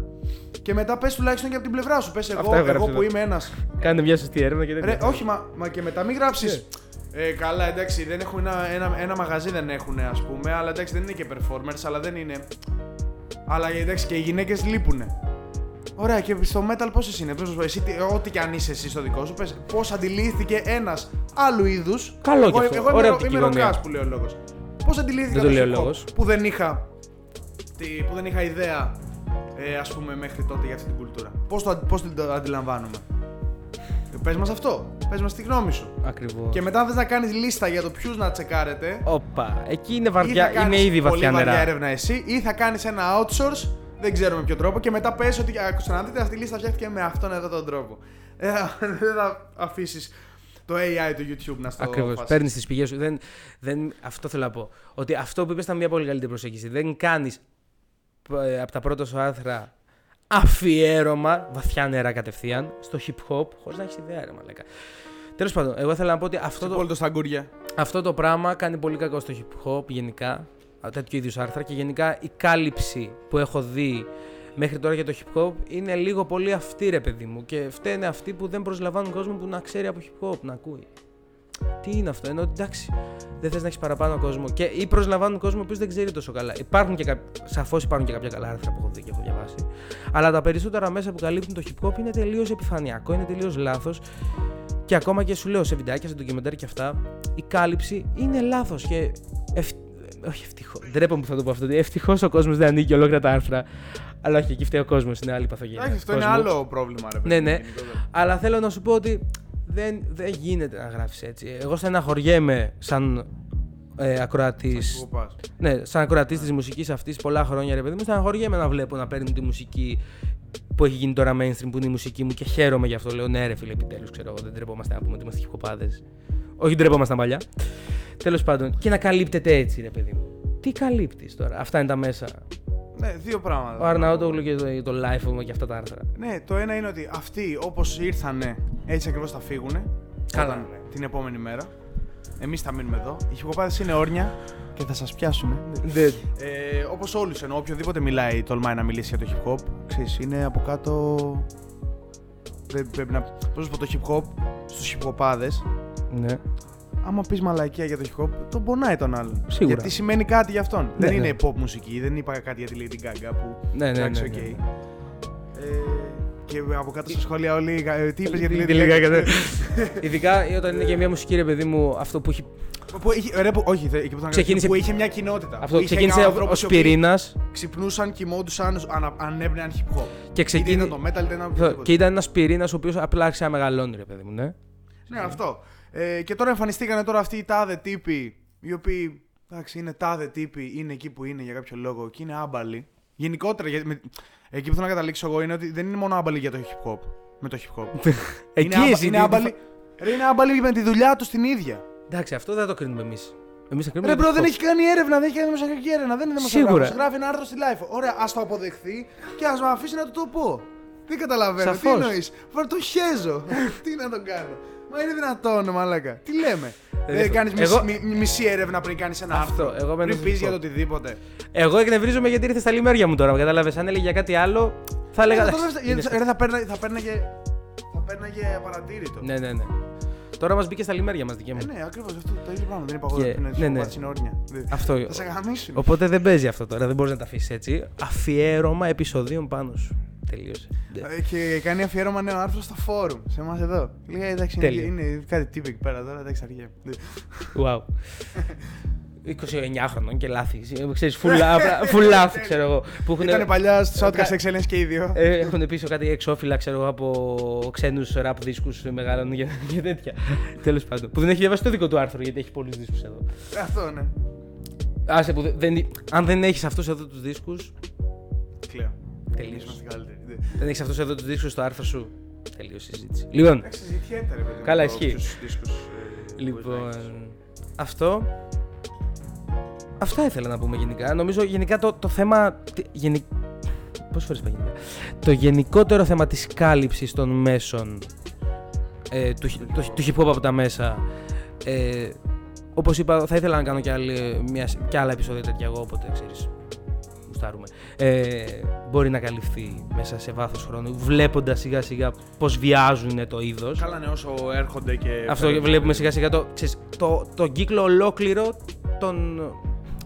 Speaker 2: και μετά πες τουλάχιστον και από την πλευρά σου. Πες εγώ,
Speaker 1: Αυτά έγραψε
Speaker 2: εγώ που
Speaker 1: εδώ.
Speaker 2: είμαι ένα.
Speaker 1: Κάνε μια σωστή έρευνα και δεν
Speaker 2: Ρε, όχι, μα, μα και μετά μην γράψεις. Ε, καλά, εντάξει, δεν έχουν ένα, ένα, ένα μαγαζί δεν έχουν, ας πούμε, αλλά εντάξει, δεν είναι και performers, αλλά δεν είναι. Αλλά εντάξει, και οι γυναίκες λείπουν. Ωραία, και στο metal πόσες είναι, πες μου, εσύ, τι- ό,τι και αν είσαι εσύ στο δικό σου, πες πώς αντιλήφθηκε ένας άλλου είδους.
Speaker 1: Καλό κι
Speaker 2: εγώ,
Speaker 1: αυτό.
Speaker 2: Εγώ
Speaker 1: Ωραία
Speaker 2: είμαι,
Speaker 1: οπτική
Speaker 2: είμαι
Speaker 1: γωνία.
Speaker 2: ροκάς που λέει ο λόγος. Πώς αντιλήφθηκα
Speaker 1: Δεν το λέει ο
Speaker 2: hip hop
Speaker 1: λόγος.
Speaker 2: που δεν είχα. τι- που δεν είχα ιδέα, ε, ας πούμε, μέχρι τότε για αυτή την κουλτούρα. Πώς το, πώς το αντιλαμβάνομαι; Πες μας αυτό. Πες μας τη γνώμη σου.
Speaker 1: Ακριβώς.
Speaker 2: Και μετά θες να κάνεις λίστα για το ποιους να τσεκάρετε.
Speaker 1: Όπα, εκεί είναι
Speaker 2: ή θα
Speaker 1: βαριά,
Speaker 2: κάνεις
Speaker 1: είναι ήδη
Speaker 2: πολύ
Speaker 1: βαθιά
Speaker 2: βαριά
Speaker 1: νερά.
Speaker 2: έρευνα εσύ, ή θα κάνεις ένα outsource, δεν ξέρω με ποιο τρόπο, και μετά πες ότι άκουσα να δείτε αυτή η λίστα φτιάχτηκε με αυτόν εδώ τον τρόπο. Ε, δεν θα αφήσεις το AI του YouTube να στο
Speaker 1: Ακριβώς.
Speaker 2: φάσει.
Speaker 1: Παίρνεις τις πηγές σου. Δεν, δεν, αυτό θέλω να πω. Ότι αυτό που είπες ήταν μια πολύ καλύτερη προσέγγιση. Δεν κάνεις από τα πρώτα σου άρθρα αφιέρωμα, βαθιά νερά κατευθείαν, στο hip hop, χωρίς να έχεις ιδέα, ρε μαλάκα. Τέλος πάντων, εγώ θέλω να πω ότι αυτό
Speaker 2: Σε
Speaker 1: το,
Speaker 2: πόλτο στα γκούρια.
Speaker 1: αυτό το πράγμα κάνει πολύ κακό στο hip hop γενικά. α, Τέτοιου είδους άρθρα και γενικά η κάλυψη που έχω δει μέχρι τώρα για το hip hop είναι λίγο πολύ αυτή, ρε παιδί μου. Και φταίνε αυτοί που δεν προσλαμβάνουν κόσμο που να ξέρει από hip hop, να ακούει. Τι είναι αυτό, ενώ εντάξει, δεν θες να έχεις παραπάνω κόσμο. Και ή προσλαμβάνουν κόσμο που δεν ξέρει τόσο καλά. Υπάρχουν και κά... Σαφώς υπάρχουν και κάποια καλά άρθρα που έχω δει και έχω διαβάσει. Αλλά τα περισσότερα μέσα που καλύπτουν το hip hop είναι τελείως επιφανειακό, είναι τελείως λάθος. Και ακόμα και σου λέω σε βιντεάκια, σε ντοκιμαντέρ και αυτά, η κάλυψη είναι λάθος. Και ευ... όχι ευτυχώς. Ντρέπομαι που θα το πω αυτό. Ευτυχώς ο κόσμος δεν ανήκει ολόκληρα τα άρθρα. Αλλά όχι, εκεί φταίει ο κόσμος, είναι άλλη παθογένεια.
Speaker 2: Εντάξει, αυτό είναι
Speaker 1: κόσμου.
Speaker 2: άλλο πρόβλημα, ρε παιδί.
Speaker 1: Ναι, ναι.
Speaker 2: γενικότερα.
Speaker 1: Αλλά θέλω να σου πω ότι δεν, δεν γίνεται να γράφεις έτσι. Εγώ στεναχωριέμαι σαν ε, ακροατής.
Speaker 2: Πού πας.
Speaker 1: Ναι, σαν ακροατής της μουσικής αυτής πολλά χρόνια, ρε παιδί μου, στεναχωριέμαι να βλέπω να παίρνουν τη μουσική που έχει γίνει τώρα mainstream, που είναι η μουσική μου και χαίρομαι γι' αυτό. Λέω ναι, ρε φίλε, επιτέλους ξέρω εγώ, δεν τρεπόμαστε να πούμε ότι είμαστε χυποπάδε. Όχι, δεν τρεπόμασταν παλιά. Τέλος πάντων, και να καλύπτεται έτσι, ρε παιδί μου. Τι καλύπτεις τώρα, αυτά είναι τα μέσα.
Speaker 2: Ναι, δύο πράγματα.
Speaker 1: Ο Αρναούτογλου και το, το live μου και αυτά τα άρθρα.
Speaker 2: Ναι, το ένα είναι ότι αυτοί όπως ήρθανε, έτσι ακριβώς θα φύγουν.
Speaker 1: Καλά.
Speaker 2: Την επόμενη μέρα. Εμείς θα μείνουμε εδώ. Οι χυποπάδε είναι όρνια και θα σας πιάσουν.
Speaker 1: Δεν-
Speaker 2: Ε, Όπως όλους εννοώ, οποιοδήποτε μιλάει, τολμάει να μιλήσει για το hip hop. Ξέρεις, είναι από κάτω. Δεν πρέπει να. Πώς να πω το hip hop στους hip
Speaker 1: ναι.
Speaker 2: Άμα πεις μαλακία για το hip hop, τον πονάει τον άλλον.
Speaker 1: Σίγουρα.
Speaker 2: Γιατί σημαίνει κάτι για αυτόν.
Speaker 1: Ναι,
Speaker 2: δεν
Speaker 1: ναι.
Speaker 2: είναι pop μουσική, δεν είπα κάτι για τη Lady Gaga που.
Speaker 1: Ναι, ναι,
Speaker 2: εντάξει,
Speaker 1: ναι,
Speaker 2: οκ.
Speaker 1: ναι.
Speaker 2: Ε, και από κάτω στα σχόλια όλοι. ε, Τι είπες για τη
Speaker 1: Τη
Speaker 2: Lady
Speaker 1: Lady
Speaker 2: Gaga.
Speaker 1: Gaga, ναι. Ειδικά όταν είναι και μια μουσική, ρε παιδί μου, αυτό που έχει.
Speaker 2: Που είχε, ρε, που, όχι, θε- εκεί που, ήταν
Speaker 1: Ξεκίνησε-
Speaker 2: που είχε μια κοινότητα.
Speaker 1: Αυτό
Speaker 2: Που είχε
Speaker 1: ξεκίνησε
Speaker 2: ανθρώπους
Speaker 1: ως
Speaker 2: οι οποίοι
Speaker 1: πυρήνας
Speaker 2: Ξυπνούσαν, κοιμόντουσαν, ανα, ανέπνεαν hip hop.
Speaker 1: και
Speaker 2: Είτε
Speaker 1: ξεκίνησε.
Speaker 2: ήταν το metal, είτε ήταν οτιδήποτε.
Speaker 1: Και ήταν ένας πυρήνας ο οποίος απλά άρχισε να μεγαλώνει, ρε παιδί μου, ναι.
Speaker 2: Ναι, αυτό. Ε, και τώρα εμφανιστήκανε τώρα αυτοί οι τάδε τύποι, οι οποίοι εντάξει, είναι τάδε τύποι, είναι εκεί που είναι για κάποιο λόγο και είναι άμπαλοι. Γενικότερα, γιατί με- εκεί που θέλω να καταλήξω εγώ είναι ότι δεν είναι μόνο άμπαλοι για το hip hop. Με το hip hop.
Speaker 1: Εκεί
Speaker 2: είναι, άμπα-
Speaker 1: εσύ.
Speaker 2: είναι
Speaker 1: τι-
Speaker 2: άμπαλοι. Ρε, είναι άμπαλοι με τη δουλειά τους την ίδια.
Speaker 1: Εντάξει, αυτό δεν θα το κρίνουμε εμείς. Εμείς θα κρίνουμε.
Speaker 2: Ρε,
Speaker 1: το
Speaker 2: bro, δεν
Speaker 1: hip hop.
Speaker 2: έχει κάνει έρευνα, δεν έχει κάνει δημοσιογραφική έρευνα. Δεν είναι
Speaker 1: Σίγουρα.
Speaker 2: δημοσιογράφος. Γράφει ένα άρθρο στη LiFO. Ωραία, ας το αποδεχθεί και ας με αφήσει να του το πω. Δεν καταλαβαίνω.
Speaker 1: Σαφώς.
Speaker 2: Τι εννοείς. Βάλ το χέζω. τι να τον κάνω. Μα είναι δυνατόν, μαλάκα. Τι λέμε;
Speaker 1: Ε,
Speaker 2: Δεν κάνεις
Speaker 1: εγώ-
Speaker 2: μισή έρευνα πριν κάνεις ένα
Speaker 1: Αυτό,
Speaker 2: άρθρο.
Speaker 1: εγώ μένω
Speaker 2: πριν
Speaker 1: στο
Speaker 2: πεις
Speaker 1: hip
Speaker 2: για
Speaker 1: hop.
Speaker 2: το οτιδήποτε.
Speaker 1: Εγώ εκνευρίζομαι γιατί ήρθε στα λιμέρια μου τώρα. Κατάλαβες. Αν έλεγε για κάτι άλλο, θα έλεγα.
Speaker 2: Ε, θα το
Speaker 1: «Εντάξει,
Speaker 2: δες-
Speaker 1: είναι
Speaker 2: γιατί, ρε, θα παίρναγε, θα παίρναγε, θα παίρναγε απαρατήρητο.
Speaker 1: Ναι, ναι, ναι. Τώρα μα μπήκε στα λιμέρια μας δικαίωμα.
Speaker 2: Ε, ναι, ακριβώς αυτό το ίδιο πράγμα. Δεν είπα εγώ
Speaker 1: Και-
Speaker 2: ότι είναι
Speaker 1: ναι, ναι.
Speaker 2: είναι όρνια. Δεν-
Speaker 1: Αυτό.
Speaker 2: Θα σε γαμίσουν.
Speaker 1: Οπότε δεν παίζει αυτό τώρα, δεν μπορείς να τα αφήσεις έτσι. Αφιέρωμα επεισοδίων πάνω σου. Τελείωσε.
Speaker 2: Ε, Και κάνει αφιέρωμα νέο άρθρο στο φόρουμ, σε εμάς εδώ. Λέει εντάξει, είναι,
Speaker 1: Τέλειο.
Speaker 2: είναι κάτι τύπη εκεί πέρα τώρα, εντάξει, αργία.
Speaker 1: Wow. 29 χρονών και λάθη. Ε, Ξέρεις, full λάθη, full λάθη, ξέρω εγώ. Που έχουν,
Speaker 2: Ήταν παλιά στο
Speaker 1: Ε,
Speaker 2: Outcast
Speaker 1: κα-
Speaker 2: Excellence και οι δύο.
Speaker 1: ε, έχουν πίσω κάτι εξώφυλλα, ξέρω εγώ, από ξένους ραπ δίσκους μεγάλων και, και τέτοια. Τέλος πάντων. Που δεν έχει διαβάσει το δικό του άρθρο γιατί έχει πολλούς δίσκους εδώ.
Speaker 2: Αυτό, ναι.
Speaker 1: Άσε που δεν, αν δεν έχεις αυτούς εδώ τους δίσκου.
Speaker 2: Κλαίω.
Speaker 1: Τελείωσε.
Speaker 2: Είμαστε καλύτεροι. Ναι.
Speaker 1: Δεν έχεις αυτούς εδώ τους δίσκους στο άρθρο σου; Τελείωσε η συζήτηση. Λοιπόν,
Speaker 2: Εντάξει, συζητιέται, ρε παιδί. μου,
Speaker 1: Καλά,
Speaker 2: το
Speaker 1: ισχύει.
Speaker 2: ποιους δίσκους, ε,
Speaker 1: Λοιπόν,
Speaker 2: μπορείς να έχεις.
Speaker 1: αυτό. Αυτά ήθελα να πούμε γενικά. Νομίζω γενικά το, το θέμα. τι- Γενι... Πόσες φορές είπα γενικά; Το γενικότερο θέμα της κάλυψης των μέσων ε, του, χι- του, του hip hop από τα μέσα. Ε, όπως είπα, θα ήθελα να κάνω και, άλλη, μια, και άλλα επεισόδια τέτοια εγώ, οπότε ξέρεις. Γουστάρουμε. Ε, μπορεί να καλυφθεί μέσα σε βάθος χρόνου, βλέποντας σιγά σιγά πώς βιάζουν το είδος.
Speaker 2: Καλά, ναι, όσο έρχονται και.
Speaker 1: Αυτό και βλέπουμε σιγά σιγά το, ξέρεις, το, το κύκλο ολόκληρο των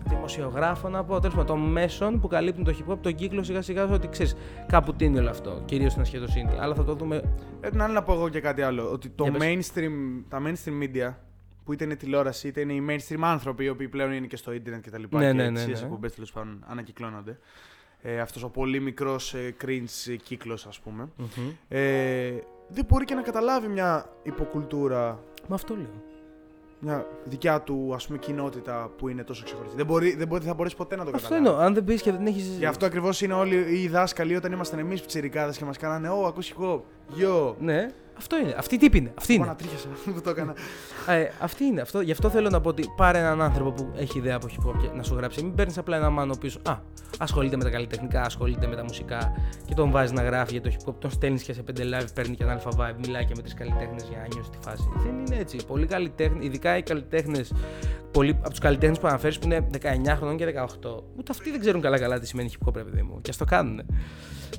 Speaker 1: δημοσιογράφων, να πω, τέλος πάντων, των μέσων που καλύπτουν το hip hop, τον κύκλο σιγά σιγά ότι ξέρεις κάπου τίνει όλο αυτό, κυρίως στην ασχετοσύνη. Αλλά θα το δούμε.
Speaker 2: Ε, την άλλη να πω εγώ και κάτι άλλο. Ότι το
Speaker 1: Για πες.
Speaker 2: mainstream, τα mainstream media, που είτε είναι τηλεόραση, είτε είναι οι mainstream άνθρωποι, οι οποίοι πλέον είναι και στο ίντερνετ κτλ.
Speaker 1: Ναι,
Speaker 2: και
Speaker 1: ναι, ναι,
Speaker 2: τις
Speaker 1: ναι.
Speaker 2: εκπομπές τέλος πάντων ανακυκλώνονται. Ε, αυτός ο πολύ μικρός ε, cringe κύκλος ας πούμε. Ε, δεν μπορεί και να καταλάβει μια υποκουλτούρα,
Speaker 1: Μα αυτό λέω.
Speaker 2: μια δικιά του ας πούμε κοινότητα που είναι τόσο ξεχωριστή. Δεν, μπορεί, δεν μπορεί, θα μπορέσει ποτέ να το
Speaker 1: Αυτό
Speaker 2: καταλάβεις.
Speaker 1: εννοώ. Αν δεν πεις και δεν έχει.
Speaker 2: Γι' αυτό ακριβώς είναι όλοι οι δάσκαλοι όταν ήμασταν εμείς ψηρικάδε και μας κάνανε Ω, ακούς hip hop. Γιο.
Speaker 1: Ναι, αυτό είναι. Αυτή η τύπη είναι. Αυτή είναι.
Speaker 2: Πάω να τρίχιασα που το έκανα.
Speaker 1: Ε, αυτή είναι. Αυτό, γι' αυτό θέλω να πω ότι πάρε έναν άνθρωπο που έχει ιδέα από hip hop και να σου γράψει. Μην παίρνεις απλά ένα μάνο πίσω. Α, ασχολείται με τα καλλιτεχνικά, ασχολείται με τα μουσικά και τον βάζεις να γράφει για το hip hop. Τον στέλνεις και σε πέντε live, παίρνει και ένα αλφα vibe, μιλάει και με τρει καλλιτέχνες για να νιώσει τη φάση. Δεν είναι έτσι. Πολλοί καλλιτέχνες, ειδικά οι καλλιτέχνες, πολλοί από τους καλλιτέχνες που αναφέρεις που είναι 19 χρονών και 18, ούτε αυτοί δεν ξέρουν καλά-καλά τι σημαίνει hip hop, ρε παιδί μου. Και ας το κάνουν.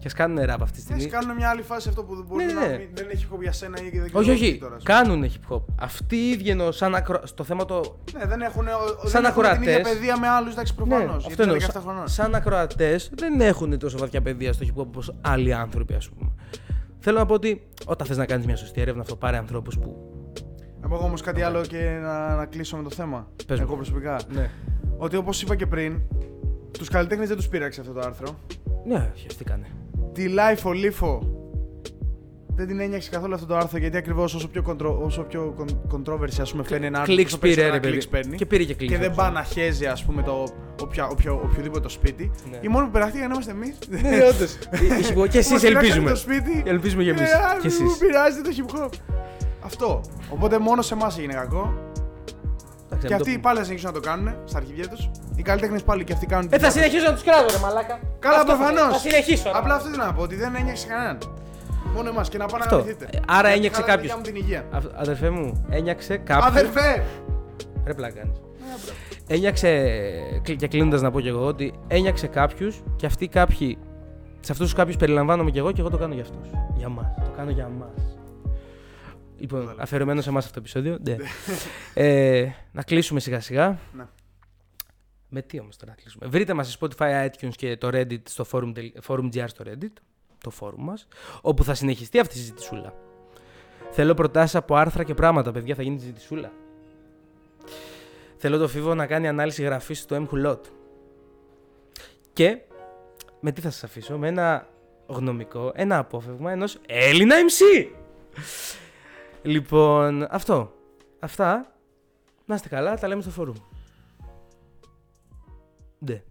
Speaker 1: Και ας κάνουν rap αυτή τη στιγμή.
Speaker 2: Έτσι κάνουν μια άλλη φάση αυτό που μπορεί
Speaker 1: Ναι,
Speaker 2: να
Speaker 1: ναι.
Speaker 2: μην- δεν έχει hip hop για σένα ή δεν ξέρω
Speaker 1: Όχι,
Speaker 2: εγώ τι
Speaker 1: όχι.
Speaker 2: τώρα, ας πούμε.
Speaker 1: Κάνουν hip hop. Αυτοί οι ίδιοι ενώ σαν ακρο... στο θέμα το
Speaker 2: Ναι, δεν έχουν, ο-
Speaker 1: Σαν
Speaker 2: δεν έχουν την ίδια
Speaker 1: ακροατές.
Speaker 2: παιδεία με άλλους, εντάξει, προφανώς.
Speaker 1: Ναι, αυτό εννοώ. Σα-
Speaker 2: χρονών.
Speaker 1: Σαν ακροατές δεν έχουν τόσο βαθιά παιδεία στο hip hop όπως άλλοι άνθρωποι, ας πούμε. Θέλω να πω ότι όταν θες να κάνεις μια σωστή έρευνα, αυτό πάρε ανθρώπους που.
Speaker 2: Να πω εγώ όμως κάτι άλλο και να, να κλείσω με το θέμα.
Speaker 1: Πες μου.
Speaker 2: εγώ προσωπικά.
Speaker 1: Ναι.
Speaker 2: Ότι όπως είπα και πριν, τους καλλιτέχνες δεν τους πείραξε αυτό το άρθρο.
Speaker 1: Ναι, χαιστήκανε.
Speaker 2: Τη Life of Lifo δεν την ένιωξε καθόλου αυτό το άρθρο γιατί ακριβώς όσο πιο, κοντρο, όσο πιο con- controversy ας πούμε, φαίνει ένα άρθρο.
Speaker 1: Κλικς
Speaker 2: τόσο
Speaker 1: πήρε,
Speaker 2: περισσότερα
Speaker 1: ρε παιδί.
Speaker 2: clicks παίρνει.
Speaker 1: Και πήρε και κλικ.
Speaker 2: και δεν πάει να χέζει ας πούμε το οποια, οποιο, οποιοδήποτε το σπίτι.
Speaker 1: Ναι.
Speaker 2: Οι μόνοι που περαχτήκαν είμαστε εμείς.
Speaker 1: Ναι, όντως. Και εσείς ελπίζουμε.
Speaker 2: Το σπίτι.
Speaker 1: Ελπίζουμε και εμείς.
Speaker 2: Ε, α,
Speaker 1: Και εσείς.
Speaker 2: Μου πειράζει το hip hop. Αυτό. Οπότε μόνο σε εμάς έγινε κακό. Και αυτοί πάλι θα συνεχίσουν να το κάνουν στα αρχιδιά τους. Οι καλλιτέχνες πάλι και αυτοί κάνουν.
Speaker 1: Ε, θα συνεχίσω να τους κράζω, ρε μαλάκα.
Speaker 2: Καλά,
Speaker 1: Αυτό θα-
Speaker 2: προφανώς.
Speaker 1: Θα συνεχίσω. ρε.
Speaker 2: Απλά αυτό θέλω να πω ότι δεν ένιωξε κανέναν. Μόνο εμάς και να πάνε να
Speaker 1: Αυτό.
Speaker 2: αρνηθείτε.
Speaker 1: Ε, άρα
Speaker 2: Γιατί
Speaker 1: ένιωξε
Speaker 2: χάλανε
Speaker 1: κάποιος.
Speaker 2: δικιά μου την υγεία.
Speaker 1: Α- Αδερφέ μου, ένιαξε κάποιος.
Speaker 2: Αδερφέ!
Speaker 1: Ρε πλάκα κάνεις. Ένιαξε, κλ- και κλείνοντας να πω κι εγώ, ότι ένιαξε κάποιου και αυτοί κάποιοι. Σε αυτούς τους κάποιους περιλαμβάνομαι κι εγώ και εγώ το κάνω για αυτούς. Για μας. Το κάνω για μας. Λοιπόν, αφιερωμένος σε εμάς αυτό το επεισόδιο. Ναι. ε, να κλείσουμε σιγά σιγά.
Speaker 2: Ναι.
Speaker 1: Με τι όμως τώρα να κλείσουμε; Βρείτε μας σε Spotify, iTunes και το Reddit στο forum, forum GR στο Reddit. Το forum μας. Όπου θα συνεχιστεί αυτή η συζητησούλα. Θέλω προτάσεις από άρθρα και πράγματα, παιδιά, θα γίνει συζητησούλα. Θέλω το Φίβο να κάνει ανάλυση γραφής στο M Hulot. Και με τι θα σας αφήσω, με ένα γνωμικό, ένα απόφευγμα ενός Έλληνα MC. Λοιπόν, αυτό. Αυτά. Να είστε καλά, τα λέμε στο φόρουμ. Ναι.